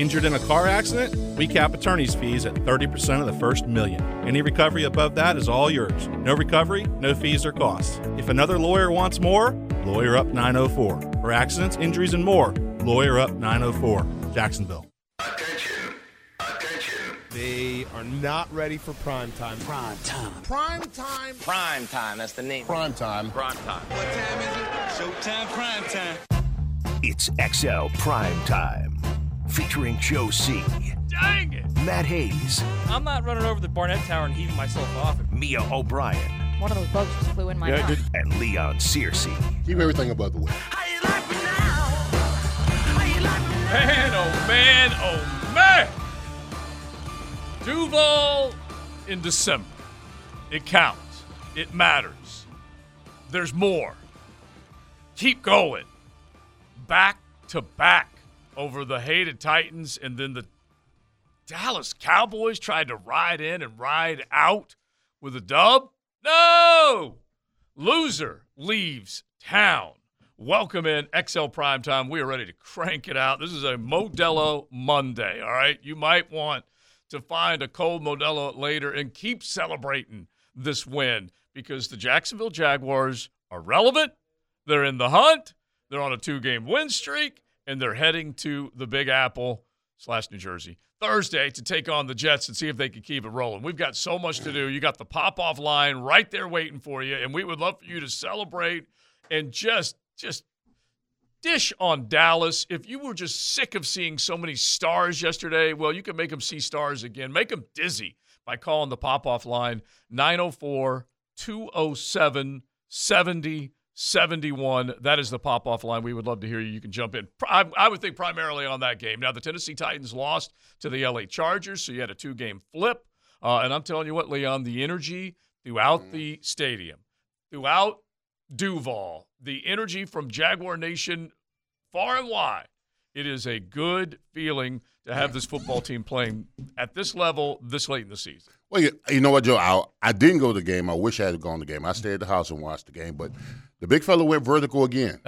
Injured in a car accident? We cap attorney's fees at 30% of the first million. Any recovery above that is all yours. No recovery, no fees or costs. If another lawyer wants more, Lawyer Up 904. For accidents, injuries, and more, Lawyer Up 904. Jacksonville. Attention. Attention. They are not ready for prime time. Prime time. Prime time. Prime time. That's the name. Prime time. Prime time. What time is it? Showtime prime time. It's XL Prime Time, featuring Joe C, Dang it! Matt Hayes, I'm not running over the Barnett Tower and heaving myself off it. Mia O'Brien, One of those bugs just flew in my mouth. and Leon Searcy. Keep everything above the way. Man, oh man, oh man! Duval in December. It counts. It matters. There's more. Keep going. Back to back over the hated Titans, and then the Dallas Cowboys tried to ride in and ride out with a dub. No! Loser leaves town. Welcome in XL Prime Time. We are ready to crank it out. This is a Modelo Monday, all right? You might want to find a cold Modelo later and keep celebrating this win because the Jacksonville Jaguars are relevant. They're in the hunt. They're on a two-game win streak, and they're heading to the Big Apple slash New Jersey Thursday to take on the Jets and see if they can keep it rolling. We've got so much to do. You got the pop-off line right there waiting for you, and we would love for you to celebrate and just just dish on Dallas. If you were just sick of seeing so many stars yesterday, well, you can make them see stars again. Make them dizzy by calling the pop off line 904 207 7071. That is the pop off line. We would love to hear you. You can jump in. I, I would think primarily on that game. Now, the Tennessee Titans lost to the LA Chargers, so you had a two game flip. Uh, and I'm telling you what, Leon, the energy throughout the stadium, throughout Duval, the energy from Jaguar Nation far and wide. It is a good feeling to have this football team playing at this level this late in the season. Well, you, you know what, Joe? I, I didn't go to the game. I wish I had gone to the game. I stayed at the house and watched the game, but the big fella went vertical again.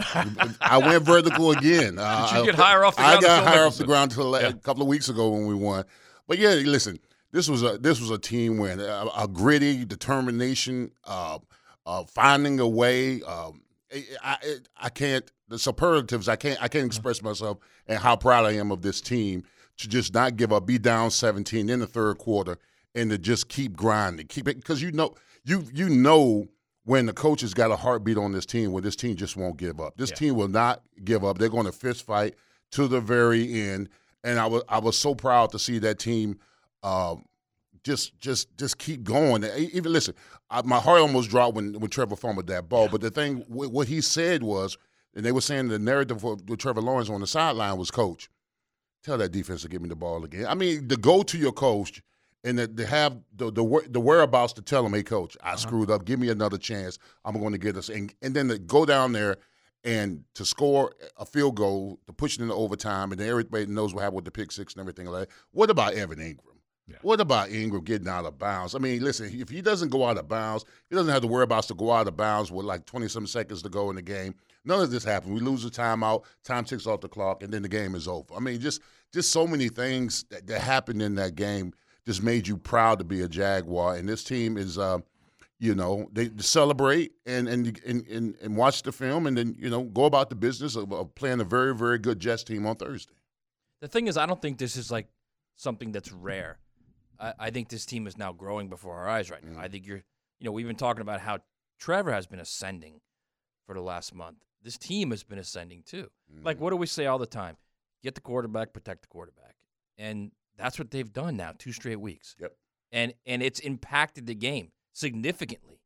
I went vertical again. Uh, Did you get I, higher off the ground than got higher off the ground Yeah. a couple of weeks ago when we won. But yeah, listen, this was a this was a team win, a, a gritty determination, uh, uh, finding a way. Um, I, I, I can't the superlatives. I can't I can't express myself and how proud I am of this team to just not give up, be down 17 in the third quarter, and to just keep grinding, keep it because you know you you know when the coaches got a heartbeat on this team, where this team just won't give up. This Yeah. team will not give up. They're going to fist fight to the very end, and I was I was so proud to see that team. Um, just, just, just keep going. Even listen, I, my heart almost dropped when, when Trevor fumbled that ball. But the thing, wh- what he said was, and they were saying the narrative for, with Trevor Lawrence on the sideline was, "Coach, tell that defense to give me the ball again." I mean, to go to your coach and to, to have the the, the whereabouts to tell him, "Hey, coach, I uh-huh. screwed up. Give me another chance. I'm going to get us." And, and then to go down there and to score a field goal, to push it into overtime, and then everybody knows what happened with the pick six and everything like that. What about Evan Engram? What about Engram getting out of bounds? I mean, listen, if he doesn't go out of bounds, he doesn't have the whereabouts to go out of bounds with like 20 some seconds to go in the game. None of this happened. We lose the timeout, time ticks off the clock, and then the game is over. I mean, just just so many things that, that happened in that game just made you proud to be a Jaguar. And this team is, uh, you know, they celebrate and, and and and watch the film, and then you know go about the business of, of playing a very very good Jets team on Thursday. The thing is, I don't think this is like something that's rare. I, I think this team is now growing before our eyes right now. I think you're, you know, we've been talking about how Trevor has been ascending for the last month. This team has been ascending too. Like, what do we say all the time? Get the quarterback, protect the quarterback, and that's what they've done now, two straight weeks. Yep. And and it's impacted the game significantly.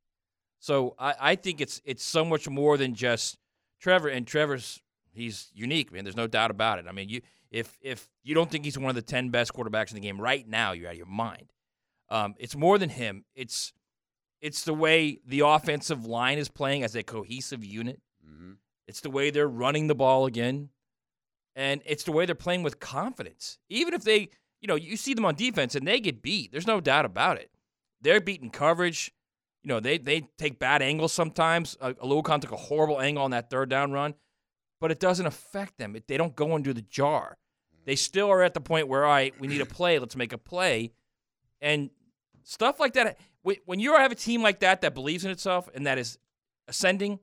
So I, I think it's it's so much more than just Trevor. And Trevor's he's unique, man. There's no doubt about it. I mean, you if if you don't think he's one of the ten best quarterbacks in the game right now, you're out of your mind. Um, it's more than him. It's it's the way the offensive line is playing as a cohesive unit. It's the way they're running the ball again, and it's the way they're playing with confidence. Even if they, you know, you see them on defense and they get beat. There's no doubt about it. They're beating coverage. You know, they they take bad angles sometimes. Uh, Oluokun took a horrible angle on that third down run, but it doesn't affect them. It, they don't go into the jar. They still are at the point where, all right, we need a play. Let's make a play. And stuff like that. When you have a team like that that believes in itself and that is ascending,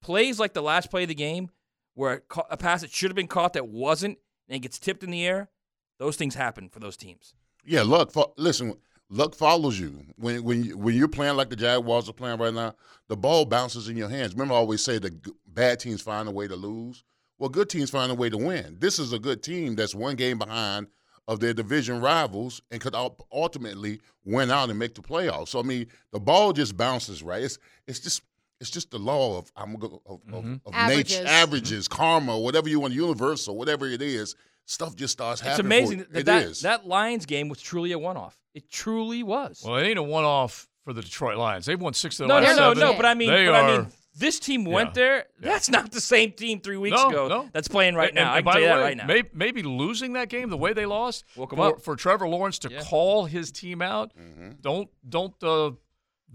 plays like the last play of the game where a a pass that should have been caught that wasn't and it gets tipped in the air, those things happen for those teams. Yeah, luck. fo- Listen, luck follows you when when you, when you're playing like the Jaguars are playing right now. The ball bounces in your hands. Remember, I always say the g- bad teams find a way to lose. Well, good teams find a way to win. This is a good team that's one game behind of their division rivals and could ultimately win out and make the playoffs. So I mean, the ball just bounces right. It's it's just it's just the law of I'm go- of, of, mm-hmm. of Averages. nature, averages, karma, whatever you want, universal, whatever it is. Stuff just starts It's happening. It's amazing for- that it that, is. that Lions game was truly a one off. It truly was. Well, it ain't a one-off for the Detroit Lions. They've won six of the no, no, last no, seven. no. But I mean, They but I mean, this team went Yeah. there. Yeah. That's not the same team three weeks No, ago no. that's playing right And- now. and I can by tell you the that way, right now. Maybe, maybe losing that game the way they lost Woke 'em for, up. for Trevor Lawrence to Yeah. call his team out. Mm-hmm. Don't don't. Uh,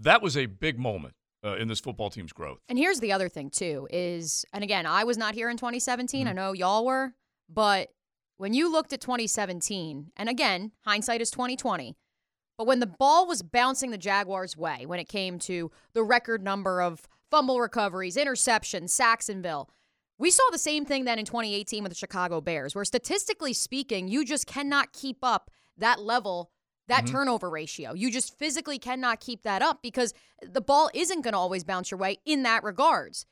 that was a big moment uh, in this football team's growth. And here's the other thing too is, and again, I was not here in 2017. Mm-hmm. I know y'all were, but when you looked at 2017, and again, hindsight is 2020. But when the ball was bouncing the Jaguars' way, when it came to the record number of fumble recoveries, interceptions, Sacksonville, we saw the same thing then in 2018 with the Chicago Bears, where statistically speaking, you just cannot keep up that level, that mm-hmm. turnover ratio. You just physically cannot keep that up because the ball isn't going to always bounce your way in that regards.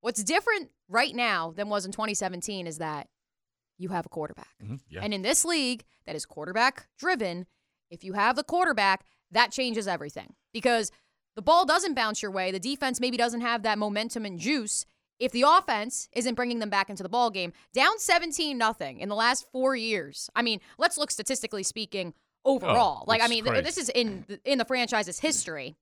What's different right now than was in 2017 is that you have a quarterback. Mm-hmm. Yeah. And in this league that is quarterback driven, if you have the quarterback, that changes everything because the ball doesn't bounce your way. The defense maybe doesn't have that momentum and juice. If the offense isn't bringing them back into the ball game, down 17 nothing in the last 4 years. I mean, let's look statistically speaking oh, overall. like I mean, th- this is in the, in the franchise's history.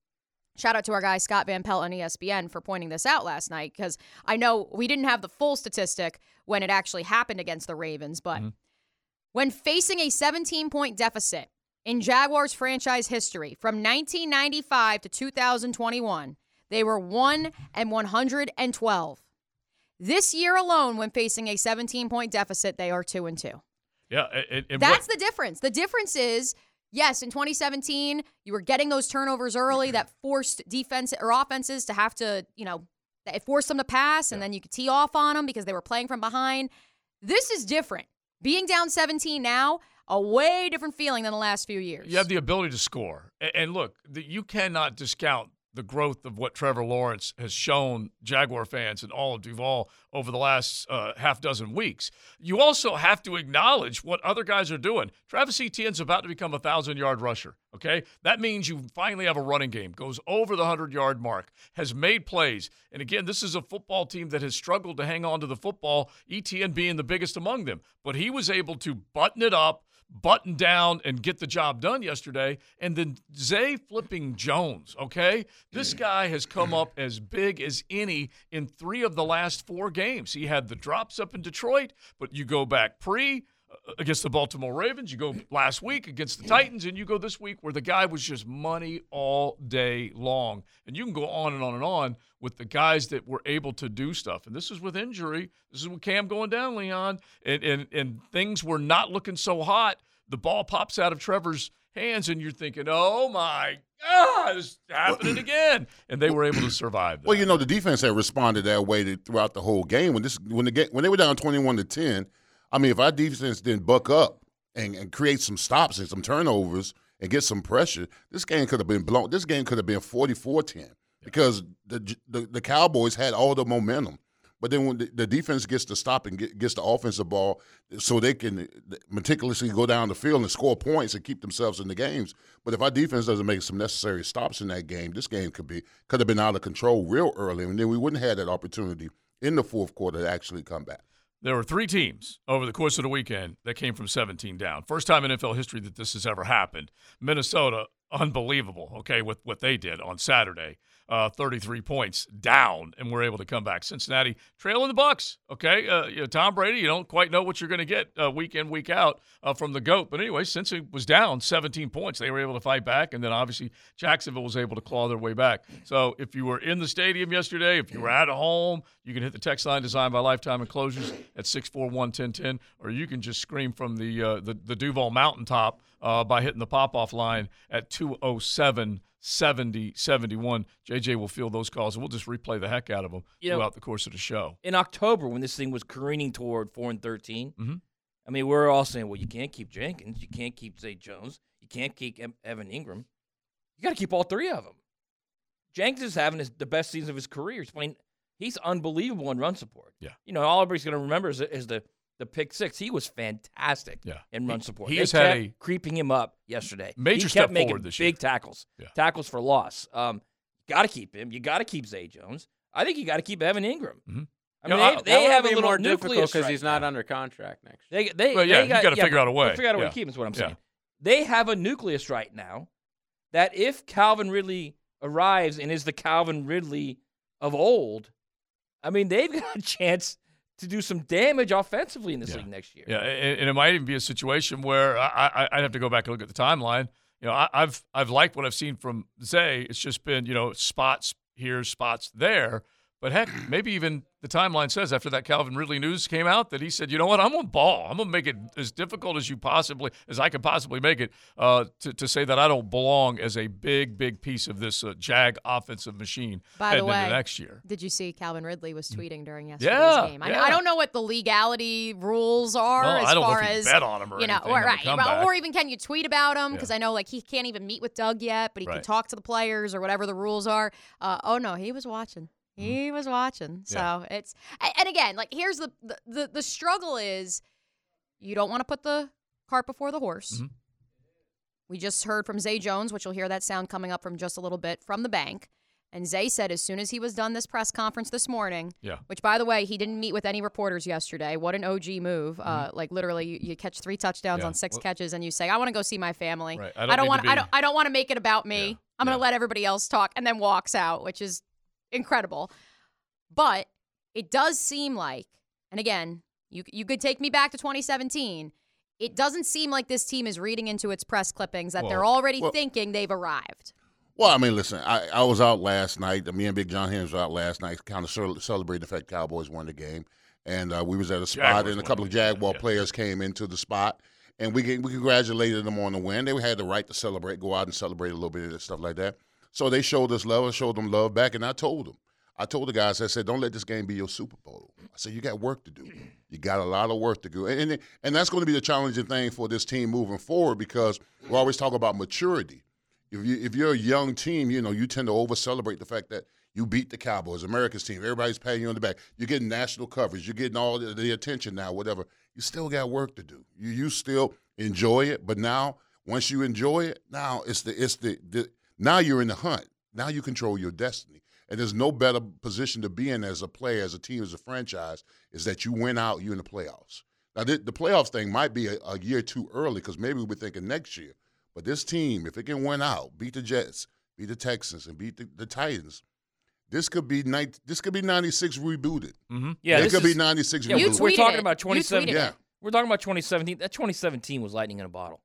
Shout out to our guy Scott Van Pelt on ESPN for pointing this out last night because I know we didn't have the full statistic when it actually happened against the Ravens, but when facing a 17 point deficit in Jaguars franchise history from 1995 to 2021, they were 1 and 112. This year alone, when facing a 17 point deficit, they are 2 and 2. Yeah, and, and That's what- the difference. The difference is, yes, in 2017, you were getting those turnovers early that forced defense or offenses to have to, you know, it forced them to pass and then you could tee off on them because they were playing from behind. This is different. Being down 17 now, a way different feeling than the last few years. You have the ability to score. And look, you cannot discount the growth of what Trevor Lawrence has shown Jaguar fans and all of Duval over the last uh, half dozen weeks. You also have to acknowledge what other guys are doing. Travis Etienne's about to become a thousand yard rusher. Okay, that means you finally have a running game. Goes over the hundred yard mark. Has made plays. And again, this is a football team that has struggled to hang on to the football. Etienne being the biggest among them, but he was able to button it up button down and get the job done yesterday. And then Zay flipping Jones, okay? This guy has come up as big as any in three of the last four games. He had the drops up in Detroit, but you go back pre against the Baltimore Ravens, you go last week against the Titans, and you go this week where the guy was just money all day long. And you can go on and on and on with the guys that were able to do stuff. And this is with injury. This is with Cam going down, Leon, and and and things were not looking so hot. The ball pops out of Trevor's hands, and you're thinking, "Oh my God, it's happening again!" And they were able to survive. That. Well, you know, the defense had responded that way throughout the whole game. When this when the ga- when they were down twenty one to ten, I mean, if our defense didn't buck up and, and create some stops and some turnovers and get some pressure, this game could have been blown. This game could have been 44-10 because the, the the Cowboys had all the momentum. But then when the, the defense gets to stop and get, gets the offensive ball, so they can uh, meticulously go down the field and score points and keep themselves in the games. But if our defense doesn't make some necessary stops in that game, this game could be could have been out of control real early, and then we wouldn't have had that opportunity in the fourth quarter to actually come back. There were three teams over the course of the weekend that came from 17 down. First time in NFL history that this has ever happened. Minnesota, unbelievable, okay, with what they did on Saturday. Uh, 33 points down, and we're able to come back. Cincinnati trailing the Bucks. Okay, uh, you know, Tom Brady, you don't quite know what you're going to get uh, week in week out uh, from the goat. But anyway, since it was down 17 points, they were able to fight back, and then obviously Jacksonville was able to claw their way back. So if you were in the stadium yesterday, if you were at home, you can hit the text line designed by Lifetime Enclosures at 641-1010, or you can just scream from the uh, the, the Duval mountaintop uh, by hitting the pop off line at 207 70 71. JJ will field those calls, and we'll just replay the heck out of them You know- throughout the course of the show. In October, when this thing was careening toward four and 13 Mhm. I mean, we're all saying, well, you can't keep Jenkins, you can't keep Zay Jones, you can't keep Evan Engram. You got to keep all three of them. Jenkins is having his, the best season of his career. He's playing. He's unbelievable in run support. Yeah. You know, all everybody's going to remember is, is the the pick six. He was fantastic. Yeah. In run He- support. he They has had a creeping him up yesterday. major he kept step making forward this big year. tackles. Yeah. Tackles for loss. Um, got to keep him. You got to keep Zay Jones. I think you got to keep Evan Engram. Mhm. I You mean, know, they, they have a little more nucleus difficult because he's not now. under contract next year. They, they, Well, yeah, they you got, gotta figure out a way. Figure out a way Yeah. to keep him. Is what I'm Yeah. saying. They have a nucleus right now that if Calvin Ridley arrives and is the Calvin Ridley of old, I mean, they've got a chance to do some damage offensively in this Yeah. league next year. Yeah, and, it might even be a situation where I, I, I'd have to go back and look at the timeline. You know, I, I've I've liked what I've seen from Zay. It's just been you know spots here, spots there. But heck, maybe even the timeline says after that Calvin Ridley news came out that he said, you know what, I'm gonna ball. I'm gonna make it as difficult as you possibly as I can possibly make it uh, to to say that I don't belong as a big big piece of this uh, Jag offensive machine By the way, next year. Did you see Calvin Ridley was tweeting during yesterday's Yeah, game? I, yeah. I don't know what the legality rules are as I don't know far if you as bet on him or you know, or, right, or even can you tweet about him? Yeah. Because I know like he can't even meet with Doug yet, but he Right. can talk to the players or whatever the rules are. Uh, oh no, he was watching. He was watching. So Mm-hmm. Yeah. it's and again, like here's the, the the the struggle is you don't want to put the cart before the horse. Mhm. We just heard from Zay Jones, which you'll hear that sound coming up from just a little bit from the bank. And Zay said as soon as he was done this press conference this morning, Yeah. which by the way, he didn't meet with any reporters yesterday. What an OG move. Uh, like literally you, you catch three touchdowns Mm-hmm. Yeah. on six Well- catches and you say, I want to go see my family. Right. I don't want to I don't I don't want to make it about me. Yeah. I'm gonna let everybody else talk and then walks out, which is incredible. But it does seem like, and again, you you could take me back to 2017. It doesn't seem like this team is reading into its press clippings that they're already well- thinking they've arrived. Well, I mean, listen, I, I was out last night. Me and Big John Henry was out last night, kind of celebrating the fact Cowboys won the game, and uh, we was at a spot, Jaguars and a couple the of game, Jaguar yeah. players came into the spot, and we we congratulated them on the win. They had the right to celebrate, go out and celebrate a little bit and stuff like that. So they showed us love, I showed them love back, and I told them, I told the guys, I said, don't let this game be your Super Bowl. I said, you got work to do. You got a lot of work to do, and and, and that's going to be the challenging thing for this team moving forward because we always talk about maturity if you if you're a young team, you know you tend to over celebrate the fact that you beat the Cowboys, America's team. Everybody's patting you on the back. You're getting national coverage. You're getting all the, the attention now. Whatever. You still got work to do. You you still enjoy it, but now once you enjoy it, now it's the it's the, the now you're in the hunt. Now you control your destiny. And there's no better position to be in as a player, as a team, as a franchise, is that you win out, you're in the playoffs. Now, the, the playoffs thing might be a, a year too early because maybe we're thinking next year. But this team, if it can win out, beat the Jets, beat the Texans, and beat the, the Titans, this could be ni- this could be 96 rebooted. Mm-hmm. Yeah, it this could is- be 96 Yeah, rebooted. we're talking it. about You tweeted 2017. Yeah. We're talking about 2017. That 2017 was lightning in a bottle.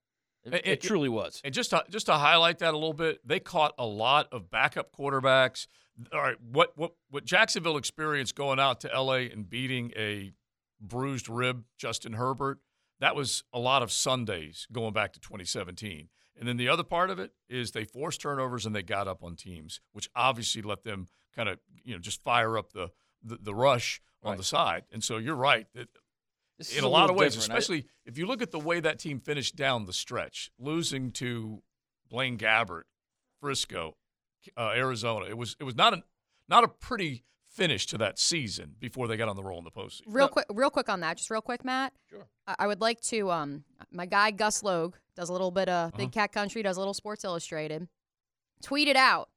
It, It- truly was. And just to, just to highlight that a little bit, they caught a lot of backup quarterbacks. All right, what what what Jacksonville experienced going out to LA and beating a bruised rib Justin Herbert, that was a lot of Sundays going back to 2017. And then the other part of it is they forced turnovers and they got up on teams, which obviously let them kind of you know just fire up the the, the rush on Right. the side. And so you're right that This in a lot of ways, different. I- especially if you look at the way that team finished down the stretch, losing to Blaine Gabbert, Frisco, uh, Arizona. It was it was not a not a pretty finish to that season before they got on the roll in the postseason. Real quick, real quick on that, just real quick, Matt. Sure. I, I would like to. Um, my guy Gus Logue does a little bit of Uh-huh. Big Cat Country, does a little Sports Illustrated. Tweeted out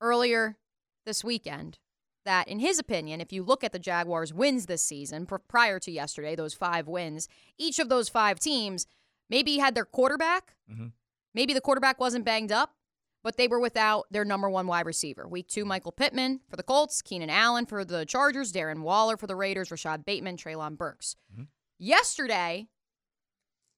earlier this weekend that, in his opinion, if you look at the Jaguars' wins this season pr- prior to yesterday, those five wins, each of those five teams maybe had their quarterback. Mhm. Maybe the quarterback wasn't banged up, but they were without their number one wide receiver. Week two, Michael Pittman for the Colts, Keenan Allen for the Chargers, Darren Waller for the Raiders, Rashod Bateman, Treylon Burks. Yesterday,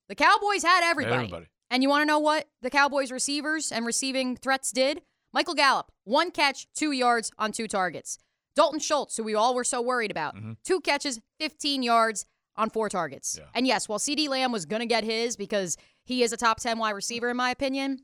the Cowboys had everybody. Everybody. And you want to know what the Cowboys receivers and receiving threats did? Michael Gallup, one catch, two yards on two targets. Dalton Schultz, who we all were so worried about, mm-hmm. two catches, 15 yards on four targets. Yeah. And yes, while CeeDee Lamb was going to get his because he is a top 10 wide receiver, in my opinion,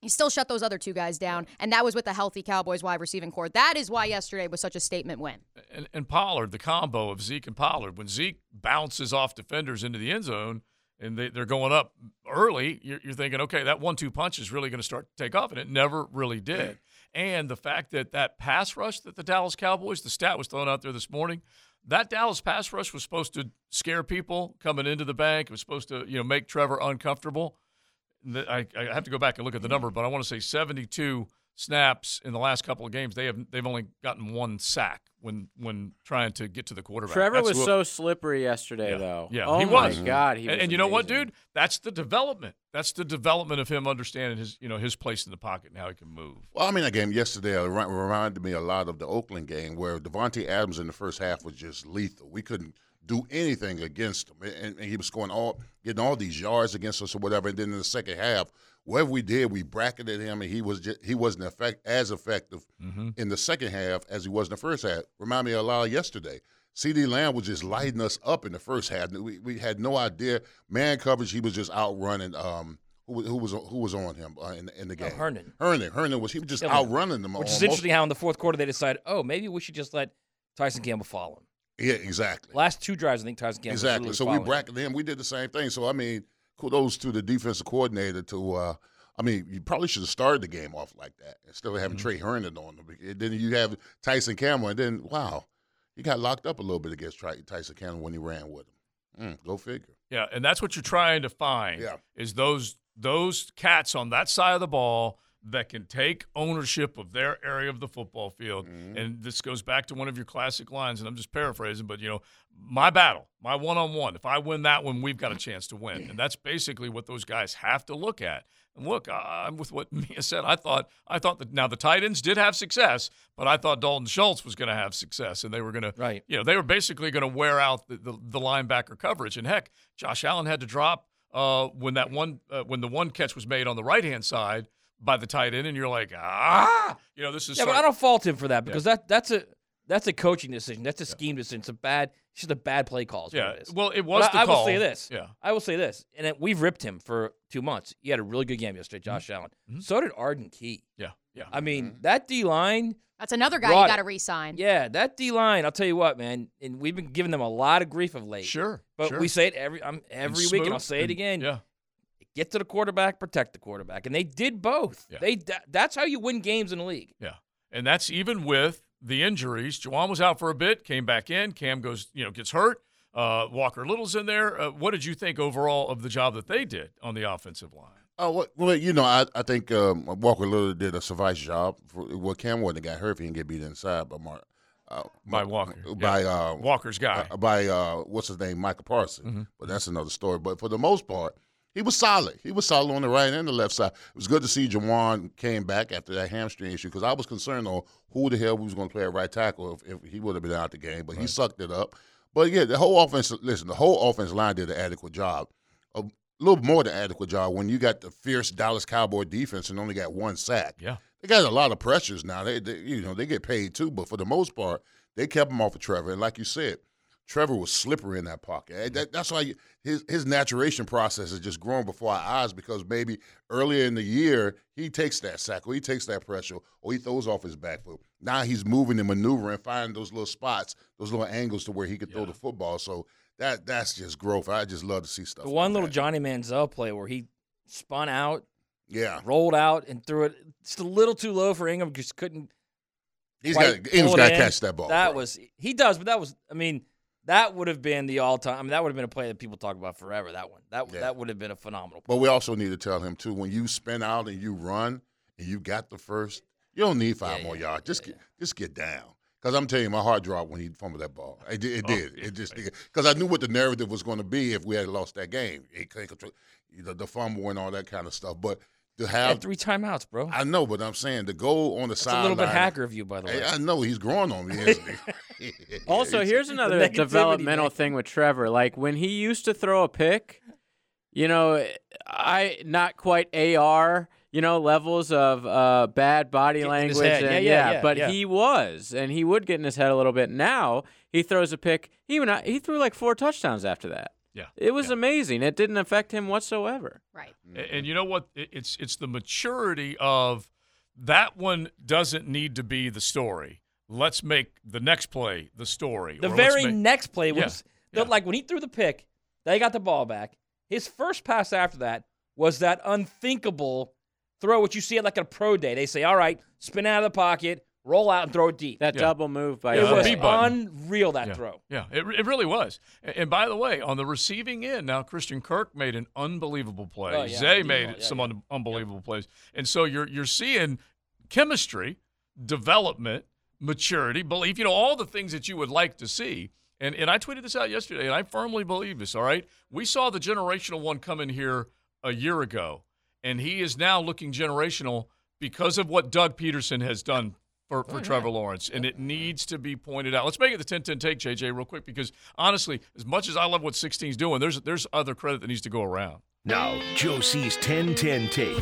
he still shut those other two guys down. And that was with the healthy Cowboys wide receiving core. That is why yesterday was such a statement win. and, and Pollard, the combo of Zeke and Pollard, when Zeke bounces off defenders into the end zone and they, they're going up early, you're, you're thinking, okay, that one-two punch is really going to start to take off, and it never really did. And the fact that that pass rush that the Dallas Cowboys, the stat was thrown out there this morning, that Dallas pass rush was supposed to scare people coming into the bank. It was supposed to, you know, make Trevor uncomfortable. I, I have to go back and look at the number, but I want to say 72 snaps in the last couple of games. They have they've only gotten one sack when when trying to get to the quarterback. Trevor That's was what- so slippery yesterday, yeah, though. Yeah, oh he my was. God, he was and, and you know what, dude? That's the development. That's the development of him understanding his you know his place in the pocket and how he can move. Well, I mean, that game yesterday uh, reminded me a lot of the Oakland game where Davante Adams in the first half was just lethal. We couldn't do anything against him, and, and he was scoring all, getting all these yards against us or whatever. And then in the second half, whatever we did, we bracketed him, and he was just, he wasn't effect, as effective in the second half as he was in the first half. Remind me a lot yesterday. CeeDee Lamb was just lighting us up in the first half. We, we had no idea man coverage. He was just outrunning. Um, who, who was who was on him uh, in, the- in the Oh, game? Herndon. Herndon. Herndon was he was just Yeah, outrunning them. Which is interesting how in the fourth quarter they decided, oh, maybe we should just let Tyson Campbell follow him. Yeah, exactly. Last two drives, I think Tyson Campbell was Exactly. really So we following him. bracketed him. We did the same thing. So I mean, kudos to the defensive coordinator. To uh, I mean, you probably should have started the game off like that instead of having Mm-hmm. Tre Herndon on them. And then you have Tyson Campbell, and then wow, he got locked up a little bit against Tyson Campbell when he ran with him. Mm, go figure. Yeah, and that's what you're trying to find. Yeah. Is those those cats on that side of the ball that can take ownership of their area of the football field. And this goes back to one of your classic lines, and I'm just paraphrasing, but you know, my battle, my one on one. If I win that one, we've got a chance to win. And that's basically what those guys have to look at. And look, I'm with what Mia said. I thought I thought that now the Titans did have success, but I thought Dalton Schultz was going to have success, and they were going to Right. you know, they were basically going to wear out the, the, the linebacker coverage. And heck, Josh Allen had to drop uh, when that one uh, when the one catch was made on the right hand side by the tight end, and you're like, ah, you know, this is Yeah, but I don't fault him for that because that that's a that's a coaching decision. That's a scheme decision. It's a bad. It's just a bad play call. is what Yeah, it is. well, it was But the I, I will say this. Yeah. I will say this, and it, we've ripped him for two months. He had a really good game yesterday, Mm-hmm. Josh Allen. So did Arden Key. yeah, yeah. I mean, that D line. That's another guy Brought you got to it. re-sign. Yeah, that D line. I'll tell you what, man. And we've been giving them a lot of grief of late. Sure, but sure. we say it every um, every week, and I'll smooth say it again. Yeah, Get to the quarterback, protect the quarterback, and they did both. Yeah. They that's how you win games in the league. yeah, and that's even with the injuries. Jawaan was out for a bit, came back in. Cam goes, you know, gets hurt. Uh, Walker Little's in there. Uh, what did you think overall of the job that they did on the offensive line? Oh well, well, you know, I, I think um, Walker Little did a suffice job. For, well, Cam wouldn't have got hurt if he didn't get beat inside by Mark. Uh, By Walker, by yeah. uh, Walker's guy. uh, by uh, what's his name, Michael Parsons. But that's another story. But for the most part, he was solid. He was solid on the right and the left side. It was good to see Jawaan came back after that hamstring issue because I was concerned on who the hell we was going to play at right tackle if, if he would have been out the game. But he sucked it up. But yeah, the whole offense. Listen, the whole offense line did an adequate job. A little more than adequate job when you got the fierce Dallas Cowboy defense and only got one sack. Yeah. They got a lot of pressures now. They, they you know, they get paid too, but for the most part, they kept him off of Trevor. And like you said, Trevor was slippery in that pocket. Eh, That, that's why his his maturation process is just growing before our eyes because maybe earlier in the year he takes that sack or he takes that pressure or he throws off his back foot. Now he's moving and maneuvering, finding those little spots, those little angles to where he could throw the football. So that that's just growth. I just love to see stuff. The like one little that. Johnny Manziel play where he spun out, yeah, rolled out, and threw it just a little too low for Engram. Just couldn't. He's got Engram's got to catch that ball. That bro. was he does, but that was I mean that would have been the all time. I mean that would have been a play that people talk about forever. That one that Yeah. that would have been a phenomenal. play. But we also need to tell him too when you spin out and you run and you got the first, you don't need five Yeah, more yeah, yards. Just get just get down. Because I'm telling you, my heart dropped when he fumbled that ball. It did. It, Oh, did. yeah, it just because I knew what the narrative was going to be if we had lost that game. It, couldn't control- you the fumble and all that kind of stuff. But to Had have three timeouts, bro. I know, but I'm saying to go on the That's sideline. a little bit hacker of you, by the way. Hey, I know he's growing on me. Isn't he? Also, here's another developmental man. thing with Trevor. Like when he used to throw a pick, you know, I not quite AR, you know, levels of uh, bad body Getting language. and- Yeah, yeah, yeah, but yeah. he was, and he would get in his head a little bit. Now he throws a pick. He went he threw like four touchdowns after that. Yeah. It was yeah. amazing. It didn't affect him whatsoever. Right. A- And you know what? It's it's the maturity of that one doesn't need to be the story. Let's make the next play the story. The or very make- next play Yeah, was the- yeah. like when he threw the pick, they got the ball back. His first pass after that was that unthinkable throw, which you see at like a pro day. They say, "All right, spin out of the pocket, roll out, and throw it deep." That Yeah. double move by it Yeah, was the B unreal that yeah. throw. Yeah, it, it really was. And by the way, on the receiving end, now Christian Kirk made an unbelievable play. Oh, yeah, Zay made yeah, some yeah. un- unbelievable plays. And so you're you're seeing chemistry, development, maturity, belief, you know, all the things that you would like to see. And and I tweeted this out yesterday, and I firmly believe this, all right? We saw the generational one come in here a year ago, and he is now looking generational because of what Doug Pederson has done for, for oh, Trevor Lawrence, and it needs to be pointed out. Let's make it the 10 10 take, JJ, real quick, because honestly, as much as I love what 16's doing, there's there's other credit that needs to go around. Now, Joe C's 1010 take.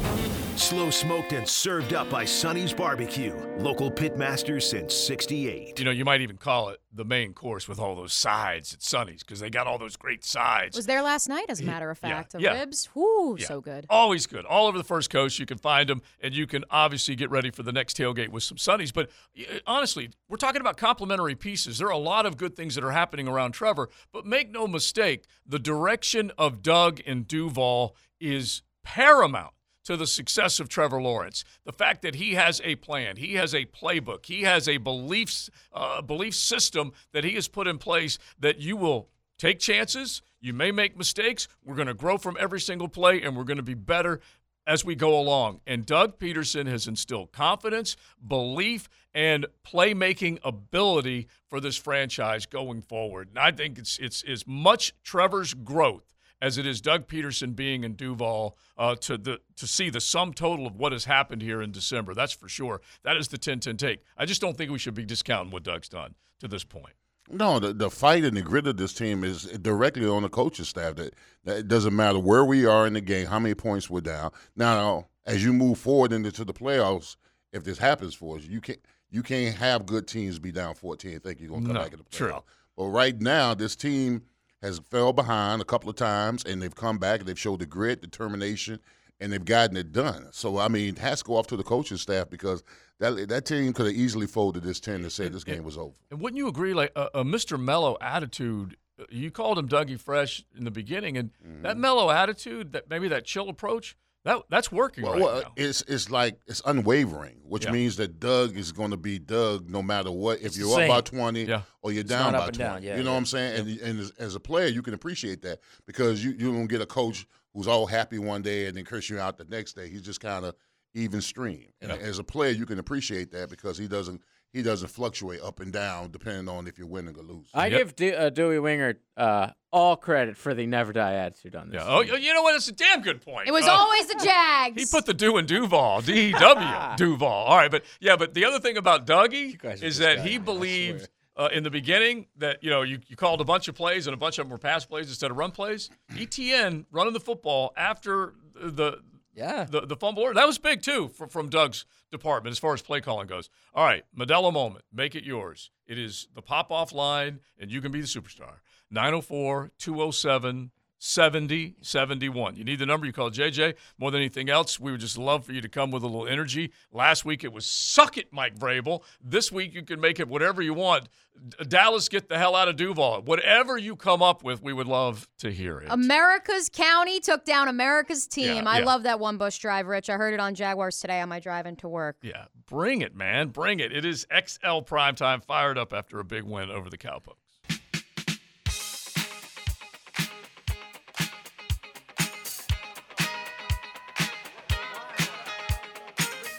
Slow smoked and served up by Sonny's Barbecue. Local pitmasters since 68. You know, you might even call it the main course with all those sides at Sonny's because they got all those great sides. Was there last night, as a matter of Yeah, fact. The yeah. ribs, whoo, Yeah. so good. Always good. All over the first coast, you can find them, and you can obviously get ready for the next tailgate with some Sonny's. But uh, honestly, we're talking about complementary pieces. There are a lot of good things that are happening around Trevor, but make no mistake, the direction of Doug and Duval is paramount to the success of Trevor Lawrence. The fact that he has a plan, he has a playbook, he has a beliefs uh, belief system that he has put in place that you will take chances. You may make mistakes. We're going to grow from every single play, and we're going to be better as we go along. And Doug Pederson has instilled confidence, belief, and playmaking ability for this franchise going forward. And I think it's it's as much Trevor's growth as it is Doug Pederson being in Duval uh, to the to see the sum total of what has happened here in December. That's for sure. That is the 10-10 take. I just don't think we should be discounting what Doug's done to this point. No, the, the fight and the grit of this team is directly on the coaching staff. That, that it doesn't matter where we are in the game, how many points we're down. Now, as you move forward into the playoffs, if this happens for us, you can't you can't have good teams be down 14 and think you're going to come No, back in the playoffs. true. But right now, this team has fell behind a couple of times, and they've come back and they've showed the grit, determination, and they've gotten it done. So, I mean, has to go off to the coaching staff because that that team could have easily folded this 10 and said this game was over. And wouldn't you agree, like a, a Mr. Mellow attitude? You called him Dougie Fresh in the beginning, and that Mm-hmm. mellow attitude, that maybe that chill approach, that that's working Well, right well, now. it's it's like it's unwavering, which Yeah. means that Doug is going to be Doug no matter what. If It's you're up by twenty Yeah. or you're It's down by twenty, down, yeah, you know yeah. what I'm saying? And and as, as a player, you can appreciate that because you you don't get a coach who's all happy one day and then curse you out the next day. He's just kind of even stream. And Yeah. as a player, you can appreciate that because he doesn't he doesn't fluctuate up and down depending on if you're winning or losing. I Yep. give De- uh, Dewey Winger uh, all credit for the never die attitude on this. yeah. Oh, you know what? It's a damn good point. It was Uh, always the Jags. He put the do in Duval, D E W Duval. All right, but yeah, but the other thing about Dougie is that guys, he I believed uh, in the beginning that you know you, you called a bunch of plays and a bunch of them were pass plays instead of run plays. Etienne running the football after the Yeah. the, the fumble that was big too from, from Doug's department as far as play calling goes. All right, Modelo moment, make it yours. It is the pop off line, and you can be the superstar. 904 207 7071. You need the number, you call JJ. More than anything else, we would just love for you to come with a little energy. Last week it was suck it, Mike Vrabel. This week you can make it whatever you want. Dallas, get the hell out of Duval. Whatever you come up with, we would love to hear it. America's County took down America's team. Yeah, I yeah. love that one bush drive, Rich. I heard it on Jaguars today on my drive into work. Yeah, bring it, man. Bring it. It is XL primetime fired up after a big win over the Cowpokes.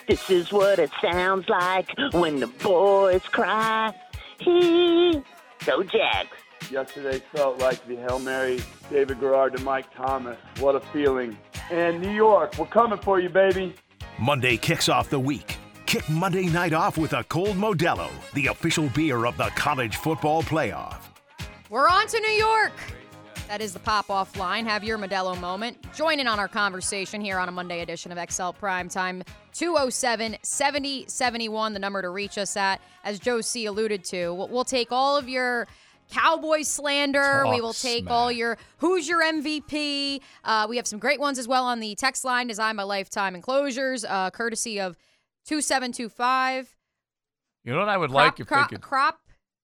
This is what it sounds like when the boys cry. Hee. Go Jags. Yesterday felt like the Hail Mary, David Garrard to Mike Thomas. What a feeling. and New York. We're coming for you, baby. Monday kicks off the week. Kick Monday night off with a cold Modelo, the official beer of the college football playoff. We're on to New York. That is the pop off line. Have your Modelo moment. Join in on our conversation here on a Monday edition of XL Primetime. 207 7071, the number to reach us at. As Joe C alluded to, we'll, take all of your cowboy slander. we will take smack. all your who's your MVP. Uh, we have some great ones as well on the text line designed by Lifetime Enclosures, uh, courtesy of 2725. You know what I would Crop, like if crop, they could. crop.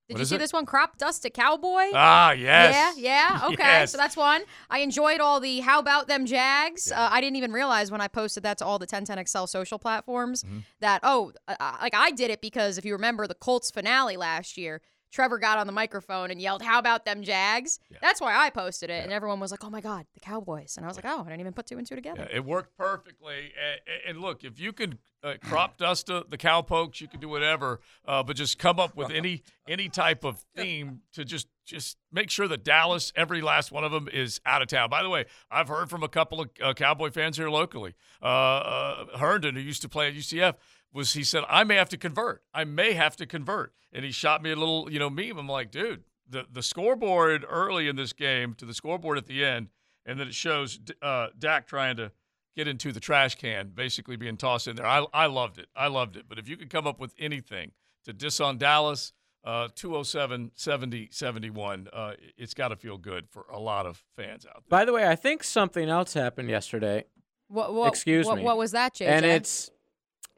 Did What you see it? this one? Crop dust a cowboy. Ah, yes. Yeah, yeah. Okay, Yes. so that's one. I enjoyed all the how about them Jags. Uh, I didn't even realize when I posted that to all the 1010XL social platforms Mm-hmm. that oh, uh, like I did it because if you remember the Colts finale last year. Trevor got on the microphone and yelled, "How about them Jags?" That's why I posted it, and everyone was like, "Oh my God, the Cowboys!" And I was like, "Oh, I didn't even put two and two together." Yeah, it worked perfectly. And, and look, if you could uh, crop dust uh, the cowpokes, you can do whatever. Uh, but just come up with any any type of theme to just just make sure that Dallas, every last one of them, is out of town. By the way, I've heard from a couple of uh, Cowboy fans here locally. Uh, uh, Herndon, who used to play at UCF, was he said I may have to convert. I may have to convert, and he shot me a little you know meme. I'm like, dude, the the scoreboard early in this game to the scoreboard at the end, and then it shows uh, Dak trying to get into the trash can, basically being tossed in there. I, I loved it. I loved it. But if you could come up with anything to diss on Dallas, uh, 207 70 71, uh, it's got to feel good for a lot of fans out there. By the way, I think something else happened yesterday. What, what, Excuse what, me. What was that, JJ? And it's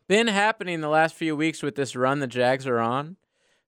been happening the last few weeks with this run the Jags are on.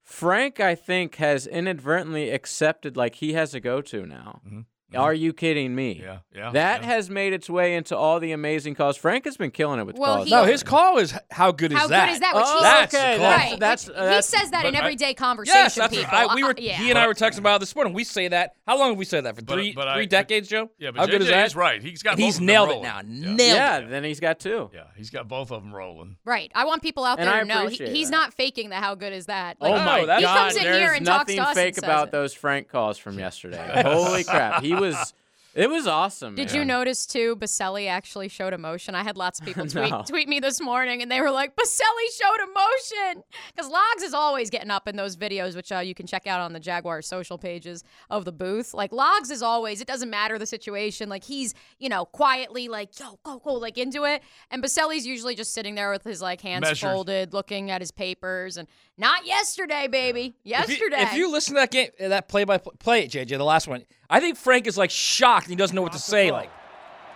Frank, I think, has inadvertently accepted like he has a go to now. Mm-hmm. Are you kidding me? Mm-hmm. Yeah, yeah, That has made its way into all the amazing calls. Frank has been killing it with Well, calls. he- No, his call is how good How good is that? Which he's that's okay, the call. that's- that's- which that's- he says that in but I- everyday conversation. Yes, that's people. I, we were. Yeah. He and I were texting about it this morning. We say that. How long have we said that for? But- Three, but I- three but- decades, Joe. Yeah, but how good JJ is that? is right. He's got he's both of them nailed it now. Yeah. Nailed yeah, it. then he's got two. Yeah, he's got both of them rolling. Right. I want people out there I to know he, he's not faking the how good is that. oh Like, my that's- he God! comes in There's here and talks nothing to us fake about those Frank calls from yesterday. Holy crap! He was. It was awesome. Did man. you notice too? Boselli actually showed emotion. I had lots of people tweet No. tweet me this morning, and they were like, "Boselli showed emotion," because Logs is always getting up in those videos, which uh, you can check out on the Jaguar social pages of the booth. Like Logs is always, it doesn't matter the situation. Like he's, you know, quietly like, "Yo, go, go," like into it, and Boselli's usually just sitting there with his like hands Measured. folded, looking at his papers, and not yesterday, baby, yesterday. If you, if you listen to that game, that play by play, it, JJ, the last one, I think Frank is like shocked. And He doesn't know what to say. Like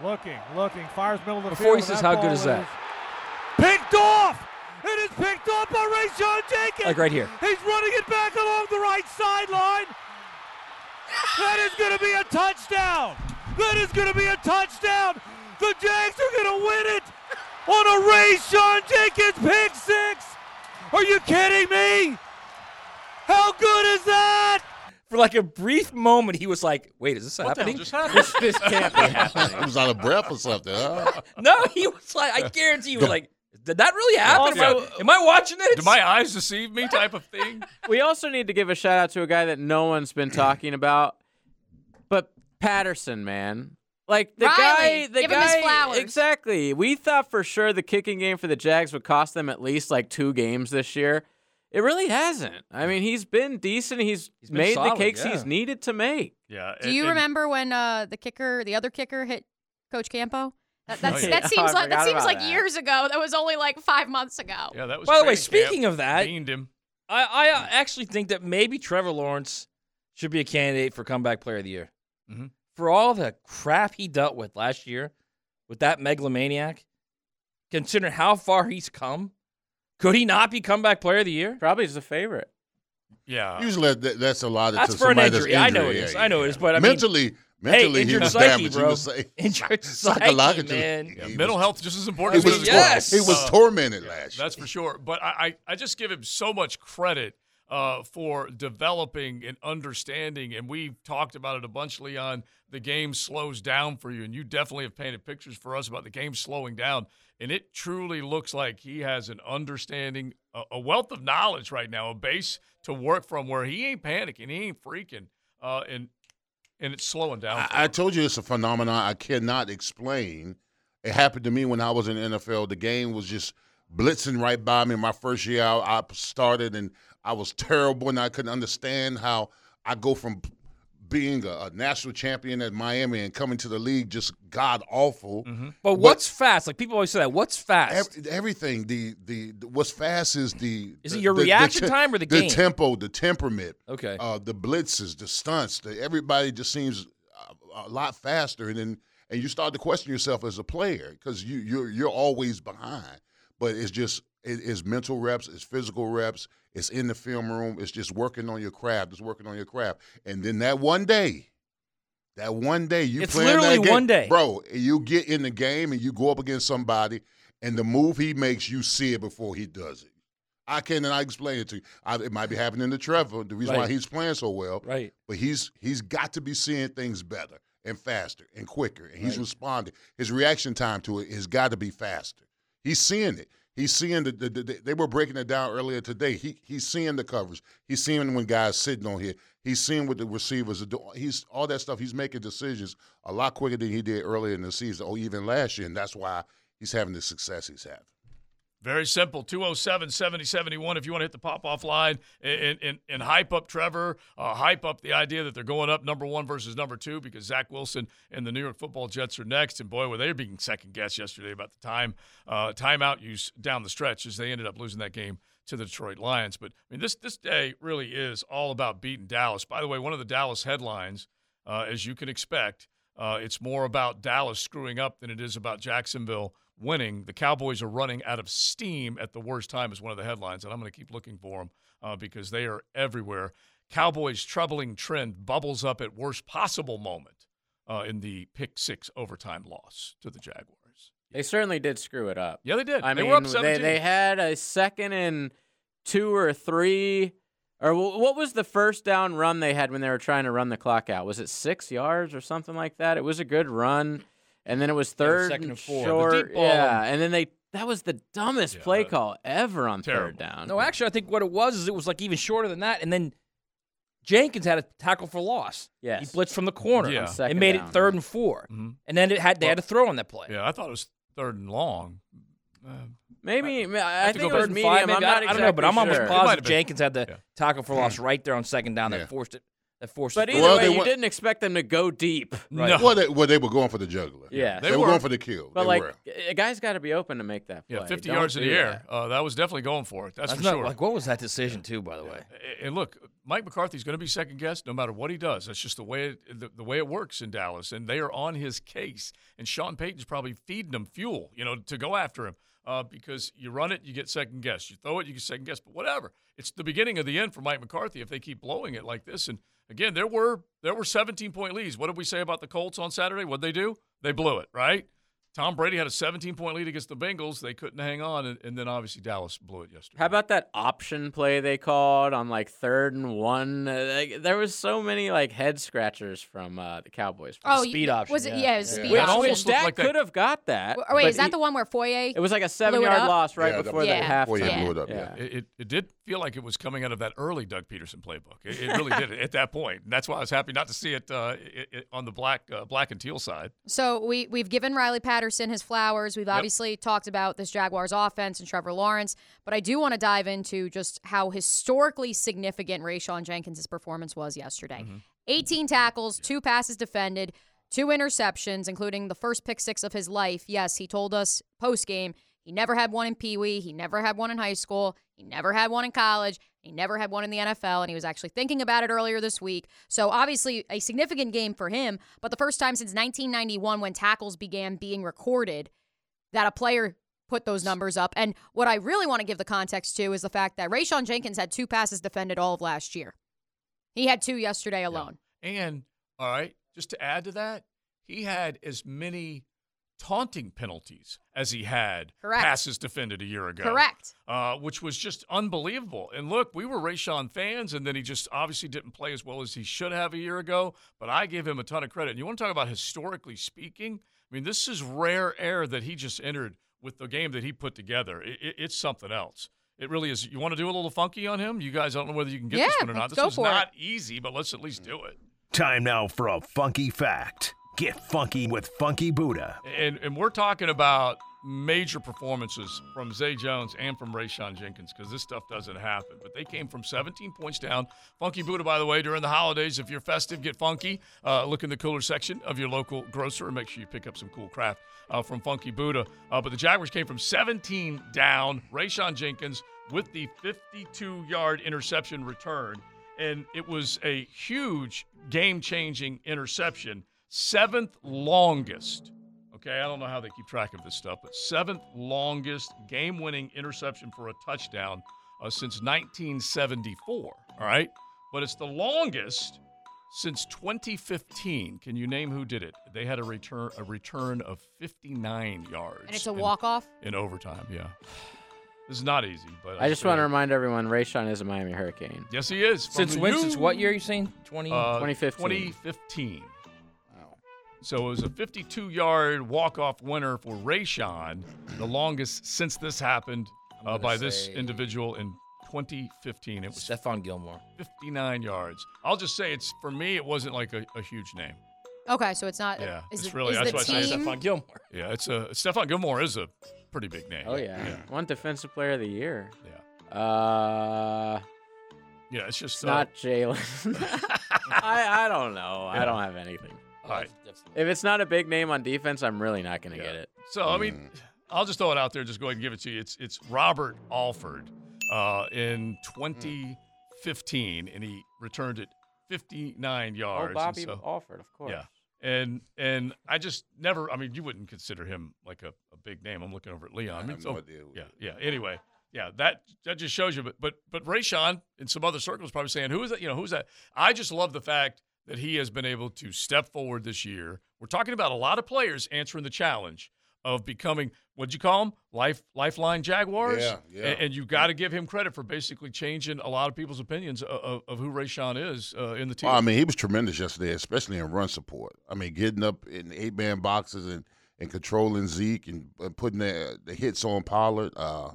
Looking, looking, fires middle of the Before he field. says, "How good ball is that?" Picked off! It is picked off by Ray Rayshawn Jenkins. Like right here. He's running it back along the right sideline. That is going to be a touchdown. That is going to be a touchdown. The Jags are going to win it on a Ray Rayshawn Jenkins pick six. Are you kidding me? How good is that? For like a brief moment, he was like, "Wait, is this What the hell happening?" just happened? This, this can't be happening. He was out of breath or something. Huh? no, he was like, I guarantee you, was like, did that really happen? Also- am, I, am I watching this? Do my eyes deceive me? Type of thing. We also need to give a shout out to a guy that no one's been talking about, but Patterson, man. Like the Riley, guy, the give him guy, his flowers. exactly. We thought for sure the kicking game for the Jags would cost them at least like two games this year. It really hasn't. I mean, he's been decent. He's, been made solid, the cakes yeah. he's needed to make. Yeah. Do and- you and- remember when uh, the kicker, the other kicker, hit Coach Campo? That, that's, yeah. that Oh, seems I like that seems like that. years ago. That was only like five months ago. Yeah, that was. By the way, training camp. speaking of that, beaned him. I, I uh, actually think that maybe Trevor Lawrence should be a candidate for comeback player of the year. Mhm. For all the crap he dealt with last year with that megalomaniac, considering how far he's come, could he not be comeback player of the year? Probably is the favorite. Yeah. Usually that, that's a lot of That's to for an somebody that's injury. I know injured. it is. Yeah, I know yeah. it is. But I mean, mentally, mentally injured he was psyche, damaged. bro. You would say. Injured psyche, Psychologically, man. he Yeah, was- mental health just as He important. was, as tor- Yes. he was Uh, tormented last year. That's for sure. But I, I, I just give him so much credit uh, for developing and understanding. And we've talked about it a bunch, Leon. The game slows down for you. And you definitely have painted pictures for us about the game slowing down. And it truly looks like he has an understanding, a, a wealth of knowledge right now, a base to work from where he ain't panicking, he ain't freaking. Uh, and and it's slowing down. I, I told you it's a phenomenon I cannot explain It happened to me when I was in the NFL. The game was just blitzing right by me. My first year out, I started and I was terrible, and I couldn't understand how I go from being a, a national champion at Miami and coming to the league just god awful. But what's fast? Like people always say that. What's fast? Ev- everything. The, the the what's fast is the Is it your the- the reaction te- time or the the game? tempo, the temperament. Okay. Uh, the blitzes, the stunts. The, everybody just seems a, a lot faster, and then and you start to question yourself as a player because you you're you're always behind. But it's just it, it's mental reps, it's physical reps, it's in the film room, it's just working on your craft, it's working on your craft, and then that one day. That one day you It's playing that game, one day. bro. You get in the game and you go up against somebody, and the move he makes, you see it before he does it. I can't and I explain it to you. I, it might be happening to Trevor, the reason why he's playing so well. Right. But he's he's got to be seeing things better and faster and quicker, and he's Right. responding. His reaction time to it has got to be faster. He's seeing it. He's seeing the, the, the they were breaking it down earlier today. He he's seeing the covers. He's seeing when guys sitting on here. He's seeing what the receivers are doing. He's all that stuff. He's making decisions a lot quicker than he did earlier in the season, or even last year, and that's why he's having the success he's having. Very simple. 207 7071 if you want to hit the pop off line and, and, and hype up Trevor, uh, hype up the idea that they're going up number one versus number two because Zach Wilson and the New York football Jets are next. And boy, were they being second guessed yesterday about the time uh, timeout use down the stretch as they ended up losing that game to the Detroit Lions. But I mean, this, this day really is all about beating Dallas. By the way, one of the Dallas headlines, uh, as you can expect, uh, it's more about Dallas screwing up than it is about Jacksonville winning. The Cowboys are running out of steam at the worst time, is one of the headlines, and I'm going to keep looking for them uh, because they are everywhere. Cowboys' troubling trend bubbles up at worst possible moment uh, in the pick six overtime loss to the Jaguars. They certainly did screw it up. Yeah, they did. I They mean, were up they 17. they had a second and two or three, or what was the first down run they had when they were trying to run the clock out? Was it six yards or something like that? It was a good run, and then it was Yeah, third second and and four. The short. deep ball yeah, and- and then they that was the dumbest play call ever on third down. No, actually, I think what it was is it was like even shorter than that, and then Jenkins had a tackle for loss. Yes. he blitzed from the corner. Yeah. On it made down. it third and 4 Mhm. and then it had they had to throw on that play. Yeah, I thought it was third and long. Uh, Maybe I, I have to think go it was third and medium. five, I'm not I, I don't know, but I'm almost sure. It positive. Jenkins had the Yeah. tackle for loss right there on second down Yeah. that forced it. That forced. But it. either Well, way, they you wa- didn't expect them to go deep. No. Well, they, well, they were going for the juggler. Yeah. they, They were were. going for the kill. But they like, were. a guy's got to be open to make that play. yeah, 50 Don't yards in do the that. air. Uh, that was definitely going for it. That's, That's for not- sure. Like, what was that decision too? By the way, and look, Mike McCarthy's going to be second guessed no matter what he does. That's just the way it, the, the way it works in Dallas, and they are on his case. And Sean Payton's probably feeding him fuel, you know, to go after him. Uh, because you run it, you get second guess. You throw it, you get second guess. But whatever, it's the beginning of the end for Mike McCarthy if they keep blowing it like this. And again, there were there were 17 point leads. What did we say about the Colts on Saturday? What they do? They blew it, right? Tom Brady had a 17 point lead against the Bengals. They couldn't hang on, and, and then obviously Dallas blew it yesterday. How about that option play they called on like third and one? Uh, like, there was so many like head scratchers from uh, the Cowboys. Oh, speed y- option, Was it? yeah. Yeah, it was a Yeah. speed Which, That option. almost Dak like could have got that. Or wait, is that he- the one where Foye? It was like a seven-yard up? loss right Yeah, before that- the half. Before you halftime. blew it up, yeah. yeah. It, it, it did feel like it was coming out of that early Doug Pederson playbook. It, it really did at that point. And that's why I was happy not to see it, uh, it, it on the black uh, black and teal side. So we we've given Riley Patterson his flowers. We've obviously talked about this Jaguars offense and Trevor Lawrence, but I do want to dive into just how historically significant Rayshawn Jenkins' performance was yesterday. Mm-hmm. 18 tackles, two passes defended, two interceptions, including the first pick six of his life. Yes, he told us post game he never had one in Pee Wee, he never had one in high school, he never had one in college, he never had one in the NFL, and he was actually thinking about it earlier this week. So obviously a significant game for him, but the first time since 1991 when tackles began being recorded that a player put those numbers up. And what I really want to give the context to is the fact that Rayshawn Jenkins had two passes defended all of last year. He had two yesterday alone. And all right, just to add to that, he had as many taunting penalties as he had Correct. passes defended a year ago. Correct. Uh, which was just unbelievable. And look, we were Rayshawn fans, and then he just obviously didn't play as well as he should have a year ago. But I give him a ton of credit. And you want to talk about historically speaking? I mean, this is rare air that he just entered with the game that he put together. It, it, it's something else. It really is. You want to do a little funky on him? You guys I don't know whether you can get this one or not. This is for it. not easy, but let's at least do it. Time now for a funky fact. Get funky with Funky Buddha. And, and we're talking about major performances from Zay Jones and from Rayshawn Jenkins because this stuff doesn't happen. But they came from 17 points down. Funky Buddha, by the way, during the holidays, if you're festive, get funky. Uh, look in the cooler section of your local grocer and make sure you pick up some cool craft uh, from Funky Buddha. Uh, but the Jaguars came from 17 down. Rayshawn Jenkins with the 52 yard interception return. And it was a huge game changing interception, seventh longest Okay, I don't know how they keep track of this stuff, but seventh longest game winning interception for a touchdown uh, since 1974. All right, but it's the longest since 2015. Can you name who did it? They had a return a return of 59 yards. And it's a walk off? in overtime. Yeah, this is not easy, but I just want to remind everyone, Rayshawn is a Miami Hurricane. Yes, he is. Since when? Since what year? You saying 20? Uh, 2015. 2015. So it was a 52-yard walk-off winner for Rayshawn, the longest since this happened uh, by this individual in 2015. It was Stephon Gilmore. 59 yards. I'll just say it's for me. It wasn't like a, a huge name. Okay, so it's not. Yeah, is it's the, really is that's the why I say team, Stephon Gilmore. Yeah, it's a Stephon Gilmore is a pretty big name. Oh yeah, one defensive player of the year. Yeah. Uh, Yeah, it's just it's uh, not Jalen. I I don't know. Yeah. I don't have anything. All right. If it's not a big name on defense, I'm really not going to get it. So I mean, I'll just throw it out there. Just go ahead and give it to you. It's it's Robert Alford uh, in 2015, and he returned it 59 yards. Oh, Bobby so- Alford, of course. Yeah. And and I just never. I mean, you wouldn't consider him like a, a big name. I'm looking over at Leon. I, I mean, have so- no idea who Yeah, yeah. Anyway, yeah. That that just shows you. But but but Rayshawn in some other circles probably saying, who is that? You know, who's that? I just love the fact that he has been able to step forward this year. We're talking about a lot of players answering the challenge of becoming what'd you call them? Life lifeline Jaguars. Yeah, yeah. And, and you got to give him credit for basically changing a lot of people's opinions of, of, of who Rayshawn is uh, in the team. Well, I mean, he was tremendous yesterday, especially in run support. I mean, getting up in eight man boxes and, and controlling Zeke and, and putting the, the hits on Pollard. Uh,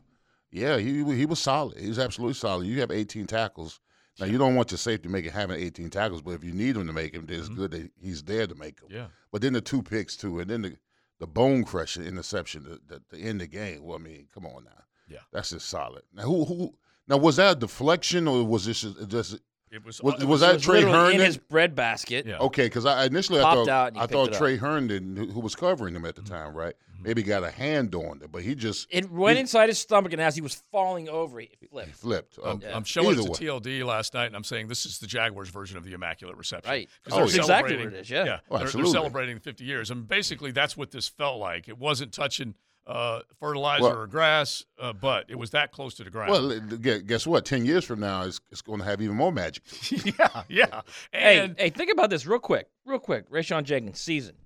yeah, he he was solid. He was absolutely solid. You have 18 tackles. Now you don't want your safety making having 18 tackles, but if you need him to make them, it's good that he's there to make them. Mm-hmm. Yeah. But then the two picks too, and then the the bone crusher interception to, to, to end the game. Well, I mean, come on now. Yeah. That's just solid. Now who who now was that a deflection or was this just, just It was was, it was, was- that was Tre literally in his bread basket. Yeah. Okay, because I initially I thought out I thought it up. Tre Herndon, who, who was covering him at the mm-hmm. time, right, mm-hmm. maybe got a hand on it, but he just It went he inside his stomach, and as he was falling over, it flipped. He flipped. I'm, Um, I'm showing it to way. TLD last night, and I'm saying this is the Jaguars' version of the Immaculate Reception. Right. 'Cause Oh, they're. Exactly celebrating- what it is, yeah. Oh, they're, they're celebrating 50 years, and basically that's what this felt like. It wasn't touching uh, fertilizer Well- or grass, uh, but it was that close to the ground. Well, guess what? Ten years from now, it's, it's going to have even more magic. yeah, yeah. Hey, And hey, think about this real quick, real quick. Rayshawn Jenkins season,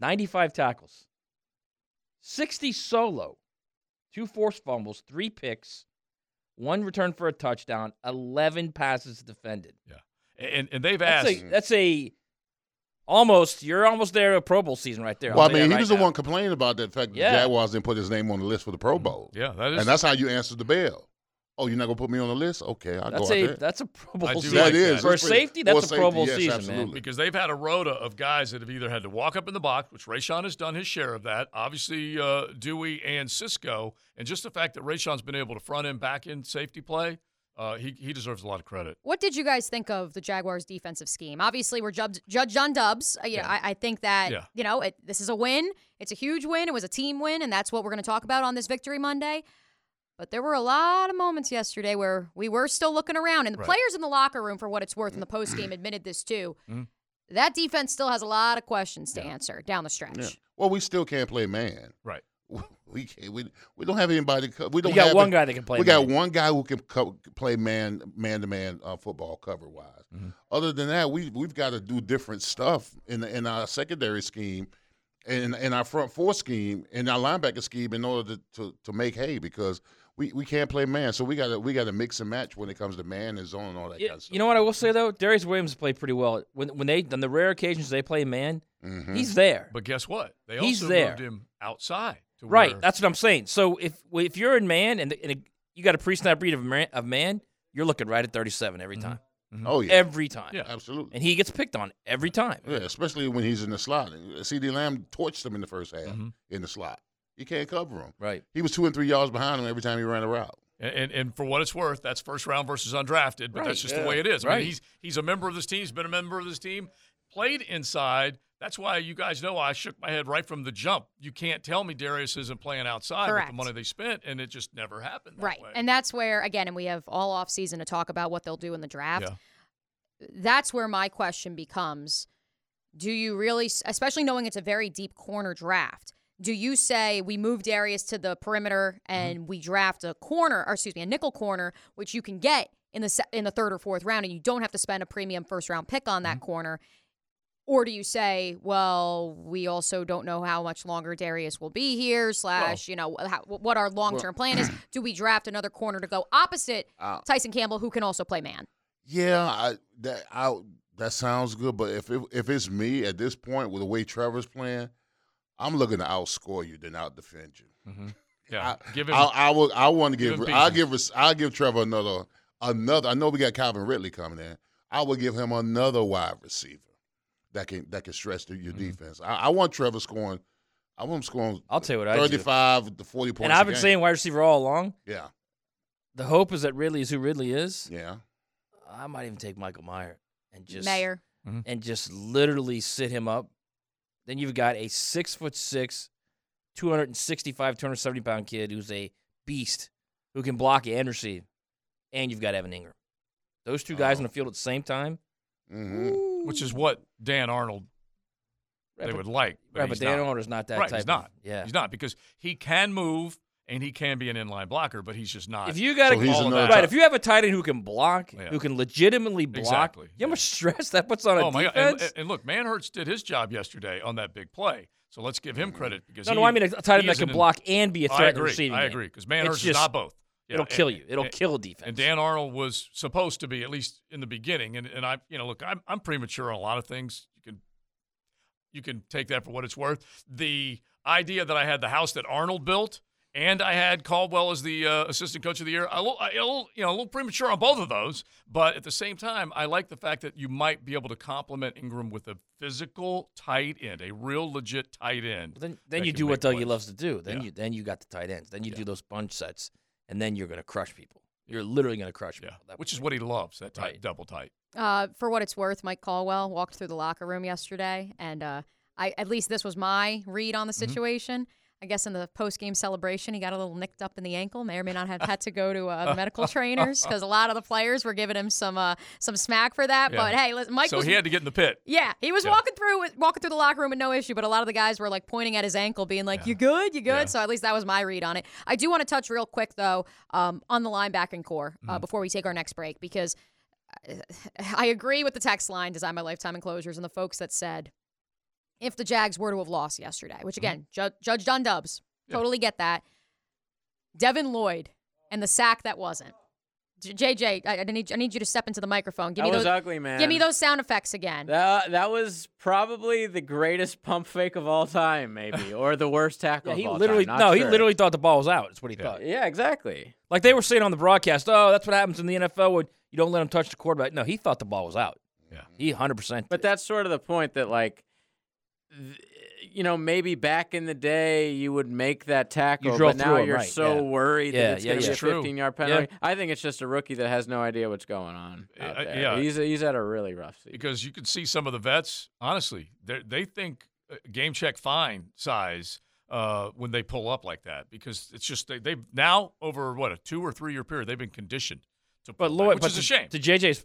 ninety-five tackles, sixty solo, two forced fumbles, three picks, one return for a touchdown, eleven passes defended. Yeah, and, and they've That's asked. a, that's a almost. You're almost there a Pro Bowl season right there. I'll Well, I mean, he right was the one complaining about that fact Yeah. that Jaguars didn't put his name on the list for the Pro Bowl, yeah, that is. and that's how you answer the bell. Oh, you're not going to put me on the list? Okay, I'll That's go out a there. that's a Pro Bowl season. like That that. is for That's safety. That's for a Pro Bowl yes, season, absolutely. man. because they've had a rota of guys that have either had to walk up in the box, which Rayshawn has done his share of that. Obviously, uh, Dewey and Cisco, and just the fact that Rayshawn's been able to front end, back end safety play, uh, he he deserves a lot of credit. What did you guys think of the Jaguars' defensive scheme? Obviously, we're judged, judged on dubs. Uh, you know, Yeah. I, I think that Yeah. you know it, this is a win. It's a huge win. It was a team win, and that's what we're going to talk about on this Victory Monday. But there were a lot of moments yesterday where we were still looking around, and the Right. players in the locker room, for what it's worth, in the post game admitted this too. Mhm. That defense still has a lot of questions to answer down the stretch. Yeah. Well, we still can't play man. Right. We can't, we we don't have anybody. co- We don't We got have one it- guy that can play We got man. one guy who can co- play man man to man uh, football cover wise. Mm-hmm. Other than that, we we've got to do different stuff in in our secondary scheme, and in our front four scheme, and our linebacker scheme in order to, to, to make hay because we, we can't play man. So we got to we got to mix and match when it comes to man and zone and all that You, kind of stuff. you know what I will say though, Darius Williams played pretty well when when they on the rare occasions they play man, Mhm. he's there. But guess what? They He's also there. moved him outside. To Right, where- that's what I'm saying. So if if you're in man and, and you got a pre-snap read of man, of man, you're looking right at 37 every Mm-hmm. time. Oh yeah, every time. Yeah. absolutely. And he gets picked on every time. Yeah, especially when he's in the slot. CeeDee Lamb torched him in the first half Mhm. in the slot. You can't cover him. Right. He was two and three yards behind him every time he ran a route. And, and, and for what it's worth, that's first round versus undrafted, but Right, that's just yeah, the way it is. I right. mean, he's he's a member of this team. He's been a member of this team. Played inside. That's why you guys know I shook my head right from the jump. You can't tell me Darius isn't playing outside Correct. with the money they spent, and it just never happened. That Right. way. And that's where, again, and we have all off season to talk about what they'll do in the draft. Yeah. That's where my question becomes do you really, especially knowing it's a very deep corner draft, do you say we move Darius to the perimeter mm-hmm. and we draft a corner, or excuse me, a nickel corner, which you can get in the in the third or fourth round, and you don't have to spend a premium first round pick on that mm-hmm. corner? Or do you say, well, we also don't know how much longer Darius will be here, slash, you know, how, what our long term plan is? Do we draft another corner to go opposite Uh, Tyson Campbell, who can also play man? Yeah, I, that I, that sounds good. But if it, if it's me at this point with the way Trevor's playing, I'm looking to outscore you than out defend you. Mhm. Yeah. I, give him. I, I would. I want to give give. I pieces. give. I give Trevor another. Another. I know we got Calvin Ridley coming in. I would give him another wide receiver that can that can stretch the, your Mm-hmm. defense. I, I want Trevor scoring. I want him scoring. I'll tell you what I do. 35 to 40 points. And I've been saying wide receiver all along. Yeah. The hope is that Ridley is who Ridley is. Yeah. I might even take Michael Mayer and just Mayer. and just literally sit him up. Then you've got a six foot six, 265, 270 pound kid who's a beast who can block and receive. And you've got Evan Engram. Those two guys on the field at the same time. Mm-hmm. Which is what Dan Arnold Right, they but- would like. But right, but Dan not. Arnold's not that right, type He's of- not. yeah. he's not because he can move and he can be an inline blocker, but he's just not. If you got all a, of that. right, if you have a tight end who can block, Yeah. who can legitimately block, Exactly, you know how much stress that puts on a oh my defense. god! And, and look, Manhurts did his job yesterday on that big play, so let's give him mm. credit because No, he, no, I mean a tight end he that is can an- block and be a threat in the agree. receiving I agree because It's Manhurts is just- not both. Yeah, it'll kill and- you. It'll and- kill a defense. And Dan Arnold was supposed to be at least in the beginning. And and I, you know, look, I'm I'm premature on a lot of things. You can you can take that for what it's worth. The idea that I had the house that Arnold built and I had Caldwell as the uh, assistant coach of the year, a little, a little, you know, a little premature on both of those. But at the same time, I like the fact that you might be able to complement Engram with a physical tight end, a real legit tight end. Then, then you do what Dougie loves to do. Then Yeah. you then you got the tight ends. Then you do those bunch sets, and then you're going to crush people. You're literally going to crush people. Yeah, which is what he loves, that tight, Right. double tight. Uh, for what it's worth, Mike Caldwell walked through the locker room yesterday, and uh, I at least this was my read on the Mm-hmm. I guess in the post game celebration, he got a little nicked up in the ankle. May or may not have had to go to uh, the medical trainers because a lot of the players were giving him some uh, some smack for that. Yeah. But hey, listen, Mike so was he had to get in the pit. yeah, he was Yeah. walking through walking through the locker room with no issue, but a lot of the guys were like pointing at his ankle, being like, "You good? You good?" Yeah. So at least that was my read on it. I do want to touch real quick though um, on the linebacking core uh, Mm-hmm. before we take our next break because uh, I agree with the text line "Design My Lifetime Enclosures" and the folks that said if the Jags were to have lost yesterday, which again, Ju- Judge Dunn Dubs, Mm-hmm. Yeah. totally get that. Devin Lloyd and the sack that wasn't. JJ, I, I need I need you to step into the microphone. Give That me was those, ugly, man. Give me those sound effects again. That that was probably the greatest pump fake of all time, maybe, or the worst tackle. Yeah, he of all literally time. no, Not he literally thought the ball was out. That's what he thought. Yeah, exactly. Like they were saying on the broadcast, oh, that's what happens in the NFL when you don't let him touch the quarterback. No, he thought the ball was out. Yeah, he hundred percent. But that's sort of the point that, like, th- you know, maybe back in the day you would make that tackle, but now you're right, so yeah. worried Yeah, that it's yeah, going to yeah. be a 15 yard Yeah. penalty. I think it's just a rookie that has no idea what's going on. Out Uh, yeah. He's he's at a really rough season. because you can see some of the vets. Honestly, they they think uh, game check fine size uh, when they pull up like that because it's just they, they've now over what a two or three year period they've been conditioned to. But pull Lloyd, back, which but is to, a shame. To JJ's,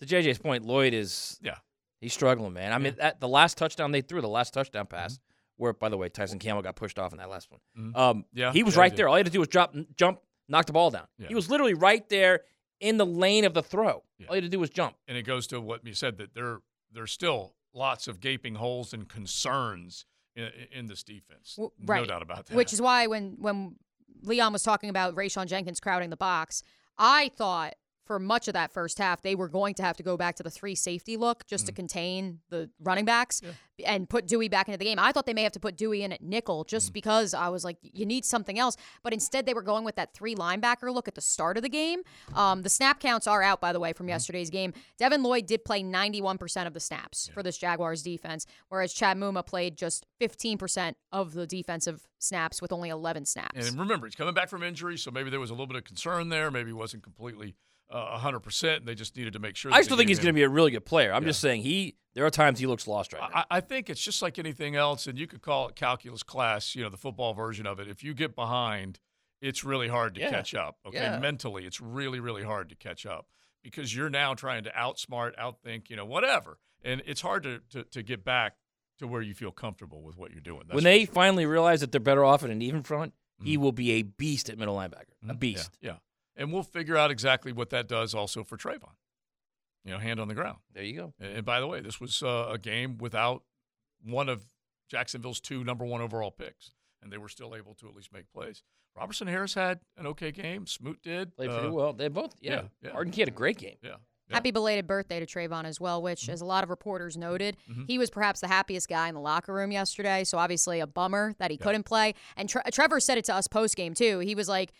to JJ's point, Lloyd is Yeah. He's struggling, man. I mean, that, the last touchdown they threw, the last touchdown pass, where by the way Tyson Campbell got pushed off in that last one. Mhm. Um, Yeah, he was yeah, right did. there. All he had to do was drop, jump, knock the ball down. Yeah. He was literally right there in the lane of the throw. Yeah. All he had to do was jump. and it goes to what you said that there there's still lots of gaping holes and concerns in, in this defense. W- No doubt about that. Which is why when when Leon was talking about Rayshawn Jenkins crowding the box, I thought for much of that first half, they were going to have to go back to the three safety look just to Mm. contain the running backs and put Dewey back into the game. I thought they may have to put Dewey in at nickel just Mm. because I was like, you need something else. But instead, they were going with that three linebacker look at the start of the game. Um, the snap counts are out, by the way, from yesterday's game. Devin Lloyd did play 91% of the snaps for this Jaguars defense, whereas Chad Muma played just 15% of the defensive snaps with only 11 snaps. And remember, he's coming back from injury, so maybe there was a little bit of concern there. Maybe he wasn't completely uh, 100%. And they just needed to make sure. I still think he's going to be a really good player. I'm Yeah. just saying he. There are times he looks lost right now. I, I think it's just like anything else, and you could call it calculus class, you know, the football version of it. If you get behind, it's really hard to Yeah. catch up. Okay, Yeah. mentally, it's really, really hard to catch up because you're now trying to outsmart, outthink, you know, whatever, and it's hard to to, to get back to where you feel comfortable with what you're doing. That's when they finally realize that they're better off in an even front, he will be a beast at middle linebacker. A Mhm. Yeah, beast. Yeah, and we'll figure out exactly what that does also for Travon. You know, hand on the ground. There you go. And, and by the way, this was uh, a game without one of Jacksonville's two number one overall picks, and they were still able to at least make plays. Robertson Harris had an okay game. Smoot did. Played pretty Uh, well. They both. Yeah. yeah. Arden Key had a great game. Yeah. Happy belated birthday to Travon as well, which, Mm-hmm. as a lot of reporters noted, Mhm. he was perhaps the happiest guy in the locker room yesterday. So obviously a bummer that he couldn't play. And Tre- Trevor said it to us post game too. He was like,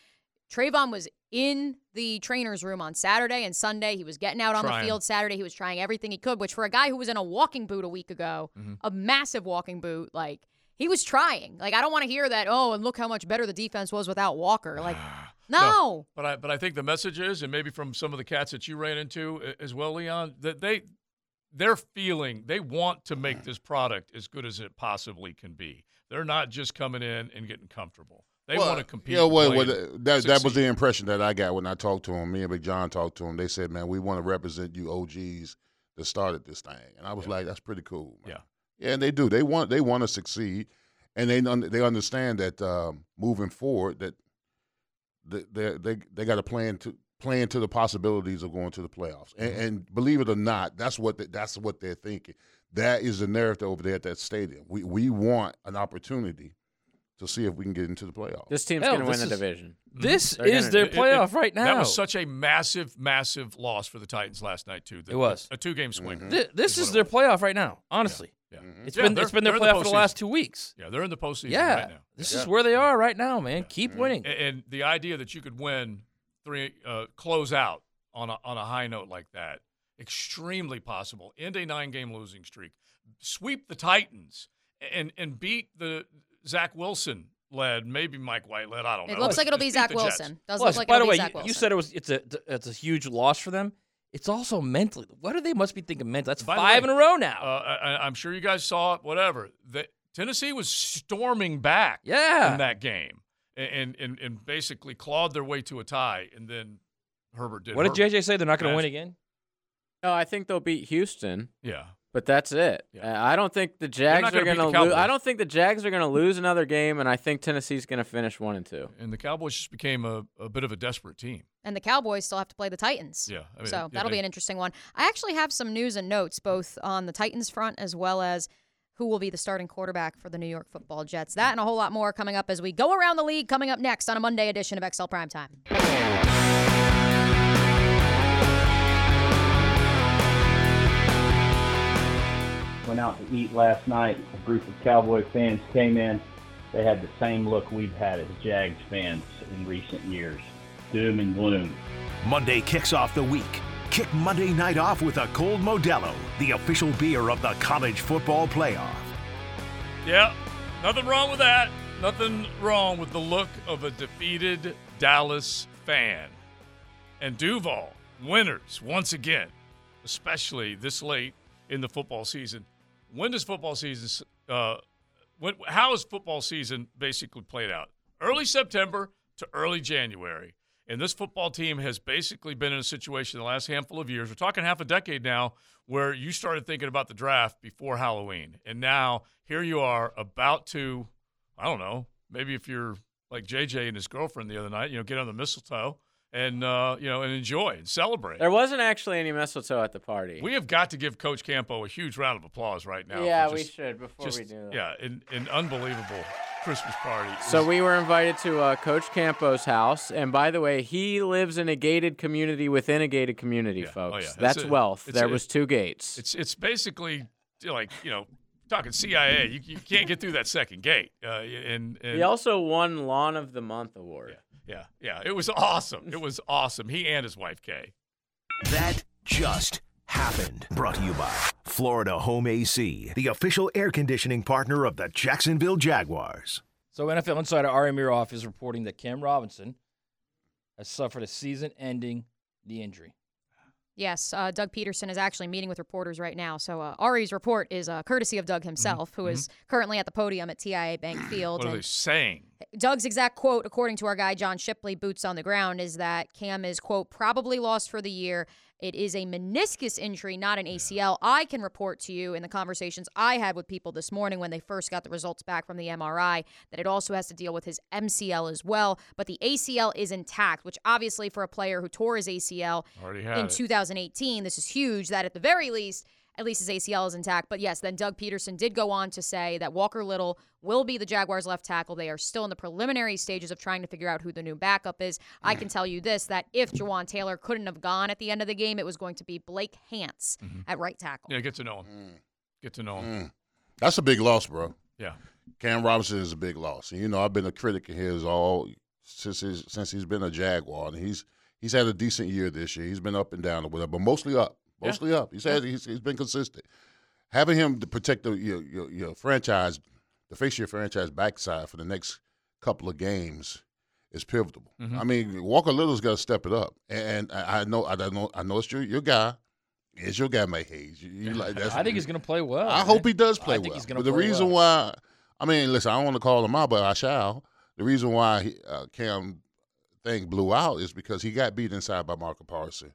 Travon was in the trainer's room on Saturday and Sunday. He was getting out on Trying. the field Saturday. He was trying everything he could, which for a guy who was in a walking boot a week ago, Mm-hmm. a massive walking boot, like he was trying. Like I don't want to hear that. Oh, and look how much better the defense was without Walker. Like no. But I but I think the message is, and maybe from some of the cats that you ran into as well, Leon, that they they're feeling they want to make this product as good as it possibly can be. They're not just coming in and getting comfortable. They Well, want to compete. Yeah, well, well, that that was the impression that I got when I talked to him. Me and Big John talked to him. They said, "Man, we want to represent you OGs that started this thing," and I was like, "That's pretty cool." Man. Yeah. Yeah, and they do. They want they want to succeed, and they they understand that um, moving forward that they they they, they got to plan to plan to the possibilities of going to the playoffs. And, Mm-hmm. and believe it or not, that's what they, that's what they're thinking. That is the narrative over there at that stadium. We we want an opportunity to see if we can get into the playoffs. This team's Hell, going to win the is- division. This They're is gonna- their It- it- playoff it- right now. That was such a massive, massive loss for the Titans last night too. The- It was. a two-game swing. Th- this is what their playoff right now. Honestly, Yeah. it's Yeah, been it's been their they're in playoff for the last two weeks. Yeah, they're in the postseason Yeah, right now. this Yeah. is where they are right now, man. Keep winning. And, and the idea that you could win three, uh, close out on a, on a high note like that, extremely possible. End a nine-game losing streak, sweep the Titans, and and beat the Zach Wilson led, maybe Mike White led. I don't know. It looks like it'll Just be Zach. Wilson. Does Plus, look like by it'll the way, be Zach you, Wilson. you said it was it's a it's a huge loss for them. It's also mentally. What do they must be thinking mentally? That's By five way, in a row now. Uh, I, I'm sure you guys saw it. Whatever. The, Tennessee was storming back. Yeah. in that game, and, and and basically clawed their way to a tie, and then Herbert did. what did JJ say? They're not going to win again. No, I think they'll beat Houston. Yeah. But that's it. Uh, I don't think the Jags are gonna beat going to lose. I don't think the Jags are going to lose another game, and I think Tennessee's going to finish one and two. And the Cowboys just became a, a bit of a desperate team. and the Cowboys still have to play the Titans. Yeah, I mean, so yeah, that'll they- be an interesting one. I actually have some news and notes both on the Titans front as well as who will be the starting quarterback for the New York Football Jets. That and a whole lot more coming up as we go around the league. Coming up next on a Monday edition of XL Primetime. Went out to eat last night. A group of Cowboy fans came in. They had the same look we've had as Jags fans in recent years doom and gloom. Monday kicks off the week. Kick Monday night off with a cold Modelo, the official beer of the college football playoff. Yeah, nothing wrong with that. Nothing wrong with the look of a defeated Dallas fan. And Duval, winners once again, especially this late in the football season. When does football season? Uh, when, how is football season basically played out? Early September to early January. And this football team has basically been in a situation the last handful of years. We're talking half a decade now, where you started thinking about the draft before Halloween, and now here you are about to, I don't know, maybe if you're like JJ and his girlfriend the other night, you know, get on the mistletoe and uh, you know and enjoy and celebrate. There wasn't actually any mistletoe at the party. We have got to give Coach Campo a huge round of applause right now. Yeah, we just- should before just- we do that. Yeah, an, an unbelievable Christmas party. So we were invited to uh, Coach Campo's house, and by the way, he lives in a gated community within a gated community, Oh, folks. yeah. That's wealth. it's there a- was two gates. It's it's basically like you know talking CIA. You, you can't get through that second gate. Uh, and, and He also won Lawn of the Month award. yeah yeah yeah. it was awesome. It was awesome. He and his wife Kay. That just happened. Brought to you by Florida Home AC, the official air conditioning partner of the Jacksonville Jaguars. So NFL insider Ari Meirov is reporting that Cam Robinson has suffered a season-ending knee injury. Yes, uh, Doug Pederson is actually meeting with reporters right now. So uh, Ari's report is uh, courtesy of Doug himself, who is currently at the podium at TIAA Bank Field. What are and they saying? Doug's exact quote, according to our guy John Shipley, boots on the ground, is that Cam is quote probably lost for the year. It is a meniscus injury, not an ACL. I can report to you in the conversations I had with people this morning when they first got the results back from the MRI that it also has to deal with his MCL as well. But the ACL is intact, which obviously for a player who tore his ACL in it. 2018, this is huge. That at the very least. At least his ACL is intact. But yes, then Doug Pederson did go on to say that Walker Little will be the Jaguars' left tackle. They are still in the preliminary stages of trying to figure out who the new backup is. I can tell you this that if Jawaan Taylor couldn't have gone at the end of the game, it was going to be Blake Hance at right tackle. Yeah, get to know him. Get to know him. Mm. That's a big loss, bro. Yeah. Cam Robinson is a big loss. And you know, I've been a critic of his all since his, since he's been a Jaguar, and he's he's had a decent year this year. He's been up and down or whatever, but mostly up. Yeah. Mostly up. He's had he's, he's been consistent. Having him to protect the, your, your your franchise, the face of your franchise backside for the next couple of games is pivotal. Mhm. I mean, Walker Little's got to step it up, and I, I know I know I know it's your your guy. It's your guy, May Hayes. You, you like, I think he's going to play well. I man. hope he does play I think well. to but the reason well. why, I mean, listen, I don't want to call him out, but I shall. The reason why he, uh, Cam thing blew out is because he got beat inside by Micah Parson,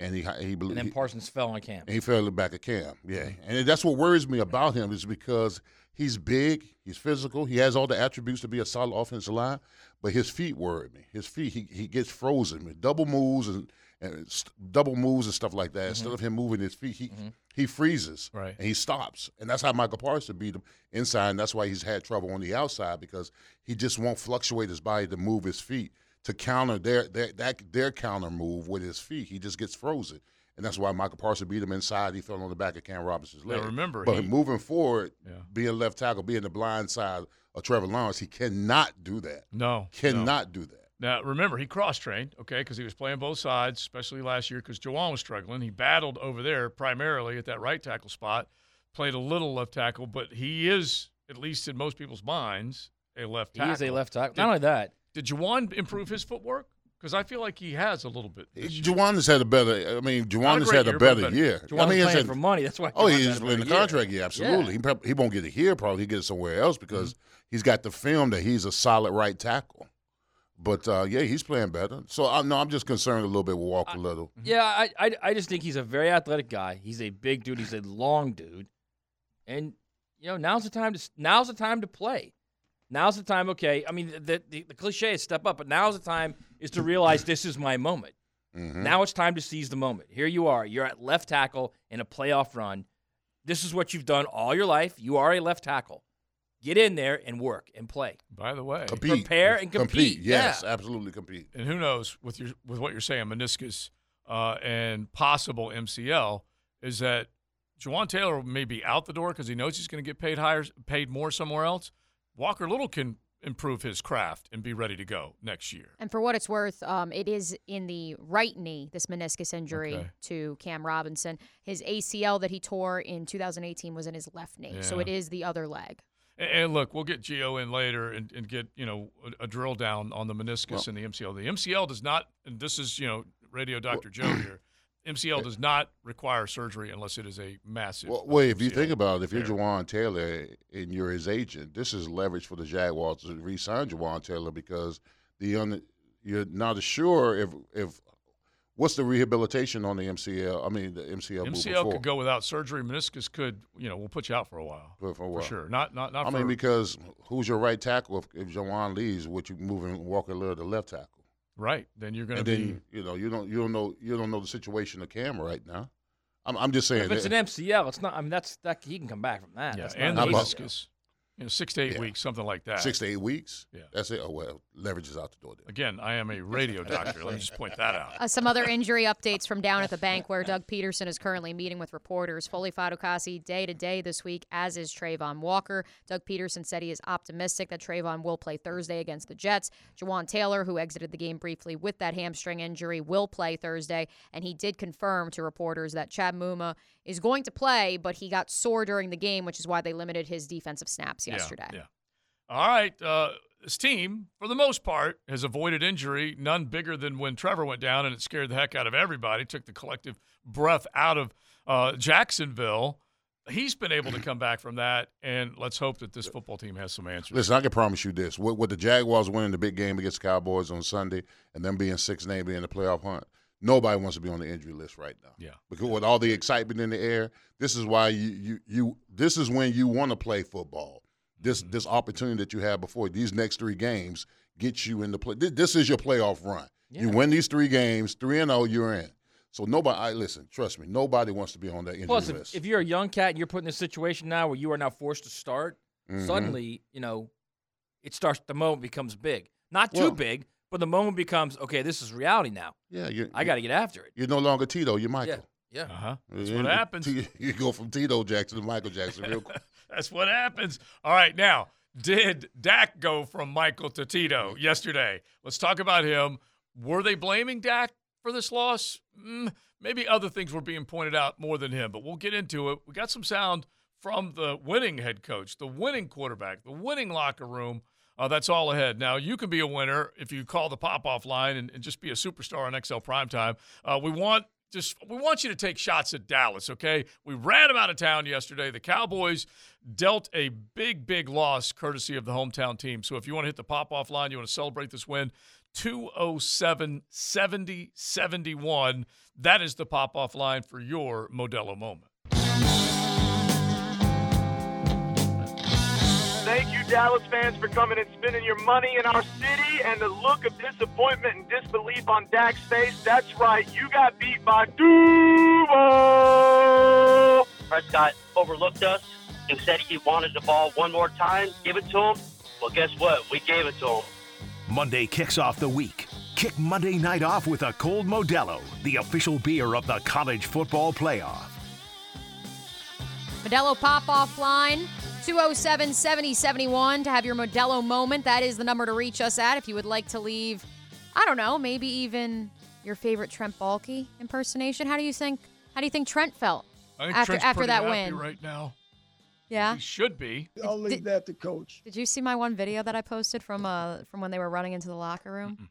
and he he blew. And then he, Parsons fell on Cam. and he fell back at Cam. Yeah, mm-hmm. and that's what worries me about him is because he's big, he's physical, he has all the attributes to be a solid offensive line, but his feet worry me. His feet, he, he gets frozen with double moves and, and st- double moves and stuff like that. Mm-hmm. Instead of him moving his feet, he mm-hmm. he freezes Right. and he stops, and that's how Michael Parsons beat him inside. And that's why he's had trouble on the outside because he just won't fluctuate his body to move his feet to counter their their that their counter move with his feet. He just gets frozen. And that's why Michael Parsons beat him inside. He fell on the back of Cam Robinson's Now, leg. remember, but he- moving forward, Yeah. being left tackle, being the blind side of Trevor Lawrence, he cannot do that. No. no. Cannot do that. Now, remember, he cross trained, okay, because he was playing both sides, especially last year because Jawaan was struggling. He battled over there primarily at that right tackle spot, played a little left tackle, but he is, at least in most people's minds, a left tackle. He tackle. is a left tackle. Not only that, did Jawaan improve his footwork? Because I feel like he has a little bit. Jawaan has had a better. I mean, Jawaan has had a year, but better better. year. Jawaan's I mean, playing had- for money. That's why Oh, Jawaan's he's in the year. contract. Yeah, absolutely. Yeah. He, he won't get it here. Probably he get it somewhere else because Mm-hmm. he's got the film that he's a solid right tackle. But uh, yeah, he's playing better. So I no, I'm just concerned a little bit with Walker Little. Yeah, I, I I just think he's a very athletic guy. He's a big dude. He's a long dude, and you know now's the time to now's the time to play. Now's the time. Okay, I mean the the, the cliche is step up, but now's the time is to realize this is my moment. Mhm. Now it's time to seize the moment. Here you are. You're at left tackle in a playoff run. This is what you've done all your life. You are a left tackle. Get in there and work and play. By the way, compete, prepare and compete. Yes, Yeah. absolutely compete. and who knows with your with what you're saying, meniscus uh, and possible MCL, is that Jawaan Taylor may be out the door because he knows he's going to get paid higher, paid more somewhere else. Walker Little can improve his craft and be ready to go next year. And for what it's worth, um, it is in the right knee, this meniscus injury Okay. to Cam Robinson. His ACL that he tore in 2018 was in his left knee. So it is the other leg. And, and look, we'll get Gio in later and, and get you know a, a drill down on the meniscus and the MCL. The MCL does not, and this is you know Radio Doctor Joe here. MCL does not require surgery unless it is a massive. Well, wait, if you think about it, if you're. Jawaan Taylor and you're his agent, this is leverage for the Jaguars to re-sign Jawaan Taylor because the un, you're not sure if if what's the rehabilitation on the MCL. I mean, the MCL. MCL could go without surgery. Meniscus could, you know, we'll put you out for a while. For, for, a while. sure. Not not not. I for, mean, because who's your right tackle if, if Jawaan leaves? Would you move moving Walker Little to left tackle? Right. Then you're going And to then be. you know you don't you don't know you don't know the situation of Cam right now. I'm I'm just saying. If it's an MCL, it's not. I mean, that's that he can come back from that. Yeah, That's and not the an How about- ACL. meniscus. You know, six to eight Yeah. weeks, something like that. Six to eight weeks. Yeah. That's it. Oh well, leverage is out the door. Then. Again, I am a radio doctor. Let me just point that out. Uh, some other injury updates from down at the bank where Doug Pederson is currently meeting with reporters. Foley Fatukasi day to day this week, as is Travon Walker. Doug Pederson said he is optimistic that Travon will play Thursday against the Jets. Jawaan Taylor, who exited the game briefly with that hamstring injury, will play Thursday. And he did confirm to reporters that Chad Muma is going to play, but he got sore during the game, which is why they limited his defensive snaps yesterday. Yeah. All right. Uh, this team, for the most part, has avoided injury, none bigger than when Trevor went down and it scared the heck out of everybody, took the collective breath out of uh, Jacksonville. He's been able to come back from that, and let's hope that this football team has some answers. Listen, I can promise you this: with, with the Jaguars winning the big game against the Cowboys on Sunday, and them being six and eight, being in the playoff hunt, nobody wants to be on the injury list right now. Yeah. Because with all the excitement in the air, this is why you you, you this is when you want to play football. This Mm-hmm. this opportunity that you have before these next three games gets you in the play. This, is your playoff run. You win these three games, three and zero, you're in. So nobody, I listen. Trust me, nobody wants to be on that injury Plus, list. if, if you're a young cat and you're put in a situation now where you are now forced to start, Mhm. suddenly, you know, it starts. The moment becomes big. Not too Well- big, but the moment becomes okay. This is reality now. yeah, you I got to get after it. You're no longer Tito. You're Michael. Yeah. Uh huh. That's what happens. You, you go from Tito Jackson to Michael Jackson real quick. That's what happens. All right, now, did Dak go from Michael to Tito yesterday? Let's talk about him. Were they blaming Dak for this loss? Mm, maybe other things were being pointed out more than him, but we'll get into it. We got some sound from the winning head coach, the winning quarterback, the winning locker room. Uh, that's all ahead. Now, you can be a winner if you call the pop off line and, and just be a superstar on XL Primetime. Uh, we want just we want you to take shots at Dallas, okay? We ran them out of town yesterday. The Cowboys dealt a big, big loss courtesy of the hometown team. So if you want to hit the pop off line, you want to celebrate this win, 207 70 71. That is the pop off line for your Modelo moment. Dallas fans, for coming and spending your money in our city and the look of disappointment and disbelief on Dak's face. That's right, you got beat by Duval. Prescott overlooked us and said he wanted the ball one more time. Give it to him. Well, guess what? We gave it to him. Monday kicks off the week. Kick Monday night off with a cold Modelo, the official beer of the college football playoff. Modelo pop off line 207 7071 to have your Modelo moment. That is the number to reach us at if you would like to leave, I don't know, maybe even your favorite Trent Baalke impersonation. How do you think how do you think Trent felt I think after Trent's after that happy win? right now. Yeah. He should be. I'll leave that to coach. Did you see my one video that I posted from uh from when they were running into the locker room?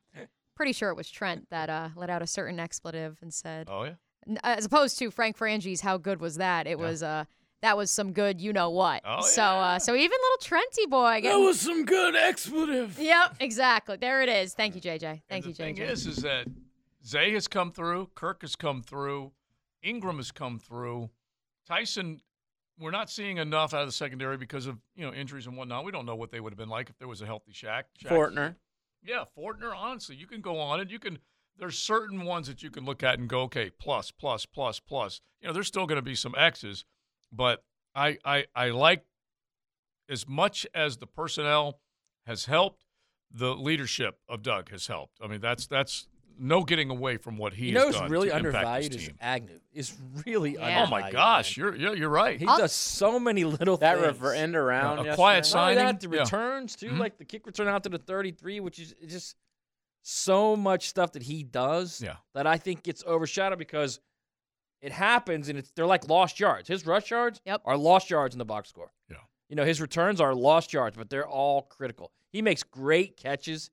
Pretty sure it was Trent that uh, let out a certain expletive and said, Oh yeah. As opposed to Frank Frangie's "How good was that?" It was uh that was some good, you know what. Oh, so uh so even little Trenty boy. That was some good expletive. Yep, exactly. There it is. Thank you, JJ. Thank you, the thing JJ. is, is that Zay has come through, Kirk has come through, Engram has come through, Tyson. We're not seeing enough out of the secondary because of you know injuries and whatnot. We don't know what they would have been like if there was a healthy Shaq. Shaq Fortner. Yeah, Fortner. Honestly, you can go on and you can. There's certain ones that you can look at and go, okay, plus, plus, plus, plus. You know, there's still going to be some X's, but I, I, I like as much as the personnel has helped, the leadership of Doug has helped. I mean, that's that's no getting away from what he You know has done really to undervalued this is team. Agnew. Is really Yeah. undervalued. Oh my gosh, you're you're, you're right. He does so many little That things. rever- end around. A quiet signing. that, the Yeah. returns too, Mhm. like the kick return out to the 33, which is just so much stuff that he does Yeah. that I think gets overshadowed because it happens and it's they're like lost yards. His rush yards Yep. are lost yards in the box score. Yeah. You know, his returns are lost yards, but they're all critical. He makes great catches.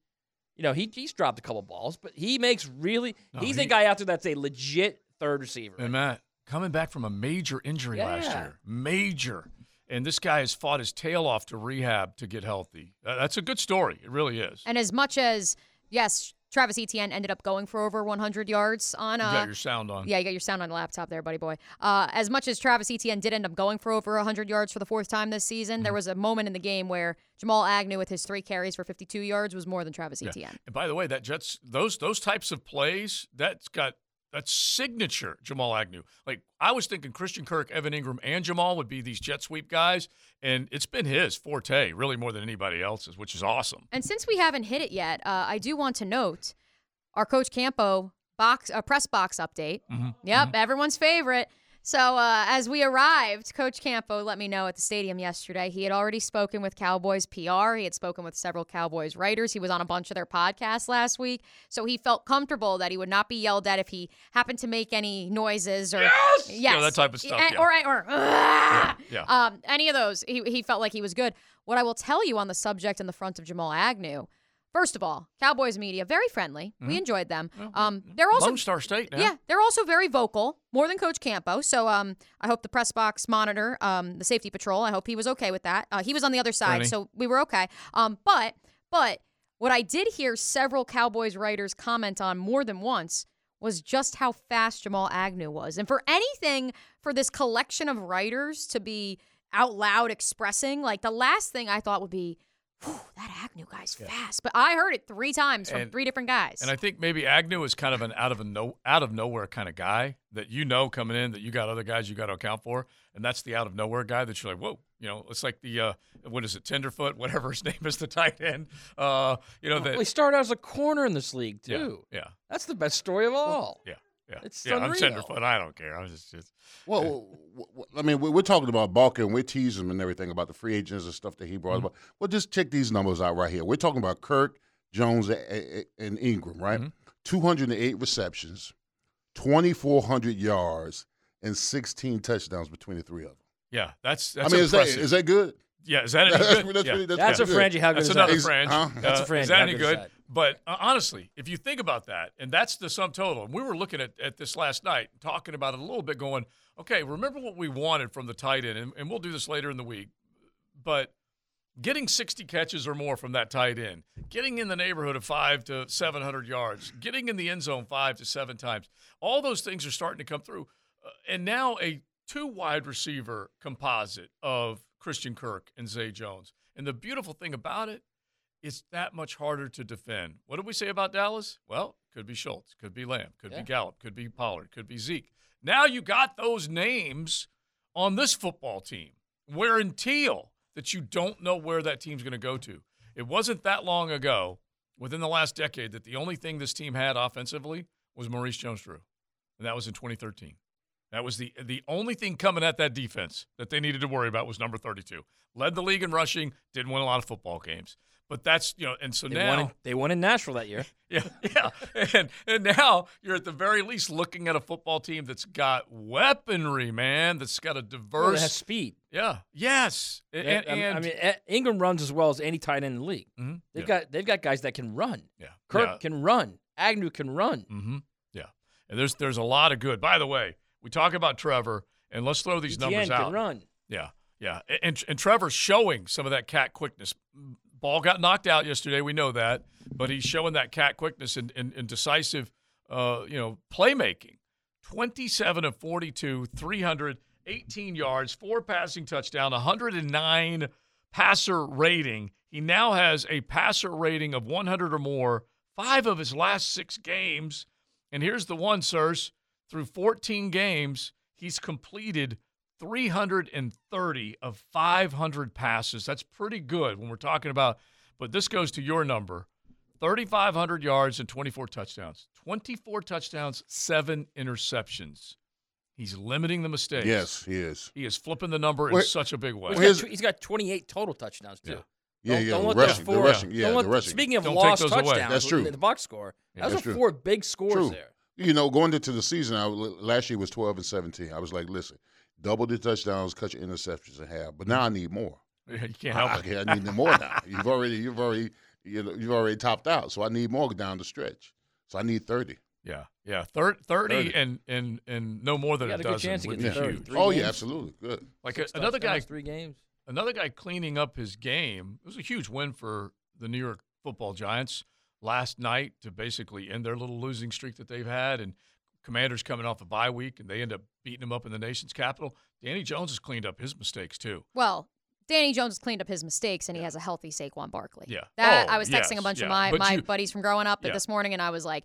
You know, he he's dropped a couple balls, but he makes really No, he's he- a guy out there that's a legit third receiver. And Matt, coming back from a major injury last year, major, and this guy has fought his tail off to rehab to get healthy. Uh, that's a good story. It really is. And as much as yes, Travis Etienne ended up going for over 100 yards on. Uh, you got your sound on. Yeah, you got your sound on the laptop there, buddy boy. Uh, as much as Travis Etienne did end up going for over 100 yards for the fourth time this season, Mm-hmm. there was a moment in the game where Jamal Agnew, with his three carries for 52 yards, was more than Travis Yeah. Etienne. And by the way, that Jets those those types of plays that's got that's signature Jamal Agnew. Like I was thinking Christian Kirk, Evan Engram, and Jamal would be these jet sweep guys, and it's been his forte really more than anybody else's, which is awesome. And since we haven't hit it yet, uh, I do want to note our Coach Campo box uh, press box update. Mhm, Yep, everyone's favorite. So uh, as we arrived, Coach Campo let me know at the stadium yesterday he had already spoken with Cowboys PR. He had spoken with several Cowboys writers. He was on a bunch of their podcasts last week, so he felt comfortable that he would not be yelled at if he happened to make any noises or yes, yes, You know, that type of stuff. And- yeah. or or "Ah!" yeah. um, any of those. He he felt like he was good. What I will tell you on the subject in the front of Jamal Agnew. First of all, Cowboys media very friendly. We Mhm. enjoyed them. Um, they're also Lone Star State now. yeah, they're also very vocal, more than Coach Campo. So um, I hope the press box monitor, um, the safety patrol, I hope he was okay with that. Uh, he was on the other side, so we were okay. Um, but but what I did hear several Cowboys writers comment on more than once was just how fast Jamal Agnew was, and for anything for this collection of writers to be out loud expressing, like the last thing I thought would be. "Whew, That Agnew guy's fast, but I heard it three times from And- three different guys. And I think maybe Agnew is kind of an out of a no out of nowhere kind of guy that you know coming in that you got other guys you got to account for, and that's the out of nowhere guy that you're like, whoa, you know, it's like the uh, what is it, Tenderfoot, whatever his name is, the tight end. Uh, you know Well, that. he started out as a corner in this league too. yeah. That's the best story of all. Yeah, yeah, It's yeah. I'm unreal. Tenderfoot. I don't care. I'm just, just Well, w- w- I mean, we- we're talking about Baalke and we're teasing him and everything about the free agents and stuff that he brought Mm-hmm. about. Well, just check these numbers out right here. We're talking about Kirk, Jones, a- a- and Engram, right? Mm-hmm. 208 receptions, 2,400 yards, and 16 touchdowns between the three of them. yeah. That's I mean, is that, impressive. is that good? Yeah, is that any That's- good? that's yeah. really- that's That's pretty a good. Frangie. How good That's is another that? Is- Frange. huh? That's a Uh, Frangie. Is that any good good? that? But uh, honestly, if you think about that, and that's the sum total, and we were looking at, at this last night, talking about it a little bit, going, okay, remember what we wanted from the tight end, and, and we'll do this later in the week, but getting 60 catches or more from that tight end, getting in the neighborhood of five to 700 yards, getting in the end zone five to seven times, all those things are starting to come through. Uh, and now a two wide receiver composite of Christian Kirk and Zay Jones. And the beautiful thing about it, it's that much harder to defend. What did we say about Dallas? Well, could be Schultz, could be Lamb, could Yeah. be Gallup, could be Pollard, could be Zeke. Now you got those names on this football team wearing teal that you don't know where that team's going to go to. It wasn't that long ago, within the last decade, that the only thing this team had offensively was Maurice Jones-Drew, and that was in 2013. That was the the only thing coming at that defense that they needed to worry about was number 32. Led the league in rushing, didn't win a lot of football games. But that's, you know, and so They now won, in, they won in Nashville that year. yeah, yeah. And and now you're at the very least looking at a football team that's got weaponry, man, that's got a Well, diverse it has speed. Yeah. Yes. A- Yeah, And, I mean, Engram runs as well as any tight end in the league. Mhm. They've Yeah. got they've got guys that can run. Yeah. Kirk Yeah. can run. Agnew can run. Mm-hmm. Yeah. And there's there's a lot of good. By the way, we talk about Trevor, and let's throw these Etienne numbers out. can run. Yeah, yeah. And and Trevor's showing some of that cat quickness. Ball got knocked out yesterday. We know that, but he's showing that cat quickness and, and, and decisive, uh, you know, playmaking. Twenty-seven of forty-two, three hundred eighteen yards, four passing touchdown, one hundred and nine passer rating. He now has a passer rating of one hundred or more. Five of his last six games, and here's the one, sirs. Through 14 games, he's completed 330 of 500 passes. That's pretty good when we're talking about, but this goes to your number 3,500 yards and 24 touchdowns. 24 touchdowns, seven interceptions. He's limiting the mistakes. Yes, he is. He is flipping the number in such a big way. He's Well, got, he's got 28 total touchdowns too. Yeah, Don't- yeah, don't the let rushing, those the rushing, yeah, don't the rushing. Speaking of Don't lost those away. touchdowns, That's true. The, the box score. Yeah, those that's are true. four big scores True. there. You know, going into the season, I, last year was 12 and 17. I was like, listen, double the touchdowns, cut your interceptions in half. But now I need more. you can't help I, it. I, I need more now. You've already, you've already, you know, you've already topped out. So I need more down the stretch. So I need 30. Yeah, yeah, Thir- 30, 30. and and and no more than You a got a good dozen chance to would get be to 30. huge. Three oh games. yeah, absolutely, good. Like a, another guy, three games. another guy cleaning up his game. It was a huge win for the New York Football Giants last night to basically end their little losing streak that they've had. And Commanders coming off a bye week, and they end up beating them up in the nation's capital. Danny Jones has cleaned up his mistakes too. Well, Danny Jones has cleaned up his mistakes, and he has a healthy Saquon Barkley. Yeah. That Oh, I was texting yes, a bunch yeah. of my, But my you- buddies from growing up Yeah. this morning, and I was like,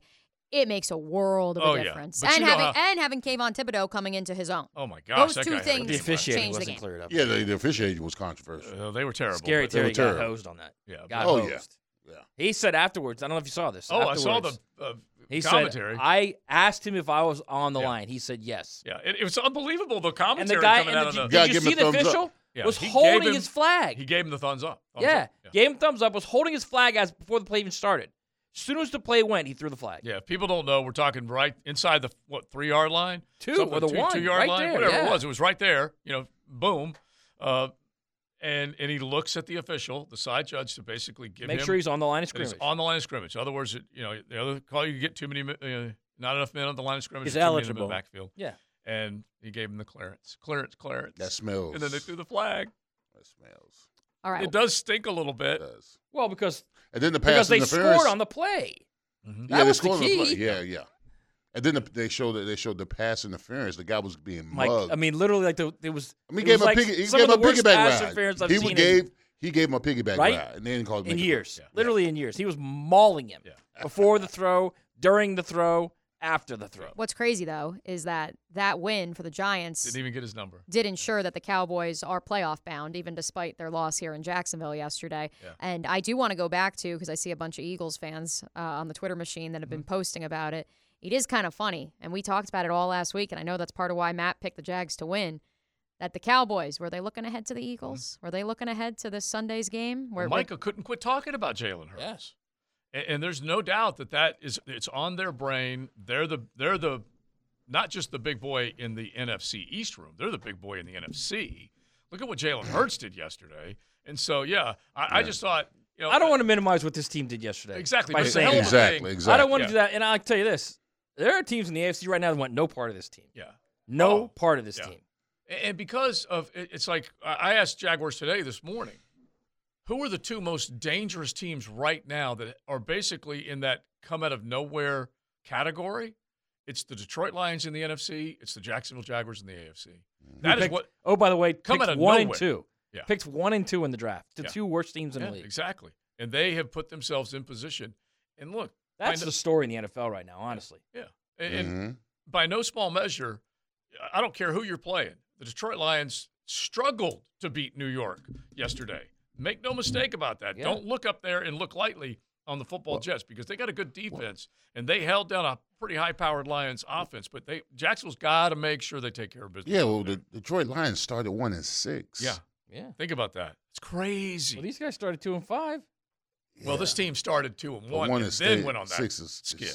it makes a world of Oh, yeah. difference. But And having how- and having Kayvon Thibodeaux coming into his own. Oh my gosh, Those that two guy things The officiating changed the wasn't game. cleared up. Yeah, the, the officiating was controversial. Uh, they were terrible. Scary but- They were Terry got hosed on that. Yeah. Got Oh, hosed. yeah. Yeah. He said afterwards. I don't know if you saw this. Oh, I saw the afterwards, uh, He commentary. said, "I asked him if I was on the Yeah. line. He said yes." yeah, it, it was unbelievable. The And commentary the guy, coming and out the, of the. did you see the thumbs up. official Yeah, was he holding him- his flag? He gave him the thumbs up. Thumbs yeah. up. yeah. gave him thumbs up. Was holding his flag as before the play even started. As soon as the play went, he threw the flag. Yeah, if people don't know, we're talking right inside the what three yard line, Two, or the two, one, two yard right line, there, whatever it was. It was right there. You know, boom, uh, and and he looks at the official, the side judge, to basically give Make him sure he's on the line of that he's scrimmage. on the line of scrimmage. In other words, you know, the other call you get too many, uh, not enough men on the line of scrimmage. He's or too many in the eligible. backfield. Yeah. and he gave him the clearance, clearance, clearance. That smells. And then they threw the flag. That smells. All right. It does stink a little bit. It does. Well, because And then the pass because they interference. scored on the play. Mhm. That yeah, they was the scored on the play. Yeah, yeah. And then the, they showed that they showed the pass interference. The guy was being Like mugged. I mean, literally, like the, it was. I mean, he gave him like a piggy, he gave him a piggyback pass ride. interference I've He seen in- gave he gave him a piggyback Right? ride, and then called in make a years, play. literally in years. He was mauling him before the throw, during the throw, after the throw. What's crazy though is that that win for the Giants Didn't even get his number. did ensure that the Cowboys are playoff bound, even despite their loss here in Jacksonville yesterday. Yeah. And I do want to go back to because I see a bunch of Eagles fans uh, on the Twitter machine that have Mm-hmm. been posting about it. It is kind of funny, and we talked about it all last week, and I know that's part of why Matt picked the Jags to win. That the Cowboys were they looking ahead to the mm. Eagles? Were they looking ahead to this Sunday's game? Well, Micah couldn't quit talking about Jalen Hurts. Yes. And, and there's no doubt that that is it's on their brain. They're the they're the not just the big boy in the NFC East room. They're the big boy in the NFC. Look at what Jalen Hurts did yesterday. And so yeah, I, I just thought you know I don't uh, want to minimize what this team did yesterday. Exactly, By but it's a saying hell of a that. thing. Exactly, I don't want to Yeah. do that. And I'll tell you this: there are teams in the AFC right now that want no part of this team. Yeah. No Oh, part of this yeah. team. And because of it's like I asked Jaguars today this morning, who are the two most dangerous teams right now that are basically in that come out of nowhere category? It's the Detroit Lions in the NFC. It's the Jacksonville Jaguars in the AFC. That is Picked- what. Oh, by the way, Come out of one and two. Yeah. Picked one and two in the draft. The Yeah. two worst teams in Yeah, the league. exactly. And they have put themselves in position. And look, That's no- the story in the NFL right now, honestly. yeah. And, and Mhm. by no small measure, I don't care who you're playing. The Detroit Lions struggled to beat New York yesterday. Make no mistake about that. Yeah. Don't look up there and look lightly on the football Jets because they got a good defense and they held down a pretty high-powered Lions offense. But they Jacksonville's got to make sure they take care of business. Yeah, well, the Detroit Lions started one and six. yeah. Yeah. Think about that. It's crazy. Well, these guys started two and five. Well, this team started two and one, one and then stayed- went on that six is, skid.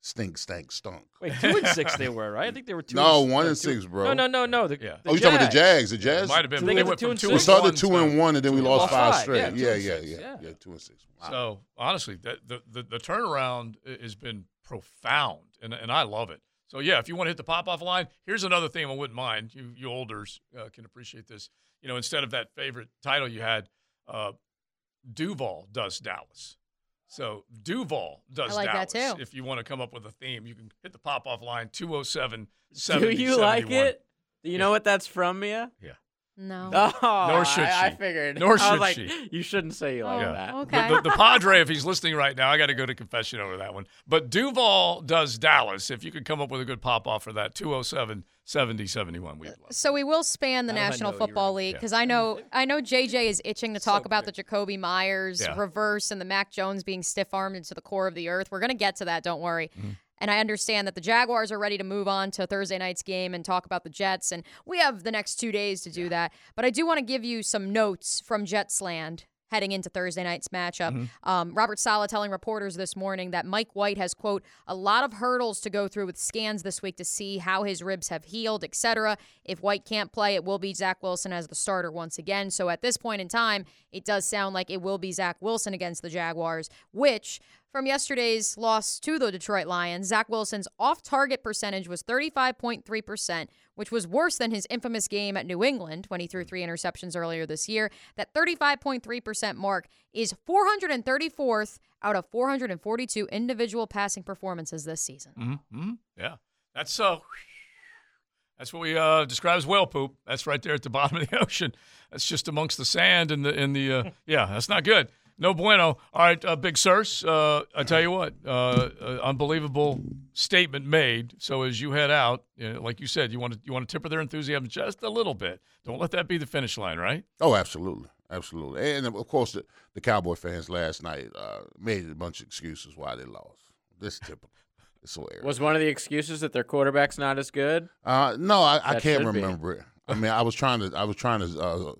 stink, stank, stunk. Wait, two and six they were, right? I think they were two. No, and, one or and two- six, bro. No, no, no, no. The, Yeah. the oh, you talking about the Jags. Jags? The Jazz? Might have been. So they they went went two and two We and six. started two and one, and then we lost five five. straight. Yeah, Yeah, yeah, yeah, Yeah. yeah, Two and six. So honestly, the, the the turnaround has been profound, and and I love it. So yeah, if you want to hit the pop off line, here's another thing I wouldn't mind. You you olders uh, can appreciate this. You know, instead of that favorite title you had, uh, Duval does Dallas. So Duval does I like Dallas. that too. If you want to come up with a theme, you can hit the pop off line 207 Do you like it? Do you know what that's from, Mia? Yeah. No. Oh, Nor should I, I she. figured. Nor I should was like, she. You shouldn't say you like Oh, that. okay. The, the, the Padre, if he's listening right now, I got to go to confession over that one. But Duval does Dallas. If you could come up with a good pop off for that, 207 70 71, we'd love. So we will span the How did I National know you were Football gonna- League Yeah. because I know I know JJ is itching to talk about the Jakobi Meyers Yeah. reverse and the Mac Jones being stiff armed into the core of the earth. We're gonna get to that, don't worry. Mm-hmm. And I understand that the Jaguars are ready to move on to Thursday night's game and talk about the Jets, and we have the next two days to do that. But I do want to give you some notes from Jetsland heading into Thursday night's matchup. Mm-hmm. Um, Robert Saleh telling reporters this morning that Mike White has quote a lot of hurdles to go through with scans this week to see how his ribs have healed, etc. If White can't play, it will be Zach Wilson as the starter once again. So at this point in time, it does sound like it will be Zach Wilson against the Jaguars, which from yesterday's loss to the Detroit Lions, Zach Wilson's off target percentage was 35.3%, which was worse than his infamous game at New England when he threw three interceptions earlier this year. That 35.3% mark is 434th out of 442 individual passing performances this season. Mm-hmm. Yeah. That's uh, that's what we uh, describe as whale poop. That's right there at the bottom of the ocean. That's just amongst the sand and the in the uh, yeah. That's not good. No bueno. All right, uh, Big Sirs. Uh, I tell you what, uh, uh, unbelievable statement made. So as you head out, you know, like you said, you want to you want to temper their enthusiasm just a little bit. Don't let that be the finish line, right? Oh, absolutely, absolutely. And of course, the, the Cowboy fans last night uh, made a bunch of excuses why they lost. This is typical. It's so arrogant. Was one of the excuses that their quarterback's not as good? Uh, no, I, I can't should be. remember it. I mean, I was trying to I was trying to uh,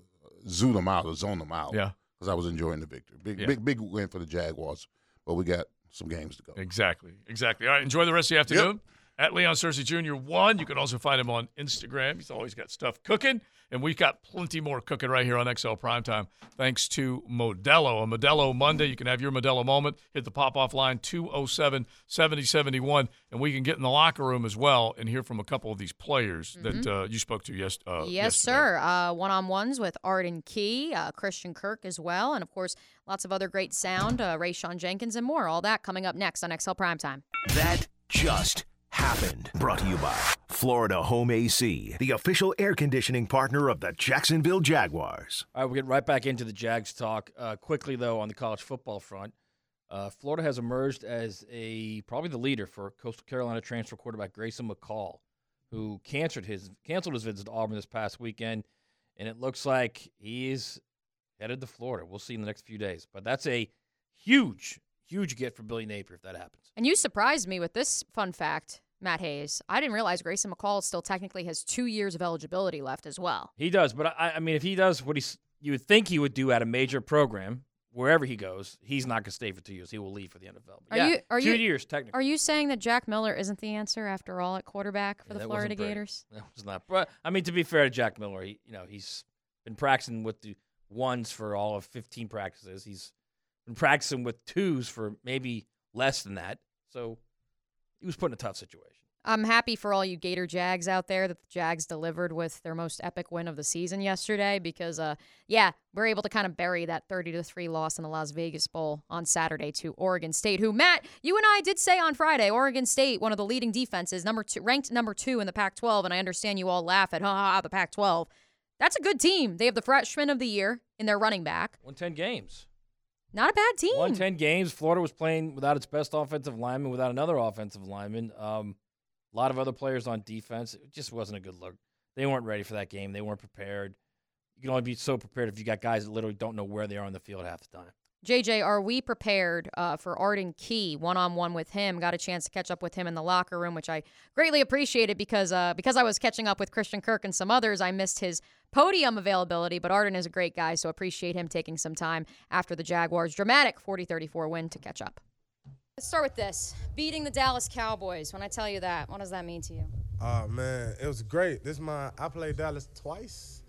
zoo them out or zone them out. Yeah. Because I was enjoying the victory. Big Yeah. big big win for the Jaguars, but we got some games to go. Exactly. Exactly. All right. Enjoy the rest of the afternoon. At Leon Searcy Jr. one. You can also find him on Instagram. He's always got stuff cooking, and we've got plenty more cooking right here on XL Primetime. Thanks to Modelo. A Modelo Monday. You can have your Modelo moment. Hit the pop off line 207 7071, and we can get in the locker room as well and hear from a couple of these players that uh, you spoke to yes, uh, yes, yesterday. sir. Uh, one-on-ones with Arden Key, uh, Christian Kirk as well, and of course, lots of other great sound, uh, Rayshawn Jenkins, and more. All that coming up next on XL Primetime. That just happened. Brought to you by Florida Home AC, the official air conditioning partner of the Jacksonville Jaguars. All right, we'll get right back into the Jags talk. Uh, quickly, though, on the college football front, uh, Florida has emerged as a probably the leader for Coastal Carolina transfer quarterback Grayson McCall, who canceled his canceled his visit to Auburn this past weekend, and it looks like he's headed to Florida. We'll see in the next few days, but that's a huge, huge get for Billy Napier if that happens. And you surprised me with this fun fact, Matt Hayes. I didn't realize Grayson McCall still technically has two years of eligibility left as well. He does, but I, I mean, if he does what he's you would think he would do at a major program, wherever he goes, he's not going to stay for two years. He will leave for the NFL. But Are yeah, you are two you years technically. Are you saying that Jack Miller isn't the answer after all at quarterback for Yeah, the Florida. Gators? That was not. But I mean, to be fair to Jack Miller, he you know he's been practicing with the ones for all of 15 practices. He's been practicing with twos for maybe less than that. So he was put in a tough situation. I'm happy for all you Gator Jags out there that the Jags delivered with their most epic win of the season yesterday because uh yeah, we're able to kind of bury that 30 to 3 loss in the Las Vegas Bowl on Saturday to Oregon State who Matt, you and I did say on Friday, Oregon State, one of the leading defenses, number 2 ranked number 2 in the Pac-12 and I understand you all laugh at ha ha, ha the Pac-12. That's a good team. They have the freshman of the year in their running back. Won 10 games. Not a bad team. Won 10 games. Florida was playing without its best offensive lineman, without another offensive lineman. Um, a lot of other players on defense. It just wasn't a good look. They weren't ready for that game. They weren't prepared. You can only be so prepared if you got guys that literally don't know where they are on the field half the time. JJ, are we prepared uh, for Arden Key one on one with him? Got a chance to catch up with him in the locker room, which I greatly appreciated because uh, because I was catching up with Christian Kirk and some others. I missed his podium availability, but Arden is a great guy, so appreciate him taking some time after the Jaguars' dramatic 40-34 win to catch up. Let's start with this: beating the Dallas Cowboys. When I tell you that, what does that mean to you? Oh man, it was great. This is my I played Dallas twice.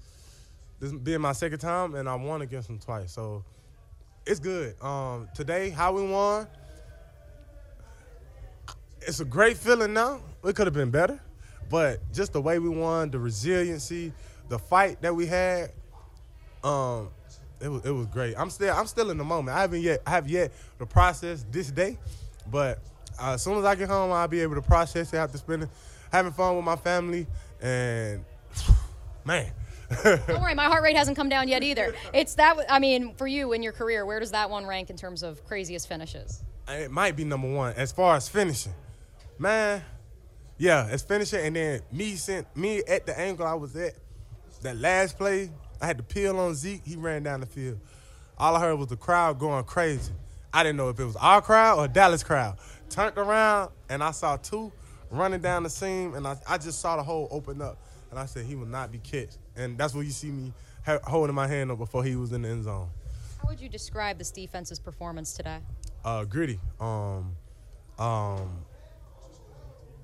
This being my second time, and I won against them twice. So it's good. Um, today, how we won. It's a great feeling now. It could have been better, but just the way we won, the resiliency, the fight that we had, um, it was it was great. I'm still I'm still in the moment. I haven't yet I have yet to process this day, but uh, as soon as I get home, I'll be able to process it after spending having fun with my family and man. Don't worry, my heart rate hasn't come down yet either. It's that. I mean, for you in your career, where does that one rank in terms of craziest finishes? it might be number one as far as finishing. Man, yeah, it's finishing, and then me sent me at the angle I was at. That last play, I had to peel on Zeke. He ran down the field. All I heard was the crowd going crazy. I didn't know if it was our crowd or Dallas crowd. Turned around and I saw two running down the seam, and I, I just saw the hole open up, and I said he will not be catched. And that's what you see me ha- holding my hand up before he was in the end zone. How would you describe this defense's performance today? uh, gritty, um, um,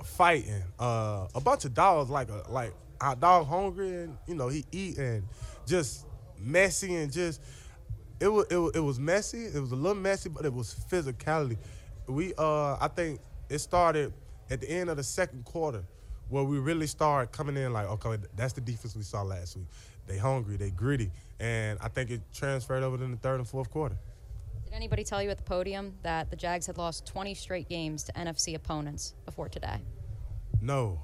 fighting, uh, a bunch of dogs like a like our dog hungry and you know he eat and just messy and just it was it was, it was messy. It was a little messy, but it was physicality. We uh, I think it started at the end of the second quarter where we really started coming in like okay that's the defense we saw last week. They hungry, they gritty, and I think it transferred over in the third and fourth quarter. Did anybody tell you at the podium that the Jags had lost 20 straight games to NFC opponents before today? No.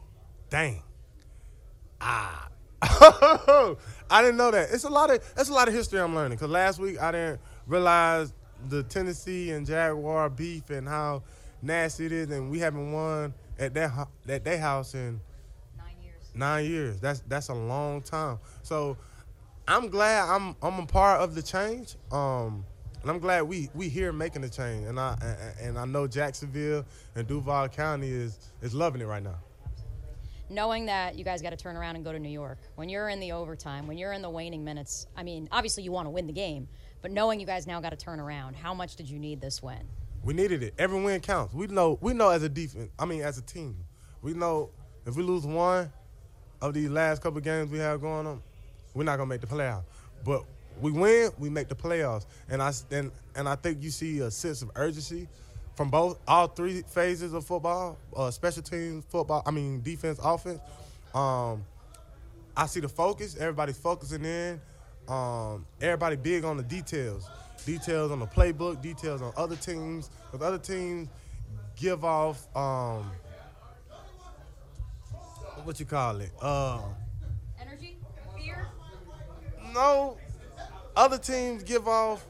Dang. Ah. I didn't know that. It's a lot of it's a lot of history I'm learning. Cause last week I didn't realize the Tennessee and Jaguar beef and how nasty it is, and we haven't won at that at their house in nine years. Nine years. That's that's a long time. So I'm glad I'm I'm a part of the change. Um, and I'm glad we we here making the change. And I and I know Jacksonville and Duval County is is loving it right now. Knowing that you guys got to turn around and go to New York, when you're in the overtime, when you're in the waning minutes, I mean, obviously you want to win the game, but knowing you guys now got to turn around, how much did you need this win? We needed it. Every win counts. We know we know as a defense. I mean, as a team, we know if we lose one of these last couple games we have going on, we're not gonna make the playoffs. But we win, we make the playoffs. And I and and I think you see a sense of urgency from both all three phases of football, uh, special teams football. I mean, defense, offense. Um, I see the focus. Everybody's focusing in. Um, everybody big on the details. Details on the playbook. Details on other teams. Because other teams give off um, what you call it? Uh, Energy, fear. no, other teams give off.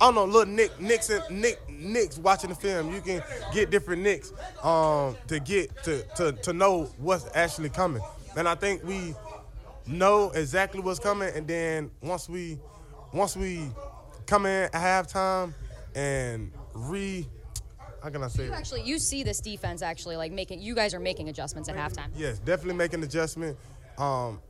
I don't know, little Nick, Nixon, Nick, Nicks watching the film. You can get different Nicks um, to get to, to to know what's actually coming. And I think we know exactly what's coming. And then once we once we come in at halftime and re, how can I say? You it? actually, you see this defense actually like making. You guys are making adjustments at halftime. Yes, definitely making adjustment. Um,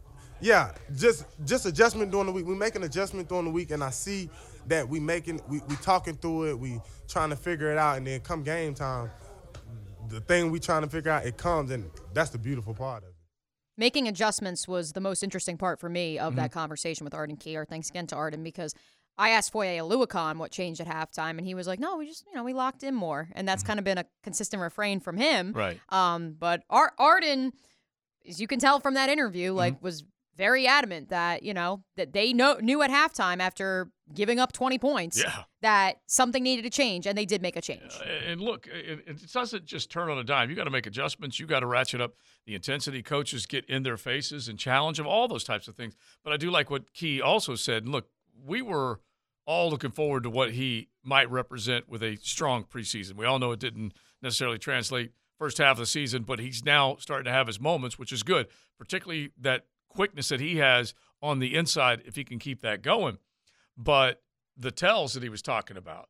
yeah, just just adjustment during the week. We make an adjustment during the week, and I see that we making we, we talking through it. We trying to figure it out, and then come game time, the thing we trying to figure out it comes, and that's the beautiful part of it. Making adjustments was the most interesting part for me of Mm-hmm. that conversation with Arden Key. Thanks again to Arden because I asked Foye Oluokun what changed at halftime, and he was like, "No, we just you know we locked in more," and that's kind of been a consistent refrain from him. Right. Um, but Ar- Arden, as you can tell from that interview, like was very adamant that you know that they know knew at halftime after giving up 20 points Yeah. that something needed to change, and they did make a change. And look, it, it doesn't just turn on a dime. You got to make adjustments. You got to ratchet up the intensity. Coaches get in their faces and challenge them, all those types of things. But I do like what Key also said. Look, we were all looking forward to what he might represent with a strong preseason. We all know it didn't necessarily translate first half of the season, but he's now starting to have his moments, which is good, particularly that quickness that he has on the inside if he can keep that going. But the tells that he was talking about,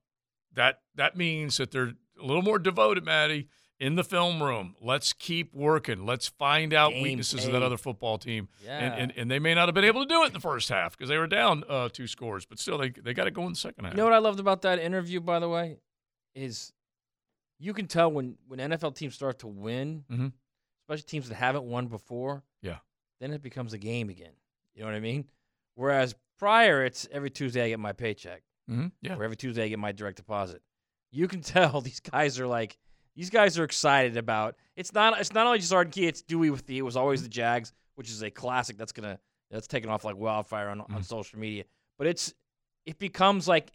that that means that they're a little more devoted, Maddie, in the film room. Let's keep working. Let's find out Game weaknesses of that other football team. Yeah. And, and and they may not have been able to do it in the first half because they were down uh, two scores, but still they they got to go in the second half. You know what I loved about that interview, by the way, is you can tell when when NFL teams start to win, Mhm. especially teams that haven't won before. Yeah. Then it becomes a game again. You know what I mean? Whereas prior, it's every Tuesday I get my paycheck, Mhm. Yeah. or every Tuesday I get my direct deposit. You can tell these guys are like these guys are excited about. It's not it's not only just Arden Key, it's Dewey with the it was always the Jags, which is a classic that's gonna that's taken off like wildfire on, Mm-hmm. on social media. But it's it becomes like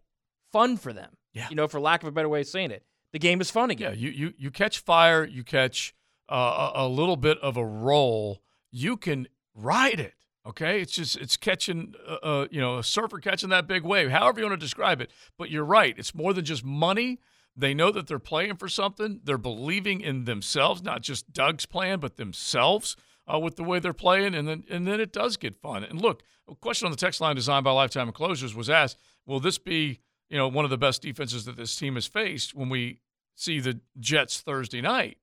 fun for them. Yeah. You know, for lack of a better way of saying it. The game is fun again. Yeah, you you you catch fire, you catch uh, a, a little bit of a roll, you can ride it. Okay, it's just it's catching uh, uh, you know a surfer catching that big wave, however you want to describe it. But you're right, it's more than just money. They know that they're playing for something. They're believing in themselves, not just Doug's plan, but themselves uh, with the way they're playing, and then and then it does get fun. And look, a question on the text line designed by Lifetime Enclosures was asked: Will this be you know one of the best defenses that this team has faced when we see the Jets Thursday night?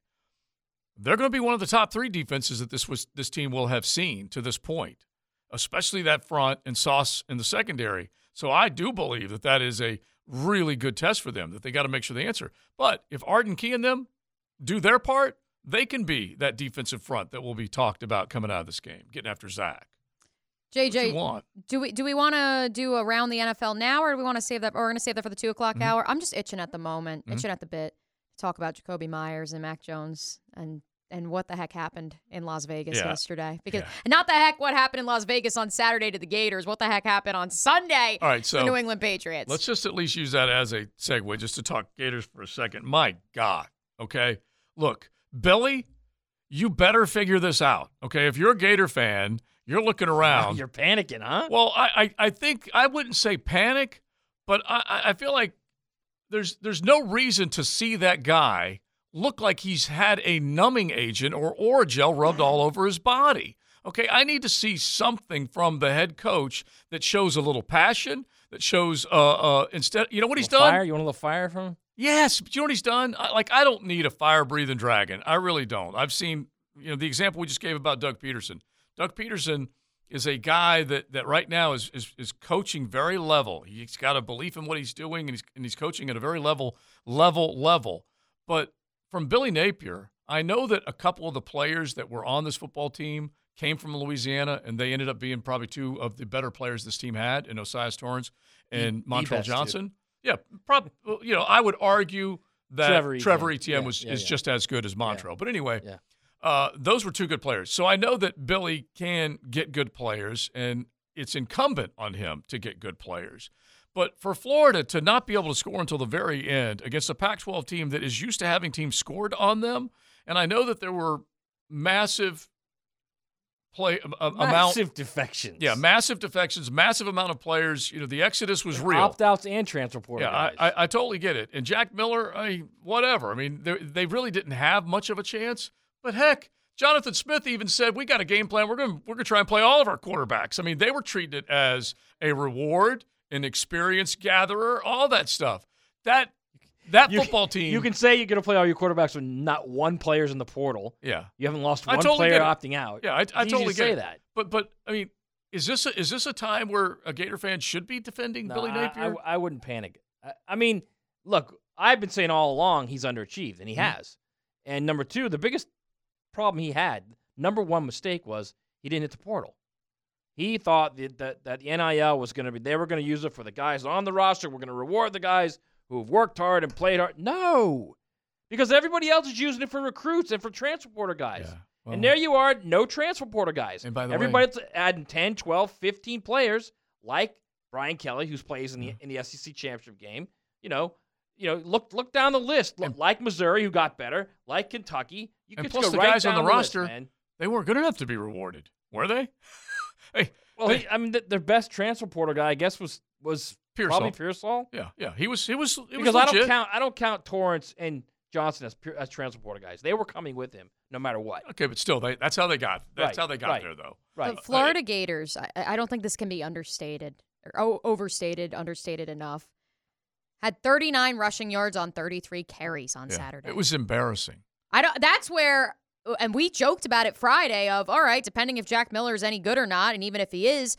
They're going to be one of the top three defenses that this was this team will have seen to this point, especially that front and Sauce in the secondary. So I do believe that that is a really good test for them that they got to make sure they answer. But if Arden Key and them do their part, they can be that defensive front that will be talked about coming out of this game, getting after Zach. JJ, want? do we do we want to do around the NFL now, or do we want to save that? Or we're going to save that for the two o'clock Mm-hmm. hour. I'm just itching at the moment, Mhm. itching at the bit talk about Jakobi Meyers and Mac Jones and and what the heck happened in Las Vegas Yeah. yesterday. Because Yeah. not the heck what happened in Las Vegas on Saturday to the Gators. What the heck happened on Sunday All right, so the New England Patriots? Let's just at least use that as a segue just to talk Gators for a second. My God. Okay. Look, Billy, you better figure this out. Okay. If you're a Gator fan, you're looking around. You're panicking, huh? Well, I, I, I think I wouldn't say panic, but I, I- I feel like there's there's no reason to see that guy look like he's had a numbing agent or Orajel rubbed all over his body. Okay, I need to see something from the head coach that shows a little passion, that shows uh uh instead you know what he's done? Fire? You want a little fire from him? Yes, but you know what he's done? I, like I don't need a fire breathing dragon. I really don't. I've seen you know the example we just gave about Doug Pederson. Doug Pederson is a guy that that right now is is, is coaching very level. He's got a belief in what he's doing, and he's and he's coaching at a very level level level. But from Billy Napier, I know that a couple of the players that were on this football team came from Louisiana, and they ended up being probably two of the better players this team had in O'Cyrus Torrence and the Montrell. Johnson. Yeah, prob- you know, I would argue that Trevor Trevor, Etienne. Yeah, was yeah, is yeah. just as good as Montrell. But anyway, uh, those were two good players. So I know that Billy can get good players, and it's incumbent on him to get good players. But for Florida to not be able to score until the very end against a Pac 12 team that is used to having teams scored on them, and I know that there were massive play a, a- amount Massive defections. yeah, massive defections, massive amount of players. You know, the exodus was real. Opt outs and transfer portal. Yeah. I, I, I totally get it. And Jack Miller, I whatever. I mean, they they really didn't have much of a chance. But heck, Jonathan Smith even said, "We got a game plan. We're going we're going to try and play all of our quarterbacks." I mean, they were treating it as a reward, an experience gatherer, all that stuff. That that You- football team. You can say you're going to play all your quarterbacks with not one player's in the portal. Yeah. You haven't lost I one totally player opting out. Yeah, I, I totally to get say it. that. But but I mean, is this a, is this a time where a Gator fan should be defending No, Billy Napier? I, I wouldn't panic. I, mean, look, I've been saying all along he's underachieved, and he Mhm. has. And number two, the biggest problem he had, number one mistake was he didn't hit the portal. He thought that that, that the NIL was going to be, they were going to use it for the guys on the roster. We're going to reward the guys who have worked hard and played hard. No, because everybody else is using it for recruits and for transfer portal guys. well- and there you are, no transfer portal guys. And by the way- Everybody's adding 10, 12, 15 players like Brian Kelly, who's plays in the in the SEC championship game. You know, you know, look look down the list. Look, like Missouri, who got better, like Kentucky. You and could plus go the right guys on the list, roster, man. they weren't good enough to be rewarded, were they? Hey, Well, he, I mean, the, their best transfer portal guy, I guess, was was probably Pearsall. Pearsall. Yeah, yeah, he was. He was. It because was I don't count I don't count Torrence and Johnson as pure, as transfer portal guys. They were coming with him no matter what. Okay, but still, they, that's how they got. That's Right, how they got right, there, though. Right. The uh, Florida Gators, I, I don't think this can be understated or oh, overstated, understated enough. Had 39 rushing yards on 33 carries on Yeah, Saturday. It was embarrassing. I don't. That's where, and we joked about it Friday. Of all right, depending if Jack Miller is any good or not, and even if he is,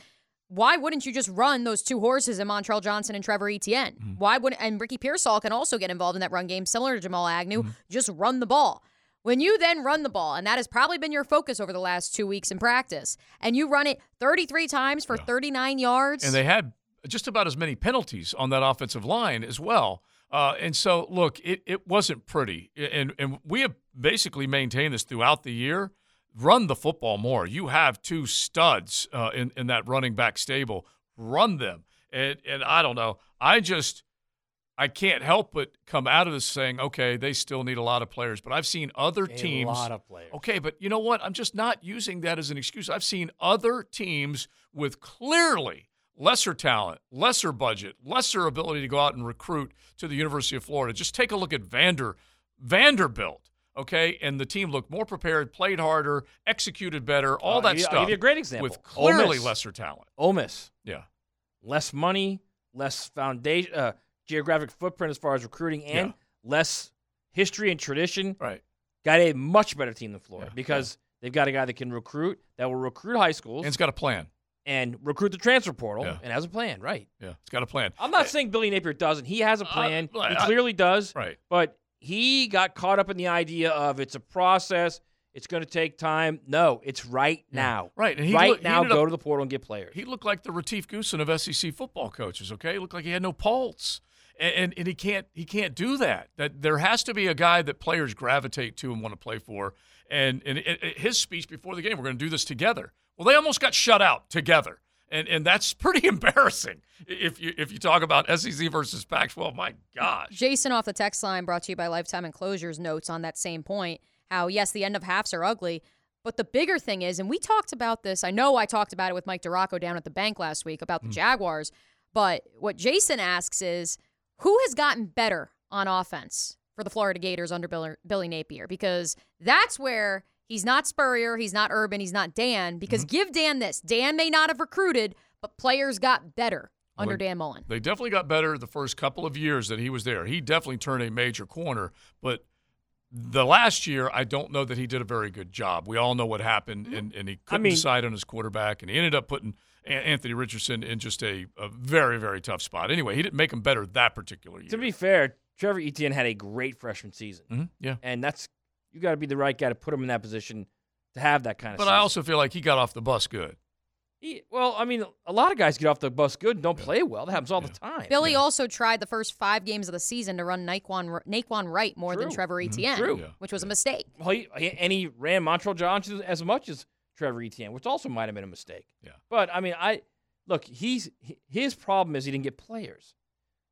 why wouldn't you just run those two horses in Montrell Johnson and Trevor Etienne? Mm-hmm. Why wouldn't and Ricky Pearsall can also get involved in that run game, similar to Jamal Agnew. Mm-hmm. Just run the ball. When you then run the ball, and that has probably been your focus over the last two weeks in practice, and you run it 33 times for 39 yards, And they had just about as many penalties on that offensive line as well. Uh, and so, look, it, it wasn't pretty. And, and we have basically maintained this throughout the year. Run the football more. You have two studs uh, in, in that running back stable. Run them. And, and I don't know. I just, I can't help but come out of this saying, okay, they still need a lot of players. But I've seen other A teams. lot of players. Okay, but you know what? I'm just not using that as an excuse. I've seen other teams with clearly lesser talent, lesser budget, lesser ability to go out and recruit to the University of Florida. Just take a look at Vander Vanderbilt. Okay, and the team looked more prepared, played harder, executed better, all I'll that you- stuff. I'll give you a great example. with clearly lesser talent. Ole Miss. Yeah. Less money, less foundation, uh, geographic footprint as far as recruiting, and less history and tradition. Right. Got a much better team than Florida because they've got a guy that can recruit, that will recruit high schools. And it's got a plan. And recruit the transfer portal Yeah. and has a plan, right? Yeah, it's got a plan. I'm not saying Billy Napier doesn't. He has a plan. Uh, I- he I- clearly does. Right. But he got caught up in the idea of it's a process. It's going to take time. No, it's right now. Right, and right now, go up- to the portal and get players. He looked like the Retief Goosen of SEC football coaches. Okay, he looked like he had no pulse, and, and and he can't he can't do that. That there has to be a guy that players gravitate to and want to play for. And and it, it- his speech before the game, we're going to do this together. Well, they almost got shut out together, and and that's pretty embarrassing if you if you talk about SEC versus Pac-12. My gosh. Jason off the text line brought to you by Lifetime Enclosures notes on that same point. How, yes, the end of halves are ugly, but the bigger thing is, and we talked about this, I know I talked about it with Mike Duraco down at the bank last week about the hmm. Jaguars, But what Jason asks is who has gotten better on offense for the Florida Gators under Billy, Billy Napier? Because that's where he's not Spurrier, he's not Urban, he's not Dan. Because Mm-hmm. give Dan this Dan may not have recruited, but players got better Well, under they- Dan Mullen. They definitely got better the first couple of years that he was there. He definitely turned a major corner, but the last year, I don't know that he did a very good job. We all know what happened, and, and he couldn't mean- decide on his quarterback, and he ended up putting Anthony Richardson in just a, a very, very tough spot. Anyway, he didn't make him better that particular year. To be fair, Trevor Etienne had a great freshman season. Mhm, yeah. And that's you got to be the right guy to put him in that position to have that kind of. But I also feel like he got off the bus good. He- well, I mean, a lot of guys get off the bus good and don't play well. That happens all the time. Billy also tried the first five games of the season to run Nay'Quan, Nay'Quan Wright more than True. Trevor Mm-hmm. Mhm. Etienne, True. Yeah. which was a mistake. Well, he, he- and he ran Montrell Johnson as much as Trevor Etienne, which also might have been a mistake. Yeah. But I mean, I look. He's his problem is he didn't get players.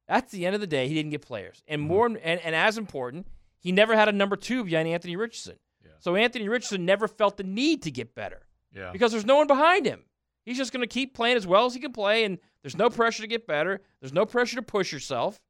That's the end of the day. He didn't get players, and Mm-hmm. more and, and as important, he never had a number two behind Anthony Richardson. So Anthony Richardson never felt the need to get better. Yeah. Because there's no one behind him. He's just going to keep playing as well as he can play, and there's no pressure to get better. There's no pressure to push yourself.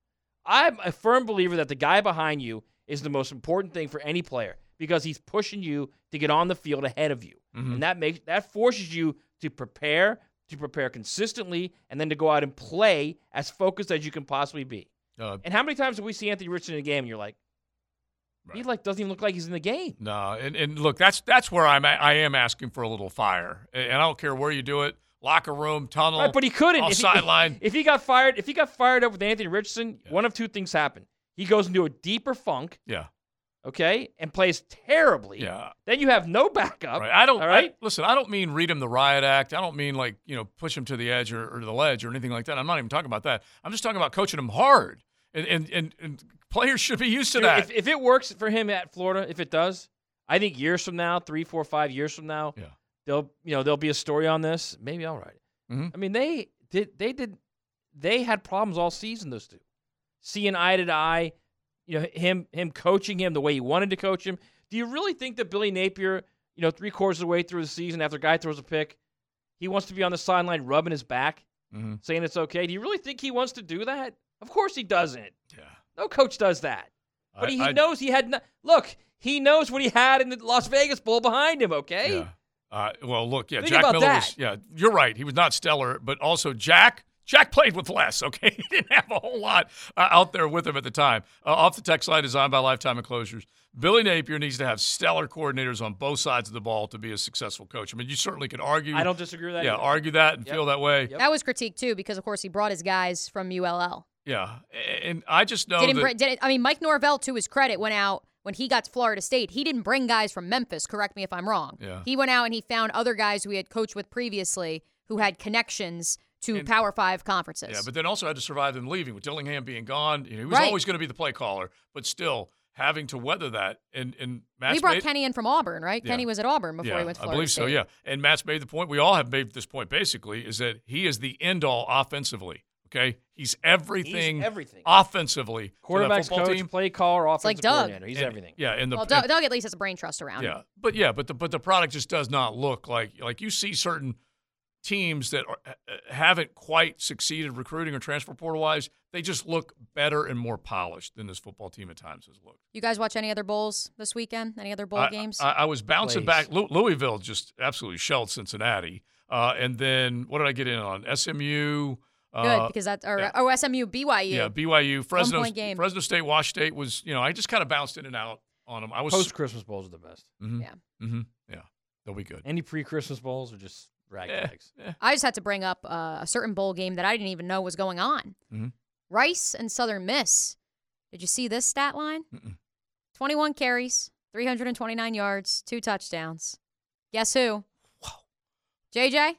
I'm a firm believer that the guy behind you is the most important thing for any player because he's pushing you to get on the field ahead of you, Mhm. and that makes that forces you to prepare, to prepare consistently, and then to go out and play as focused as you can possibly be. Uh, And how many times do we see Anthony Richardson in a game and you're like, he like doesn't even look like he's in the game. No, and, and look, that's that's where I'm at, I am asking for a little fire, and I don't care where you do it, locker room, tunnel, Right, but he couldn't. If he- sideline. If he got fired, if he got fired up with Anthony Richardson, one of two things happen. He goes into a deeper funk, yeah, okay, and plays terribly. Yeah. Then you have no backup. Right. I don't. All right. I- listen, I don't mean read him the riot act. I don't mean like you know push him to the edge or, or the ledge or anything like that. I'm not even talking about that. I'm just talking about coaching him hard, and and and, and players should be used to Dude, that. If, if it works for him at Florida, if it does, I think years from now, three, four, five years from now, yeah. they'll you know there'll be a story on this. Maybe I'll write it. Mhm. I mean, they did they did they had problems all season. Those two, seeing eye to eye, you know him him coaching him the way he wanted to coach him. Do you really think that Billy Napier, you know, three quarters of the way through the season after a guy throws a pick, he wants to be on the sideline rubbing his back, Mhm. saying it's okay? Do you really think he wants to do that? Of course he doesn't. Yeah. No coach does that. But I- he, he I- knows he had no, look. He knows what he had in the Las Vegas Bowl behind him. Okay. Yeah. Uh, well, look, yeah, Think Jack Miller that. was. Yeah, you're right. He was not stellar, but also Jack. Jack played with less. Okay, he didn't have a whole lot uh, out there with him at the time. Uh, off the text line, designed by Lifetime Enclosures. Billy Napier needs to have stellar coordinators on both sides of the ball to be a successful coach. I mean, you certainly could argue. I don't disagree with that Yeah, either. argue that and Yep. feel that way. That was critique too, because of course he brought his guys from ULL. Yeah, and I just know didn't that. bring, didn't, I mean, Mike Norvell, to his credit, went out when he got to Florida State. He didn't bring guys from Memphis. Correct me if I'm wrong. Yeah. He went out and he found other guys who he had coached with previously who had connections to Power Five conferences. Yeah, but then also had to survive them leaving with Dillingham being gone. You know, he was Right. always going to be the play caller, but still having to weather that. And and Matt's he brought made- Kenny in from Auburn, right? Yeah. Kenny was at Auburn before yeah, he went to Florida I believe State. so. Yeah, and Matt's made the point. We all have made this point. Basically, is that he is the end all offensively. Okay, he's everything. everything. offensively. for that Quarterbacks coach, team. play caller, offensive like Doug. coordinator. He's And- everything. Yeah, and the well, Doug, Doug at least has a brain trust around yeah, him. but yeah, but the but the product just does not look like like you see certain teams that are, uh, haven't quite succeeded recruiting or transfer portal wise. They just look better and more polished than this football team at times has looked. You guys watch any other bowls this weekend? Any other bowl I, games? I, I was bouncing Please. back. Lou- Louisville just absolutely shelled Cincinnati, uh, and then what did I get in on? SMU. Good uh, because that's or, yeah. oh SMU BYU. Yeah, BYU, Fresno, game. Fresno State, Wash State was. You know, I just kind of bounced in and out on them. I was Post Christmas bowls are the best. Mhm, Yeah. mhm, yeah, they'll be good. Any pre Christmas bowls are just ragtags. I just had to bring up uh, a certain bowl game that I didn't even know was going on. Mhm. Rice and Southern Miss. Did you see this stat line? 21 carries, 329 yards, two touchdowns. Guess who? JJ?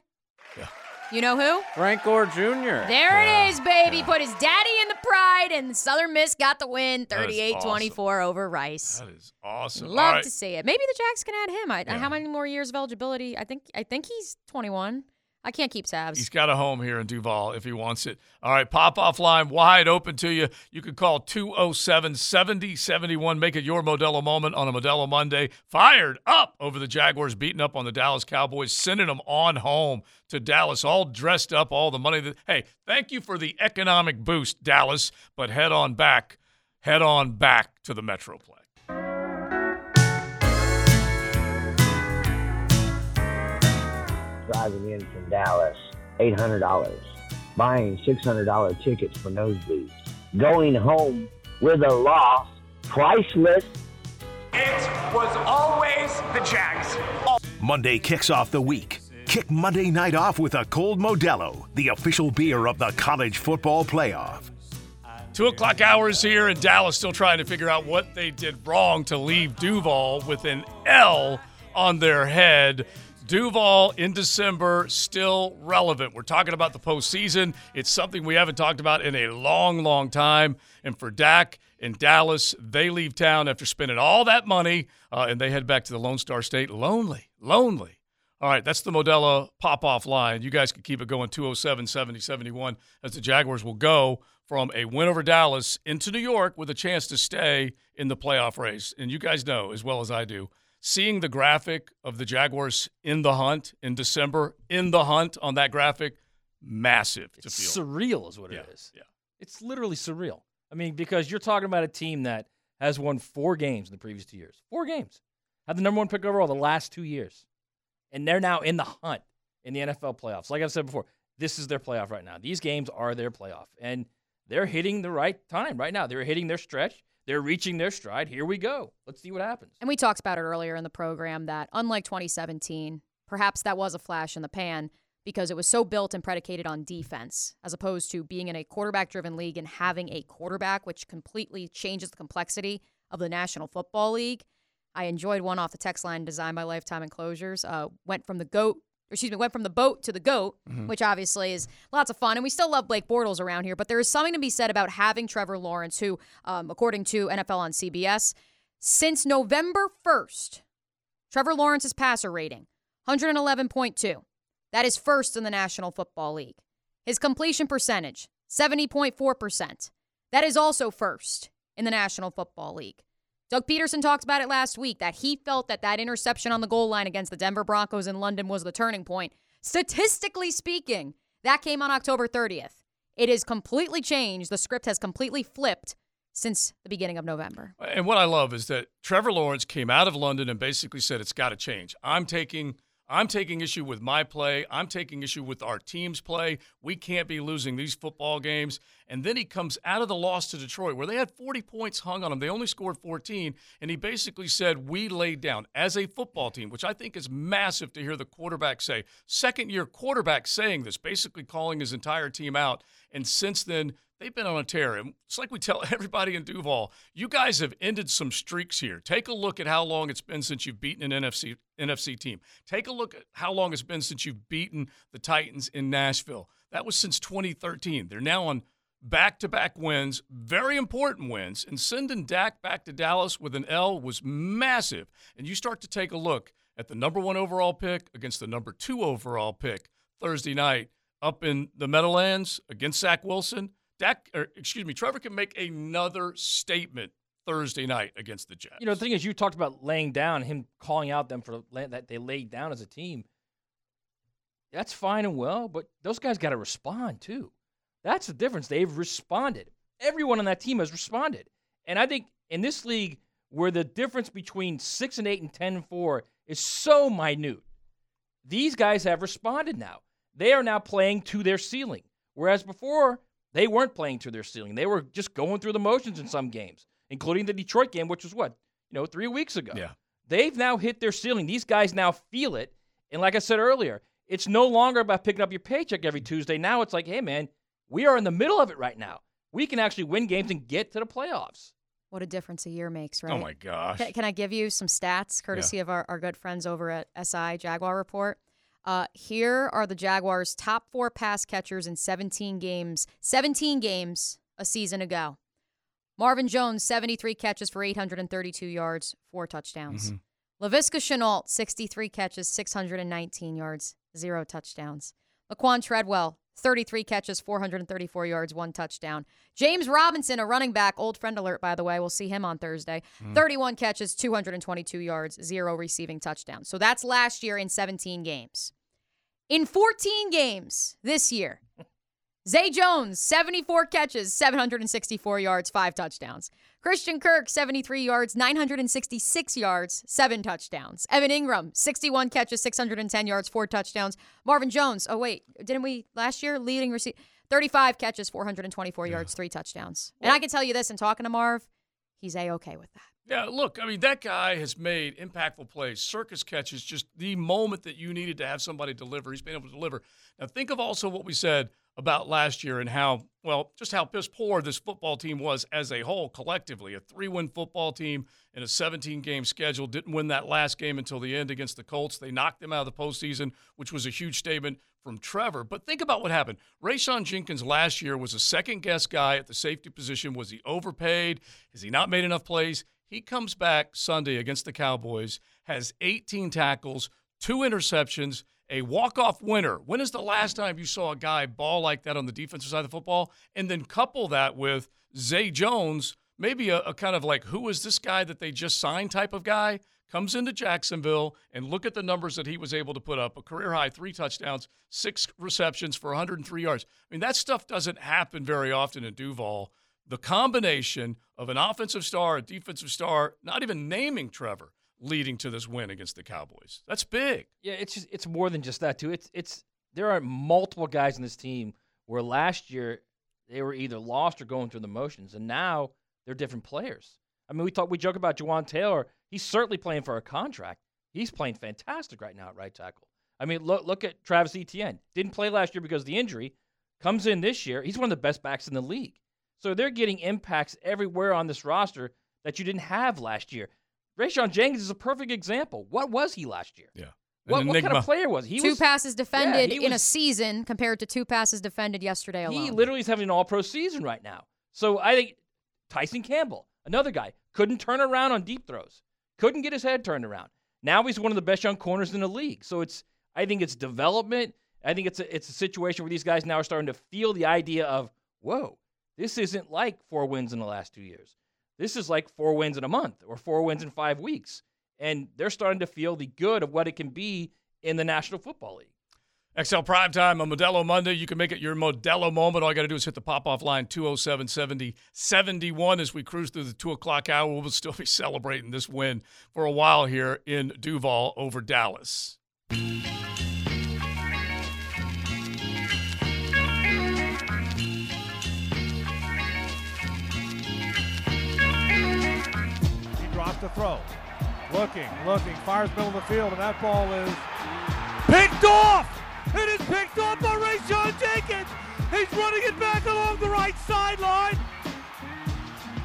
Yeah. You know who? Frank Gore Jr. There it is, baby. Put his daddy in the pride, and Southern Miss got the win That is 38 24 over Rice. That is awesome. Love right. to see it. Maybe the Jacks can add him. I, Yeah. How many more years of eligibility? I think I think he's 21. I can't keep tabs. He's got a home here in Duval if he wants it. All right, pop off line wide open to you. You can call 207 7071. Make it your Modelo moment on a Modelo Monday. Fired up over the Jaguars beating up on the Dallas Cowboys, sending them on home to Dallas, all dressed up, all the money that. Hey, thank you for the economic boost, Dallas, but head on back, head on back to the Metroplex. Driving in from Dallas, $800. Buying $600 tickets for nosebleeds. Going home with a loss, priceless. It was always the Jags. Monday kicks off the week. Kick Monday night off with a cold Modelo, the official beer of the college football playoff. Two o'clock hours here in Dallas, still trying to figure out what they did wrong to leave Duval with an L on their head. Duval in December, still relevant. We're talking about the postseason. It's something we haven't talked about in a long, long time. And for Dak in Dallas, they leave town after spending all that money uh, and they head back to the Lone Star State lonely, lonely. All right, that's the Modelo pop off line. You guys can keep it going 207 70 71 as the Jaguars will go from a win over Dallas into New York with a chance to stay in the playoff race. And you guys know as well as I do, seeing the graphic of the Jaguars in the hunt in December, in the hunt on that graphic, massive to It's feel. surreal, is what Yeah, it is. yeah. It's literally surreal. I mean, because you're talking about a team that has won four games in the previous two years. Four games. Had the number one pick overall the last two years. And they're now in the hunt in the NFL playoffs. Like I've said before, this is their playoff right now. These games are their playoff. And they're hitting the right time right now. They're hitting their stretch. They're reaching their stride. Here we go. Let's see what happens. And we talked about it earlier in the program that unlike 2017, perhaps that was a flash in the pan because it was so built and predicated on defense as opposed to being in a quarterback driven league and having a quarterback, which completely changes the complexity of the National Football League. I enjoyed one off the text line designed by Lifetime Enclosures. Uh, went from the goat, or excuse me, went from the boat to the goat, Mhm. which obviously is lots of fun. And we still love Blake Bortles around here, but there is something to be said about having Trevor Lawrence, who, um, according to NFL on CBS, since November 1st, Trevor Lawrence's passer rating, 111.2. That is first in the National Football League. His completion percentage, 70.4%. That is also first in the National Football League. Doug Pederson talked about it last week that he felt that that interception on the goal line against the Denver Broncos in London was the turning point. Statistically speaking, that came on October 30th. It has completely changed. The script has completely flipped since the beginning of November. And what I love is that Trevor Lawrence came out of London and basically said it's got to change. I'm taking I'm taking issue with my play. I'm taking issue with our team's play. We can't be losing these football games. And then he comes out of the loss to Detroit where they had 40 points hung on them. They only scored 14 and he basically said we laid down as a football team, which I think is massive to hear the quarterback say. Second year quarterback saying this, basically calling his entire team out. And since then, they've been on a tear. And it's like we tell everybody in Duval, you guys have ended some streaks here. Take a look at how long it's been since you've beaten an NFC NFC team. Take a look at how long it's been since you've beaten the Titans in Nashville. That was since 2013. They're now on back-to-back wins, very important wins, and sending Dak back to Dallas with an L was massive. And you start to take a look at the number one overall pick against the number two overall pick Thursday night up in the Meadowlands against Zach Wilson. Dak, or excuse me, Trevor can make another statement Thursday night against the Jets. You know, the thing is, you talked about laying down, him calling out them for that they laid down as a team. That's fine and well, but those guys got to respond too. That's the difference. They've responded. Everyone on that team has responded. And I think in this league, where the difference between six and eight and ten and four is so minute, these guys have responded now. They are now playing to their ceiling. Whereas before, they weren't playing to their ceiling. They were just going through the motions in some games, including the Detroit game, which was what, you know, three weeks ago. Yeah. They've now hit their ceiling. These guys now feel it. And like I said earlier, it's no longer about picking up your paycheck every Tuesday. Now it's like, hey, man, we are in the middle of it right now. We can actually win games and get to the playoffs. What a difference a year makes, oh right? Oh my gosh. Can, can I give you some stats courtesy of our, our good friends over at SI Jaguar Report? Uh, here are the Jaguars' top four pass catchers in 17 games, 17 games a season ago. Marvin Jones, 73 catches for 832 yards, four touchdowns. Mhm. Laviska Shenault, 63 catches, 619 yards, zero touchdowns. Laquan Treadwell, 33 catches, 434 yards, one touchdown. James Robinson, a running back, old friend alert, by the way. We'll see him on Thursday. Mm. 31 catches, 222 yards, zero receiving touchdowns. So that's last year in 17 games. In 14 games this year, Zay Jones, 74 catches, 764 yards, five touchdowns. Christian Kirk, 73 yards, 966 yards, seven touchdowns. Evan Engram, 61 catches, 610 yards, four touchdowns. Marvin Jones, oh, wait, didn't we last year? Leading receiver, 35 catches, 424 yards, three touchdowns. And I can tell you this in talking to Marv, he's A OK with that. Yeah, look, I mean, that guy has made impactful plays, circus catches, just the moment that you needed to have somebody deliver. He's been able to deliver. Now, think of also what we said about last year and how, well, just how piss poor this football team was as a whole, collectively. A three win football team in a 17 game schedule. Didn't win that last game until the end against the Colts. They knocked them out of the postseason, which was a huge statement from Trevor. But think about what happened. Rayshawn Jenkins last year was a second guess guy at the safety position. Was he overpaid? Has he not made enough plays? He comes back Sunday against the Cowboys, has 18 tackles, two interceptions, a walk-off winner. When is the last time you saw a guy ball like that on the defensive side of the football? And then couple that with Zay Jones, maybe a, a kind of like, who is this guy that they just signed type of guy? Comes into Jacksonville and look at the numbers that he was able to put up a career high three touchdowns, six receptions for 103 yards. I mean, that stuff doesn't happen very often in Duval the combination of an offensive star, a defensive star, not even naming Trevor, leading to this win against the Cowboys. That's big. Yeah, it's just, it's more than just that too. It's it's there are multiple guys in this team where last year they were either lost or going through the motions, and now they're different players. I mean, we talk we joke about Jawaan Taylor. He's certainly playing for a contract. He's playing fantastic right now at right tackle. I mean, look look at Travis Etienne. Didn't play last year because of the injury. Comes in this year. He's one of the best backs in the league. So they're getting impacts everywhere on this roster that you didn't have last year. Rayshawn Jenkins is a perfect example. What was he last year? Yeah. What, what kind of player was he? two was, passes defended Yeah, he in a season compared to two passes defended yesterday alone. He literally is having an all pro season right now. So I think Tyson Campbell, another guy, couldn't turn around on deep throws, couldn't get his head turned around. Now he's one of the best young corners in the league. So it's I think it's development. I think it's a, it's a situation where these guys now are starting to feel the idea of, whoa, this isn't like four wins in the last two years. This is like four wins in a month or four wins in five weeks. And they're starting to feel the good of what it can be in the National Football League. XL Primetime on Modelo Monday. You can make it your Modelo moment. All you got to do is hit the pop off line 207 70 71 as we cruise through the 2 o'clock hour. We'll still be celebrating this win for a while here in Duval over Dallas. The throw. Looking, looking, fires middle of the field, and that ball is picked off! It is picked off by Rayshawn Jenkins! He's running it back along the right sideline!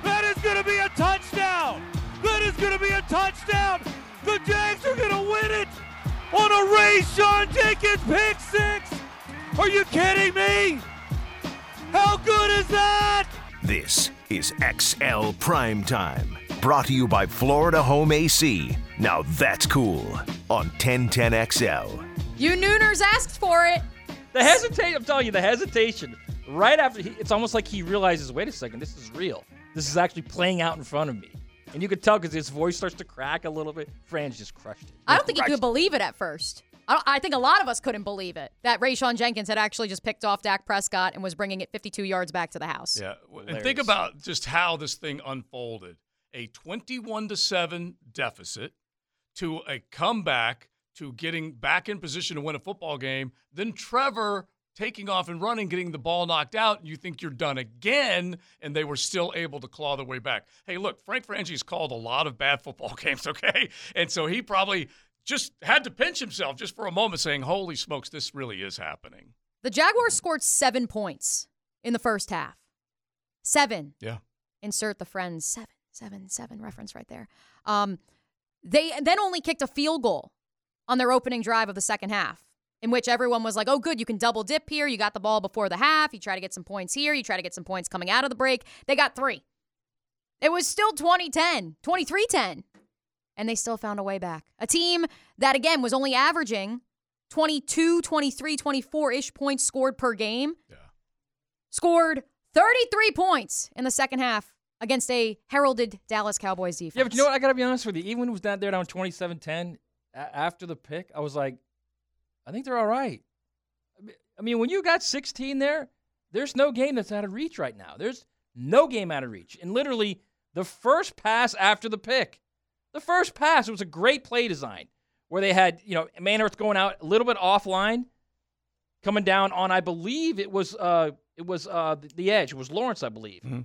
That is going to be a touchdown! That is going to be a touchdown! The Jags are going to win it on a Rayshawn Jenkins pick six! Are you kidding me? How good is that? This is XL Prime Time, brought to you by Florida Home AC. Now that's cool on 1010XL. You Nooners asked for it. The hesitation, I'm telling you, the hesitation right after he, it's almost like he realizes, wait a second, this is real. This is actually playing out in front of me. And you could tell because his voice starts to crack a little bit. Franz just crushed it. I don't think he Crushed could believe it at first. I, don't, I think a lot of us couldn't believe it that Rayshawn Jenkins had actually just picked off Dak Prescott and was bringing it 52 yards back to the house. Yeah, and think about just how this thing unfolded: a twenty-one to seven deficit to a comeback to getting back in position to win a football game. Then Trevor taking off and running, getting the ball knocked out. You think you're done again, and they were still able to claw their way back. Hey, look, Frank Frangie's called a lot of bad football games, okay, and so he probably just had to pinch himself just for a moment, saying, "Holy smokes, this really is happening." The Jaguars scored seven points in the first half. Seven. Yeah. Insert the friends seven, seven, seven reference right there. Um, they then only kicked a field goal on their opening drive of the second half, in which everyone was like, oh, good, you can double dip here. You got the ball before the half. You try to get some points here. You try to get some points coming out of the break. They got three. It was still 2010, 23 10. And they still found a way back. A team that, again, was only averaging 22, 23, 24 ish points scored per game. Yeah. Scored 33 points in the second half against a heralded Dallas Cowboys defense. Yeah, but you know what? I got to be honest with you. Even when it was down there down 27 10 after the pick, I was like, I think they're all right. I mean, when you got 16 there, there's no game that's out of reach right now. There's no game out of reach. And literally, the first pass after the pick, the first pass, it was a great play design where they had, you know, Manhertz going out a little bit offline, coming down on, I believe it was, uh, it was uh, the, the edge. It was Lawrence, I believe, Mm-hmm.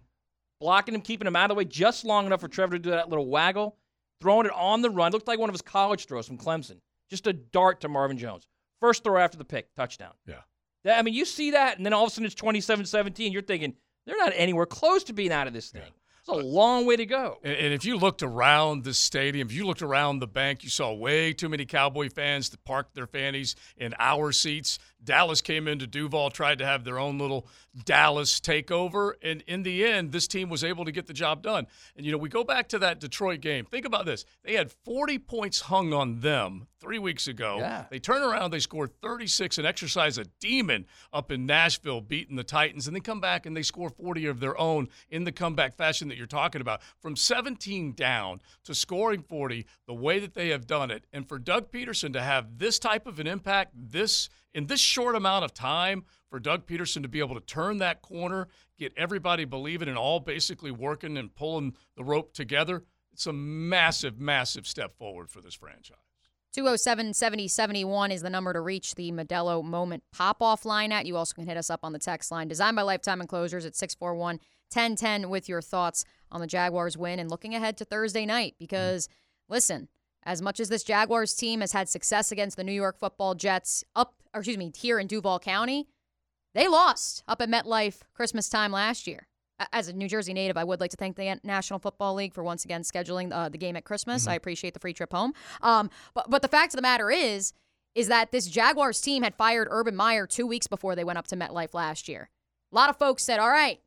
Blocking him, keeping him out of the way just long enough for Trevor to do that little waggle, throwing it on the run. looked like one of his college throws from Clemson, just a dart to Marvin Jones. First throw after the pick, touchdown. Yeah. That, I mean, you see that, and then all of a sudden it's 27-17. You're thinking they're not anywhere close to being out of this thing. It's a long way to go. And, and if you looked around the stadium, if you looked around the bank, you saw way too many Cowboy fans that parked their fannies in our seats. Dallas came into Duval, tried to have their own little Dallas takeover, and in the end, this team was able to get the job done. And you know, we go back to that Detroit game. Think about this: they had 40 points hung on them three weeks ago. Yeah. They turn around, they score 36 and exercise a demon up in Nashville, beating the Titans, and then come back and they score 40 of their own in the comeback fashion that you're talking about. From 17 down to scoring 40, the way that they have done it, and for Doug Pederson to have this type of an impact, this in this short amount of time, for Doug Pederson to be able to turn that corner, get everybody believing and all basically working and pulling the rope together, it's a massive, massive step forward for this franchise. 207 7071 is the number to reach the Modelo Moment pop off line at. You also can hit us up on the text line designed by Lifetime Enclosures at 641 1010 with your thoughts on the Jaguars win and looking ahead to Thursday night. Because, listen, as much as this Jaguars team has had success against the New York football Jets up, or excuse me, here in Duval County, they lost up at MetLife Christmas time last year. As a New Jersey native, I would like to thank the National Football League for once again scheduling uh, the game at Christmas. I appreciate the free trip home. Um, but but the fact of the matter is, is that this Jaguars team had fired Urban Meyer two weeks before they went up to MetLife last year. A lot of folks said, "All right,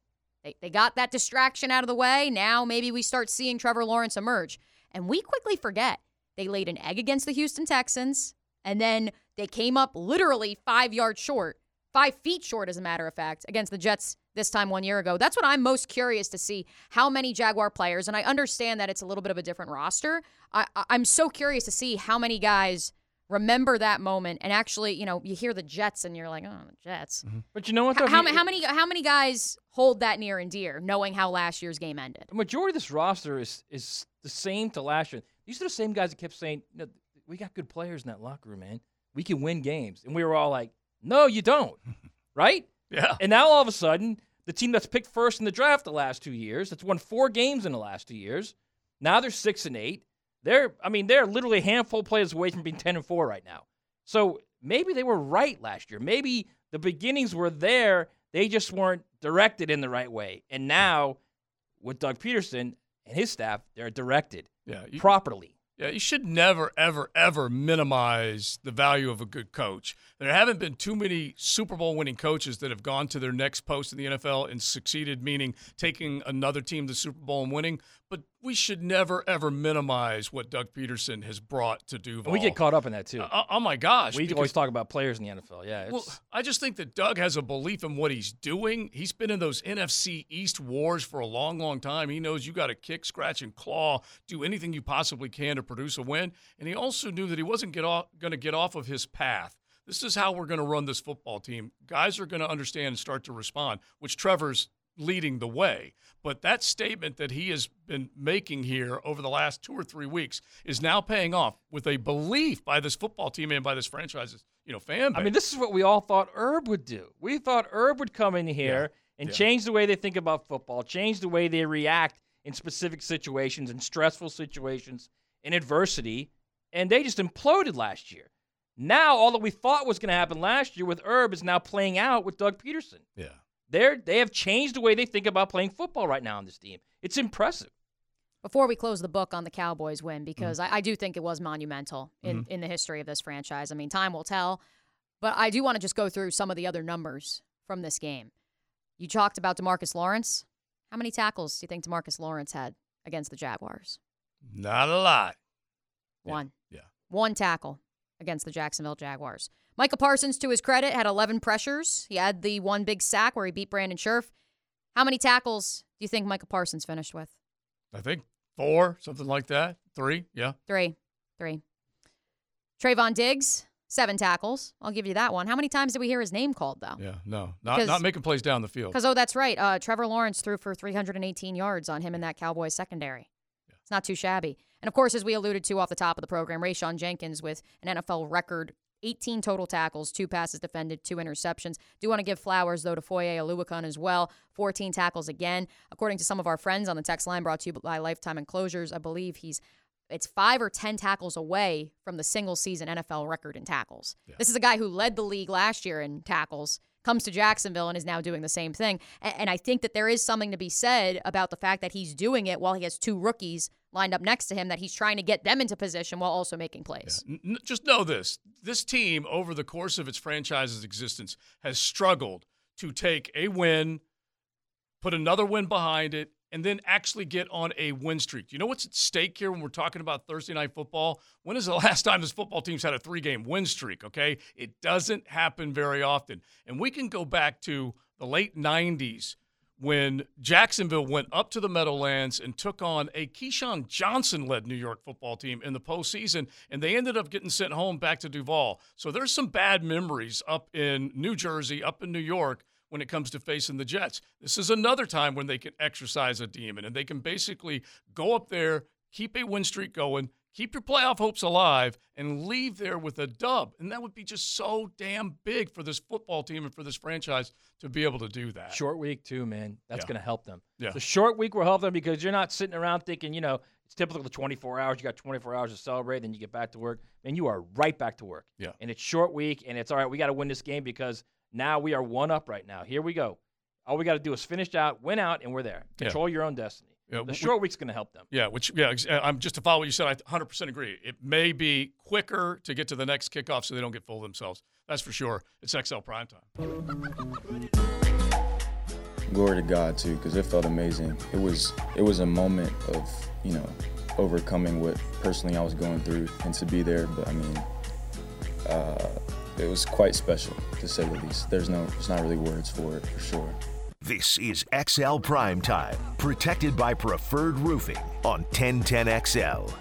they they got that distraction out of the way. Now maybe we start seeing Trevor Lawrence emerge." And we quickly forget they laid an egg against the Houston Texans, and then they came up literally five yards short, five feet short, as a matter of fact, against the Jets this time one year ago. That's what I'm most curious to see how many Jaguar players, and I understand that it's a little bit of a different roster. I, I'm so curious to see how many guys remember that moment and actually, you know, you hear the Jets and you're like, oh, the Jets. Mm-hmm. But you know what? How, though? how, you- how many how many guys hold that near and dear, knowing how last year's game ended? The majority of this roster is is the same to last year. These are the same guys that kept saying, you know, we got good players in that locker room, man. We can win games. And we were all like, no, you don't. right? Yeah. And now all of a sudden, the team that's picked first in the draft the last two years, that's won four games in the last two years, now they're six and eight. They're, I mean, they're literally a handful of players away from being 10 and four right now. So maybe they were right last year. Maybe the beginnings were there. They just weren't directed in the right way. And now with Doug Pederson and his staff, they're directed Yeah, you- properly. Yeah, you should never, ever, ever minimize the value of a good coach. There haven't been too many Super Bowl winning coaches that have gone to their next post in the NFL and succeeded, meaning taking another team to the Super Bowl and winning. But we should never, ever minimize what Doug Pederson has brought to Duval. We get caught up in that too. Oh, oh my gosh. we because- always talk about players in the NFL. Yeah. It's, well, I just think that Doug has a belief in what he's doing. He's been in those NFC East wars for a long, long time. He knows you got to kick, scratch, and claw, do anything you possibly can to produce a win. And he also knew that he wasn't get off, going to get off of his path. This is how we're going to run this football team. Guys are going to understand and start to respond, which Trevor's leading the way. But that statement that he has been making here over the last two or three weeks is now paying off with a belief by this football team and by this franchise's, you know, fan base. I mean, this is what we all thought Herb would do. We thought Herb would come in here and Yeah. change the way they think about football, change the way they react in specific situations and stressful situations in adversity, and they just imploded last year. Now, all that we thought was going to happen last year with Herb is now playing out with Doug Pederson. Yeah. They're they have changed the way they think about playing football right now on this team. It's impressive. Before we close the book on the Cowboys win, because I, I do think it was monumental in, Mhm. in the history of this franchise. I mean, time will tell. But I do want to just go through some of the other numbers from this game. You talked about Demarcus Lawrence. How many tackles do you think Demarcus Lawrence had against the Jaguars? Not a lot. One. Yeah. One tackle. against the Jacksonville Jaguars. Micah Parsons, to his credit, had 11 pressures. He had the one big sack where he beat Brandon Scherff. How many tackles do you think Michael Parsons finished with? I think four, something like that. Three, yeah. Three. Three. Trevon Diggs, seven tackles. I'll give you that one. How many times did we hear his name called, though? Yeah, no, not not making plays down the field. Because, oh, that's right. Uh, Trevor Lawrence threw for 318 yards on him in that Cowboys secondary. It's not too shabby. And of course, as we alluded to off the top of the program, Rayshawn Jenkins with an NFL record 18 total tackles, two passes defended, two interceptions. Do want to give flowers, though, to Foye Oluokun as well. 14 tackles again. According to some of our friends on the text line brought to you by Lifetime Enclosures, I believe he's it's five or 10 tackles away from the single season NFL record in tackles. This is a guy who led the league last year in tackles, comes to Jacksonville and is now doing the same thing. And I think that there is something to be said about the fact that he's doing it while he has two rookies lined up next to him, that he's trying to get them into position while also making plays. N- n- just know this this team, over the course of its franchise's existence, has struggled to take a win, put another win behind it, and then actually get on a win streak. You know what's at stake here when we're talking about Thursday night football? When is the last time this football team's had a three game win streak? Okay. It doesn't happen very often. And we can go back to the late 90s when Jacksonville went up to the Meadowlands and took on a Keyshawn Johnson led New York football team in the postseason, and they ended up getting sent home back to Duval. So there's some bad memories up in New Jersey, up in New York when it comes to facing the Jets. This is another time when they can exercise a demon and they can basically go up there, keep a win streak going, keep your playoff hopes alive, and leave there with a dub. And that would be just so damn big for this football team and for this franchise to be able to do that. Short week too, man. That's Yeah. going to help them. Yeah. The short week will help them because you're not sitting around thinking, you know, it's typical of 24 hours. You got 24 hours to celebrate, then you get back to work, and you are right back to work. Yeah. And it's short week, and it's all right. We got to win this game because now we are one up right now. Here we go. All we got to do is finish out, win out, and we're there. Yeah. Control your own destiny. Yeah, the we- short week's going to help them. Yeah, which yeah, uh, I'm just to follow what you said. I 100% agree. It may be quicker to get to the next kickoff so they don't get full of themselves. That's for sure. It's XL prime time. glory to God too, because it felt amazing. It was it was a moment of you know overcoming what personally I was going through, and to be there. But I mean, uh, it was quite special to say the least. There's no there's not really words for it for sure. This is XL Prime Time, protected by Preferred Roofing on 1010XL.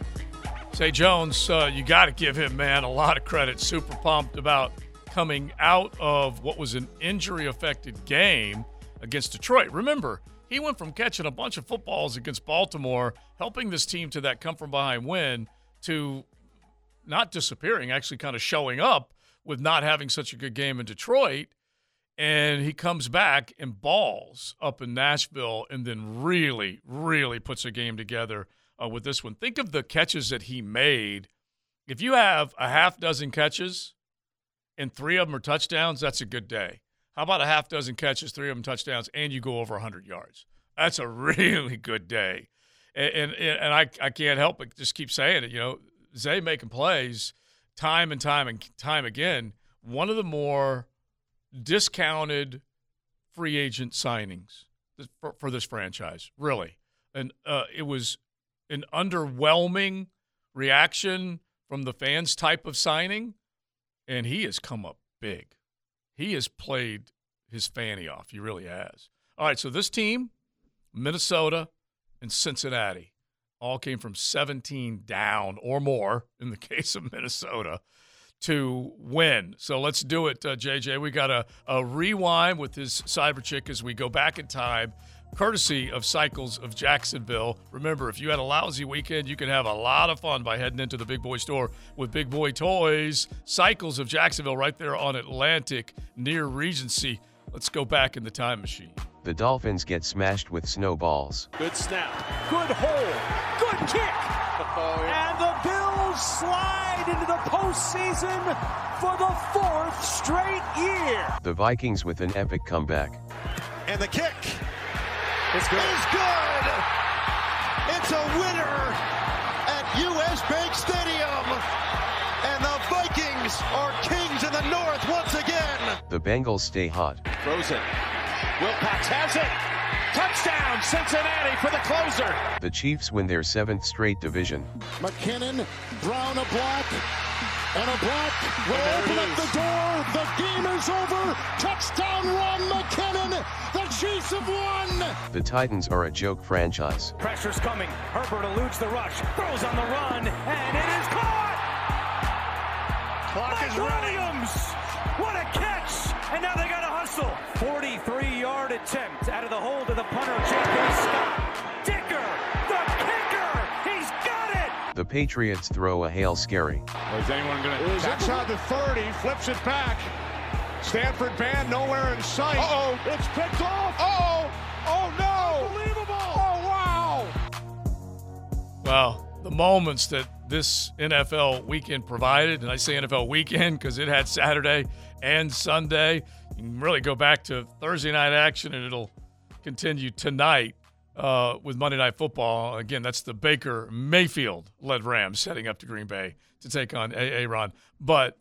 Zay Jones, uh, you got to give him man a lot of credit. Super pumped about coming out of what was an injury-affected game against Detroit. Remember, he went from catching a bunch of footballs against Baltimore, helping this team to that come from behind win, to not disappearing, actually kind of showing up with not having such a good game in Detroit. And he comes back and balls up in Nashville and then really, really puts a game together uh, with this one. Think of the catches that he made. If you have a half dozen catches and three of them are touchdowns, that's a good day. How about a half dozen catches, three of them touchdowns, and you go over 100 yards? That's a really good day. And, and, and I, I can't help but just keep saying it. You know, Zay making plays time and time and time again. One of the more discounted free agent signings for, for this franchise, really. And uh, it was an underwhelming reaction from the fans type of signing, and he has come up big. He has played his fanny off. He really has. All right, so this team, Minnesota and Cincinnati, all came from 17 down or more in the case of Minnesota to win. So let's do it, uh, JJ. We got a, a rewind with his cyber chick as we go back in time, courtesy of Cycles of Jacksonville. Remember, if you had a lousy weekend, you can have a lot of fun by heading into the Big Boy store with Big Boy Toys. Cycles of Jacksonville, right there on Atlantic near Regency. Let's go back in the time machine. The Dolphins get smashed with snowballs. Good snap. Good hole. Good kick. And the Bills slide into the postseason for the fourth straight year. The Vikings with an epic comeback. And the kick is good. Is good. It's a winner at US Bank Stadium. And the Vikings are kings in the North once again. The Bengals stay hot. Throws it. Wilcox has it. Touchdown, Cincinnati for the closer. The Chiefs win their seventh straight division. McKinnon, Brown a block. And a block will open up the door. The game is over. Touchdown run, McKinnon. The Chiefs have won. The Titans are a joke franchise. Pressure's coming. Herbert eludes the rush, throws on the run, and it is caught. Clock is running. Williams. Now they got to hustle. 43-yard attempt out of the hold of the punter, J.K. Scott. Dicker, the kicker. He's got it. The Patriots throw a hail scary. Is anyone going to? Outside the 30, flips it back. Stanford band nowhere in sight. Uh-oh. It's picked off. Uh-oh. Oh, no. Unbelievable. Oh, wow. Well, the moments that this NFL weekend provided, and I say NFL weekend because it had Saturday and Sunday. Really go back to Thursday night action, and it'll continue tonight uh, with Monday Night Football. Again, that's the Baker Mayfield led Rams heading up to Green Bay to take on Aaron. But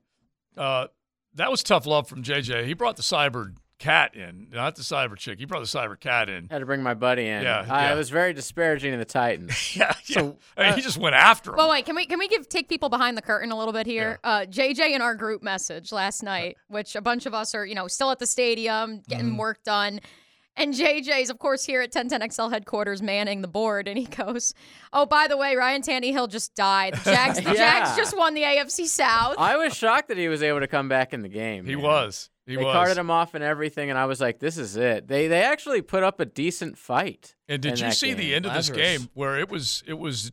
uh, that was tough love from JJ. He brought the cyber cat in, not the cyber chick. You brought the cyber cat in. Had to bring my buddy in. Yeah, I yeah. was very disparaging of the Titans. yeah, So I mean, he just went after him. Well, wait, can we can we give take people behind the curtain a little bit here? Uh, JJ in our group message last night, which a bunch of us are, you know, still at the stadium getting Mm-hmm. work done. And JJ's, of course, here at 1010XL headquarters manning the board. And he goes, Oh, by the way, Ryan Tannehill just died. The Jags, the Yeah. Jags just won the AFC South. I was shocked that he was able to come back in the game. He man. was. He they was. carted him off and everything, and I was like, "This is it." They they actually put up a decent fight. And did in you that see the end of this game where it was it was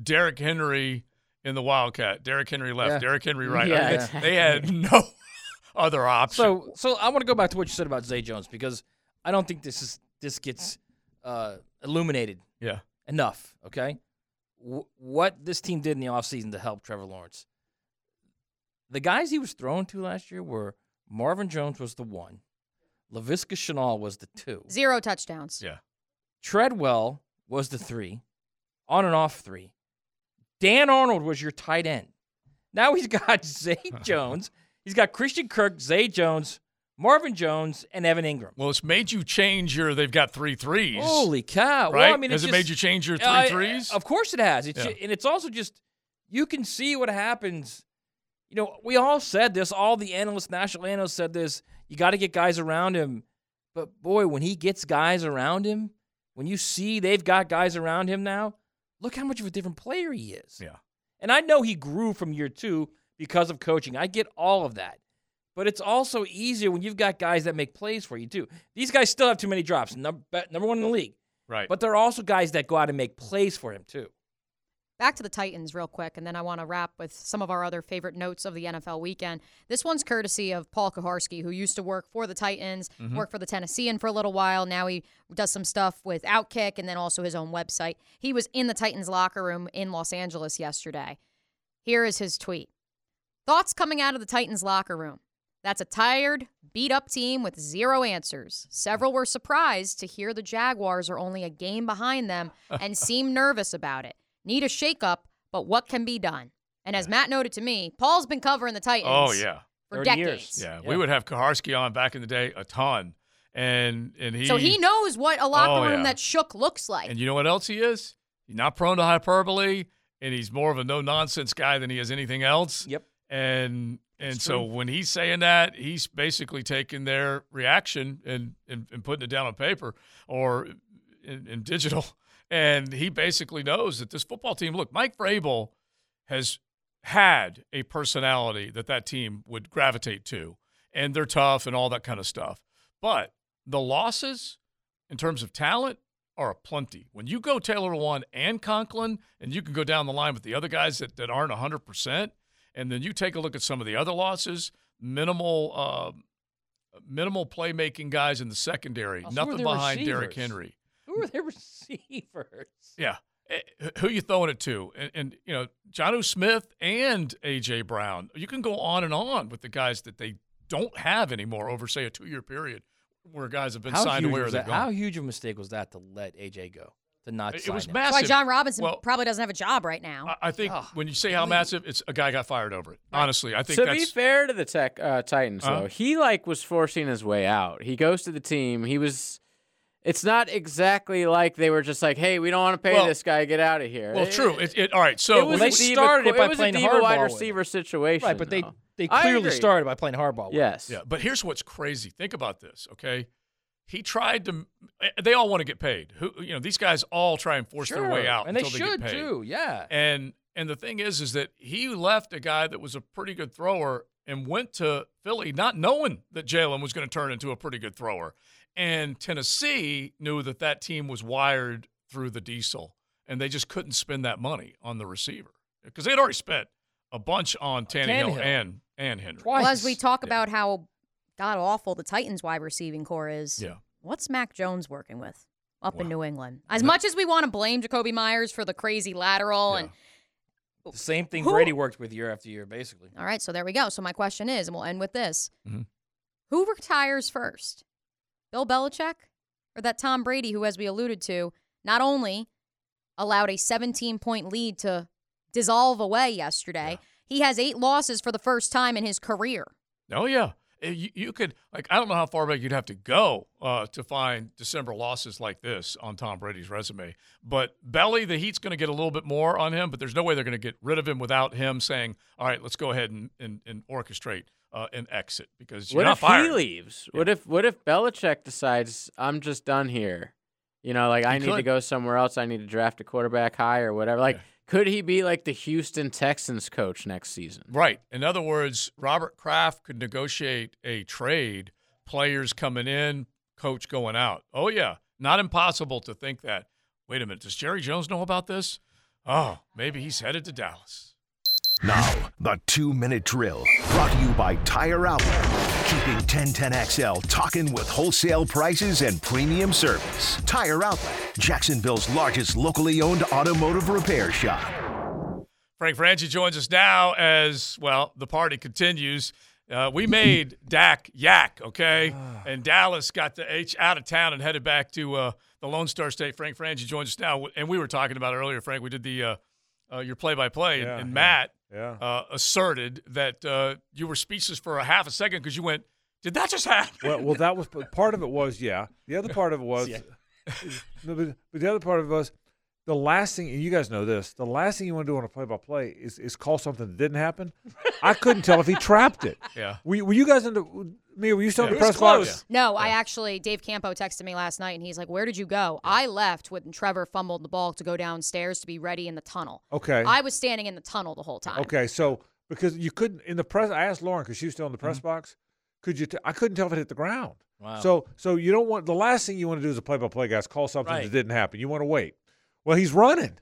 Derrick Henry in the Wildcat, Derrick Henry left, Yeah. Derrick Henry right. Yeah, I mean, exactly. They had no other option. So, so I want to go back to what you said about Zay Jones because I don't think this is this gets uh, illuminated. Yeah. Enough. Okay. W- what this team did in the offseason to help Trevor Lawrence. The guys he was thrown to last year were Marvin Jones was the one, Laviska Shenault was the two, Zero touchdowns. Yeah. Treadwell was the three, on and off three. Dan Arnold was your tight end. Now he's got Zay Jones. He's got Christian Kirk, Zay Jones, Marvin Jones, and Evan Engram. Well, it's made you change your. They've got three threes. Holy cow! Right? Well, I mean, has it's it made you change your three Uh, threes? Of course it has. It's Yeah. ju- and it's also just you can see what happens. You know, we all said this. All the analysts, national analysts, said this. You got to get guys around him. But boy, when he gets guys around him, when you see they've got guys around him now, look how much of a different player he is. Yeah. And I know he grew from year two because of coaching. I get all of that. But it's also easier when you've got guys that make plays for you too. These guys still have too many drops. Number, number one in the league. Right. But there are also guys that go out and make plays for him too. Back to the Titans, real quick, and then I want to wrap with some of our other favorite notes of the NFL weekend. This one's courtesy of Paul Kuharsky, who used to work for the Titans, Mhm. worked for the Tennessean for a little while. Now he does some stuff with Outkick and then also his own website. He was in the Titans locker room in Los Angeles yesterday. Here is his tweet Thoughts coming out of the Titans locker room. That's a tired, beat up team with zero answers. Several were surprised to hear the Jaguars are only a game behind them and seem nervous about it. Need a shakeup, but what can be done? And as Matt noted to me, Paul's been covering the Titans. Oh yeah, for decades. Yeah, we would have Kuharsky on back in the day a ton, and and he So he knows what a locker Oh, room yeah. that shook looks like. And you know what else he is? He's not prone to hyperbole, and he's more of a no nonsense guy than he is anything else. Yep. And and That's so true. when he's saying that, he's basically taking their reaction and and, and putting it down on paper or in, in digital. And he basically knows that this football team. Look, Mike Vrabel has had a personality that that team would gravitate to, and they're tough and all that kind of stuff. But the losses, in terms of talent, are aplenty. When you go Taylor one and Conklin, and you can go down the line with the other guys that, that aren't 100%, and then you take a look at some of the other losses, minimal uh, minimal playmaking guys in the secondary, Oh, so who are nothing behind Derrick? Henry. Who are their receivers? Yeah. Eh, Who you throwing it to? And, and you know, Jonnu Smith and AJ Brown. You can go on and on with the guys that they don't have anymore over, say, a two-year period, where guys have been How signed huge away or they're that? gone. How huge of a mistake was that to let AJ go? To not It sign was him? That's why. Jon Robinson Well- probably doesn't have a job right now. I think when you say how massive, it's a guy got fired over it. Honestly, I think to that's be fair to the tech uh, Titans, Huh? though, he like was forcing his way out. He goes to the team. He was it's not exactly like they were just like, "Hey, we don't want to pay Well- this guy. Get out of here." Well, It- true. It, it, all right. So it was they a diva, started it by it was playing a diva wide receiver situation. Right, but they though. they I clearly started by playing hardball. with Yes. Yeah, but here's what's crazy. Think about this, okay? He tried to. Eh, they all want to get paid. Who, you know, these guys all try and force their way out and they until should get paid. too, yeah. And and the thing is, is that he left a guy that was a pretty good thrower and went to Philly not knowing that Jalen was going to turn into a pretty good thrower. And Tennessee knew that that team was wired through the diesel, and they just couldn't spend that money on the receiver because they'd already spent a bunch on Tannehill, Tannehill. and and Henry. Well, as we talk about how god awful the Titans wide receiving core is, Yeah. what's Mac Jones working with up in New England? As much as we want to blame Jakobi Meyers for the crazy lateral and The same thing Who- Brady worked with year after year, basically. all right, so there we go. So my question is, and we'll end with this: Mhm. Who retires first, Bill Belichick or that Tom Brady, who, as we alluded to, not only allowed a 17 point lead to dissolve away yesterday, he has eight losses for the first time in his career. Oh yeah, Uh, you, you could like I don't know how far back you'd have to go uh, to find December losses like this on Tom Brady's resume. But Belly, the Heat's going to get a little bit more on him, but there's no way they're going to get rid of him without him saying, "All right, let's go ahead and and, and orchestrate uh, an exit." Because you're What if fired. he leaves? What if what if Belichick decides I'm just done here? You know, like I need to go somewhere else. I need to draft a quarterback high or whatever. Like, could he be like the Houston Texans coach next season? Right. In other words, Robert Kraft could negotiate a trade, players coming in, coach going out. Oh, yeah. Not impossible to think that. Wait a minute. Does Jerry Jones know about this? Oh, maybe he's headed to Dallas. Now, the two minute drill brought to you by Tire Outlet. Keeping 1010XL talking with wholesale prices and premium service. Tire Outlet, Jacksonville's largest locally owned automotive repair shop. Frank Frangie joins us now as, well, the party continues. Uh, we made Dak yak, okay? And Dallas got the H out of town and headed back to uh, the Lone Star State. Frank Frangie joins us now. And we were talking about it earlier, Frank. We did the uh, uh, your play by play, and Yeah, yeah, Matt yeah. Uh, asserted that uh, you were speechless for a half a second because you went, Did that just happen? Well, well, that was part of it. Was yeah. The other part of it was, Yeah. no, but, but the other part of it was the last thing. And you guys know this. The last thing you want to do on a play-by-play is is call something that didn't happen. I couldn't tell if he trapped it. Yeah. Were, you- were you guys in the? Me? Were you still in the It was press box? close. No, I actually Dave Campo texted me last night and he's like, "Where did you go?" I left when Trevor fumbled the ball to go downstairs to be ready in the tunnel. Okay. I was standing in the tunnel the whole time. Okay, so because you couldn't in the press, I asked Lauren because she was still in the Mm-hmm. press box. Could you? T- I couldn't tell if it hit the ground. Wow. So so you don't want the last thing you want to do as a play-by-play guy is call something Right. that didn't happen. You want to wait. Well, he's running.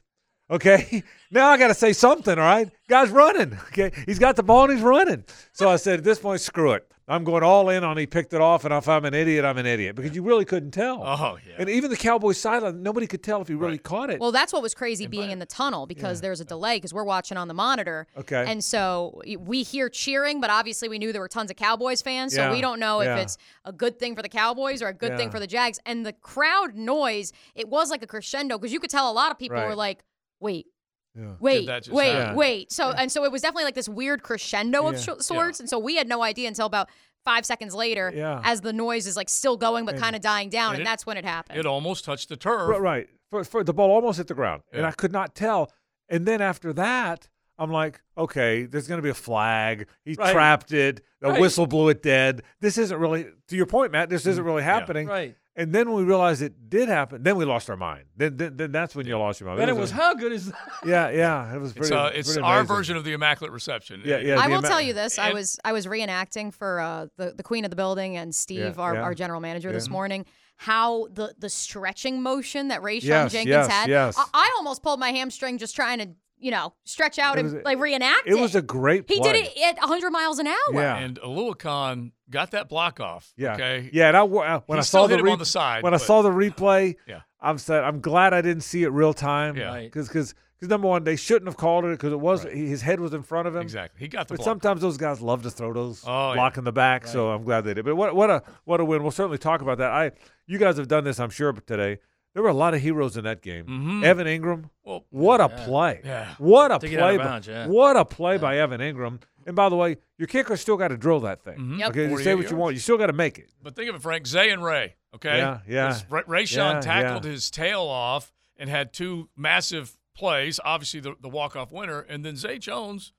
Okay, now I got to say something. All right, guy's running. Okay, he's got the ball and he's running. So I said, at this point, screw it. I'm going all in on he picked it off, and if I'm an idiot, I'm an idiot because you really couldn't tell. Oh yeah. And even the Cowboys sideline, nobody could tell if he really caught it. Well, that's what was crazy being in the tunnel because there's a delay because we're watching on the monitor. Okay. And so we hear cheering, but obviously we knew there were tons of Cowboys fans. So Yeah, we don't know yeah. if it's a good thing for the Cowboys or a good thing for the Jags. And the crowd noise, it was like a crescendo because you could tell a lot of people Right. were like, wait. Yeah. Wait, wait, happen? wait. So and so it was definitely like this weird crescendo of Yeah. sh- sorts, and so we had no idea until about five seconds later, Yeah. as the noise is like still going but kind of dying down, and, and it- that's when it happened. It almost touched the turf. Right, right. For, for the ball almost hit the ground, and I could not tell. And then after that, I'm like, okay, there's going to be a flag. He Right. trapped it. The Right. whistle blew it dead. This isn't really, to your point, Matt. This isn't really happening. Right. And then when we realized it did happen, then we lost our mind. Then, then, then that's when you lost your mind. Then it That was a- how good is that? Yeah, yeah. It was It's, pretty. uh, it's pretty our version of the Immaculate Reception. Yeah, yeah. I the will ama- tell you this: I was I was reenacting for uh, the the queen of the building and Steve, Yeah, our, yeah. our general manager, this morning. How the the stretching motion that Ray Yes, Jenkins yes, had, yes. I, I almost pulled my hamstring just trying to you know stretch out and a- like reenact It it. was a great He play. did it at 100 miles an hour. Yeah. And Oluokun got that block off. Yeah. Okay. Yeah, and I, uh, when He I still saw the hit him re- on the side, when I but- saw the replay, Yeah. I'm sad. I'm glad I didn't see it real time. Yeah. Right. Because because number one, they shouldn't have called it because it was he- his head was in front of him. Exactly. He got the But block. sometimes those guys love to throw those Oh, block yeah. in the back, so I'm glad they did. But what what a what a win! We'll certainly talk about that. I you guys have done this, I'm sure, today. There were a lot of heroes in that game. Mhm. Evan Engram, Well, what a yeah. play! Yeah. What a To play! by- bounds, yeah. What a play by Evan Engram. And by the way, your kicker still got to drill that thing. Mhm. Yep. Okay, you 48 say what you want. You still got to make it. But think of it, Frank. Zay and Ray. Okay. Yeah, yeah. 'Cause Ray, Ray Yeah, tackled yeah. his tail off and had two massive plays. Obviously, the, the walk off winner, and then Zay Jones.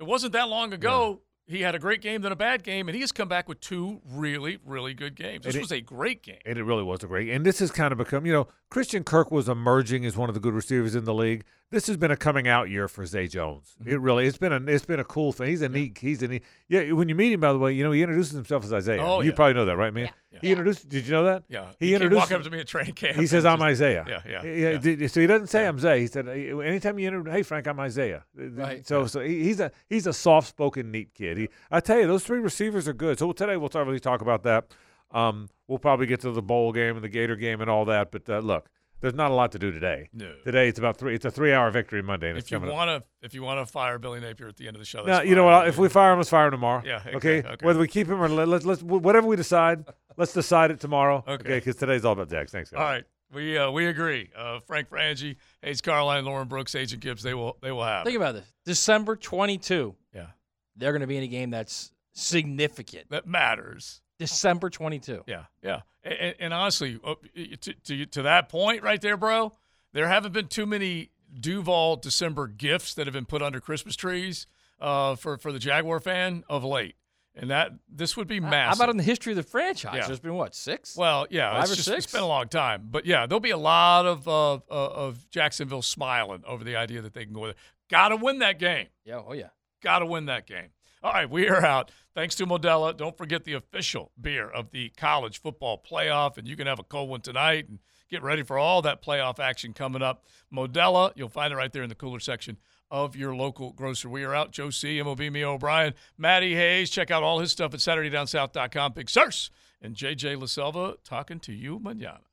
It wasn't that long ago. He had a great game, then a bad game, and he has come back with two really, really good games. This it- was a great game. And it really was a great. And this has kind of become, you know, Christian Kirk was emerging as one of the good receivers in the league. This has been a coming out year for Zay Jones. Mm-hmm. It really, it's been a, it's been a cool thing. He's a neat, he's a neat. Yeah, when you meet him, by the way, you know, he introduces himself as Isaiah. Oh, you yeah. probably know that, right, man? He introduced. Did you know that? Yeah. He, He introduced. walking up to me at training camp He says, "I'm just- Isaiah." Yeah, yeah, yeah. yeah. So he doesn't say I'm Zay. He said, "Anytime you introduce, hey Frank, I'm Isaiah." Right. So, so he, he's a he's a soft spoken, neat kid. He, I tell you, those three receivers are good. So today we'll talk, really talk about that. Um, we'll probably get to the bowl game and the Gator game and all that. But uh, look, there's not a lot to do today. No. Today it's about three. It's a three hour victory Monday. And it's If you want to, if you want to fire Billy Napier at the end of the show, Now you know what? If we fire him, let's fire him tomorrow. Yeah, Okay. okay, okay. Whether we keep him or let, let's let's whatever we decide, let's decide it tomorrow. Okay. Because today's all about Jags. Thanks, guys. All right, we uh, we agree. Uh, Frank Frangie, Hays Carlyon, Lauren Brooks, Agent Gibbs, they will they will have. Think about this. December 22. Yeah. They're going to be in a game that's significant. That matters. December 22. Yeah, yeah. And, and honestly, uh, to, to to that point right there, bro, there haven't been too many Duval December gifts that have been put under Christmas trees uh, for for the Jaguar fan of late, and that this would be massive. How about in the history of the franchise? Yeah. There's been what six? Well, yeah, five it's, or just, six. it's been a long time, but yeah, there'll be a lot of uh, uh, of Jacksonville smiling over the idea that they can go there. Got to win that game. Yeah. Oh yeah. Got to win that game. All right, we are out. Thanks to Modelo. Don't forget the official beer of the college football playoff, and you can have a cold one tonight and get ready for all that playoff action coming up. Modelo, you'll find it right there in the cooler section of your local grocer. We are out. Joe C, MOB, me, O'Brien, Matty Hayes. Check out all his stuff at SaturdayDownSouth.com. Big Sirs and JJ LaSelva talking to you manana.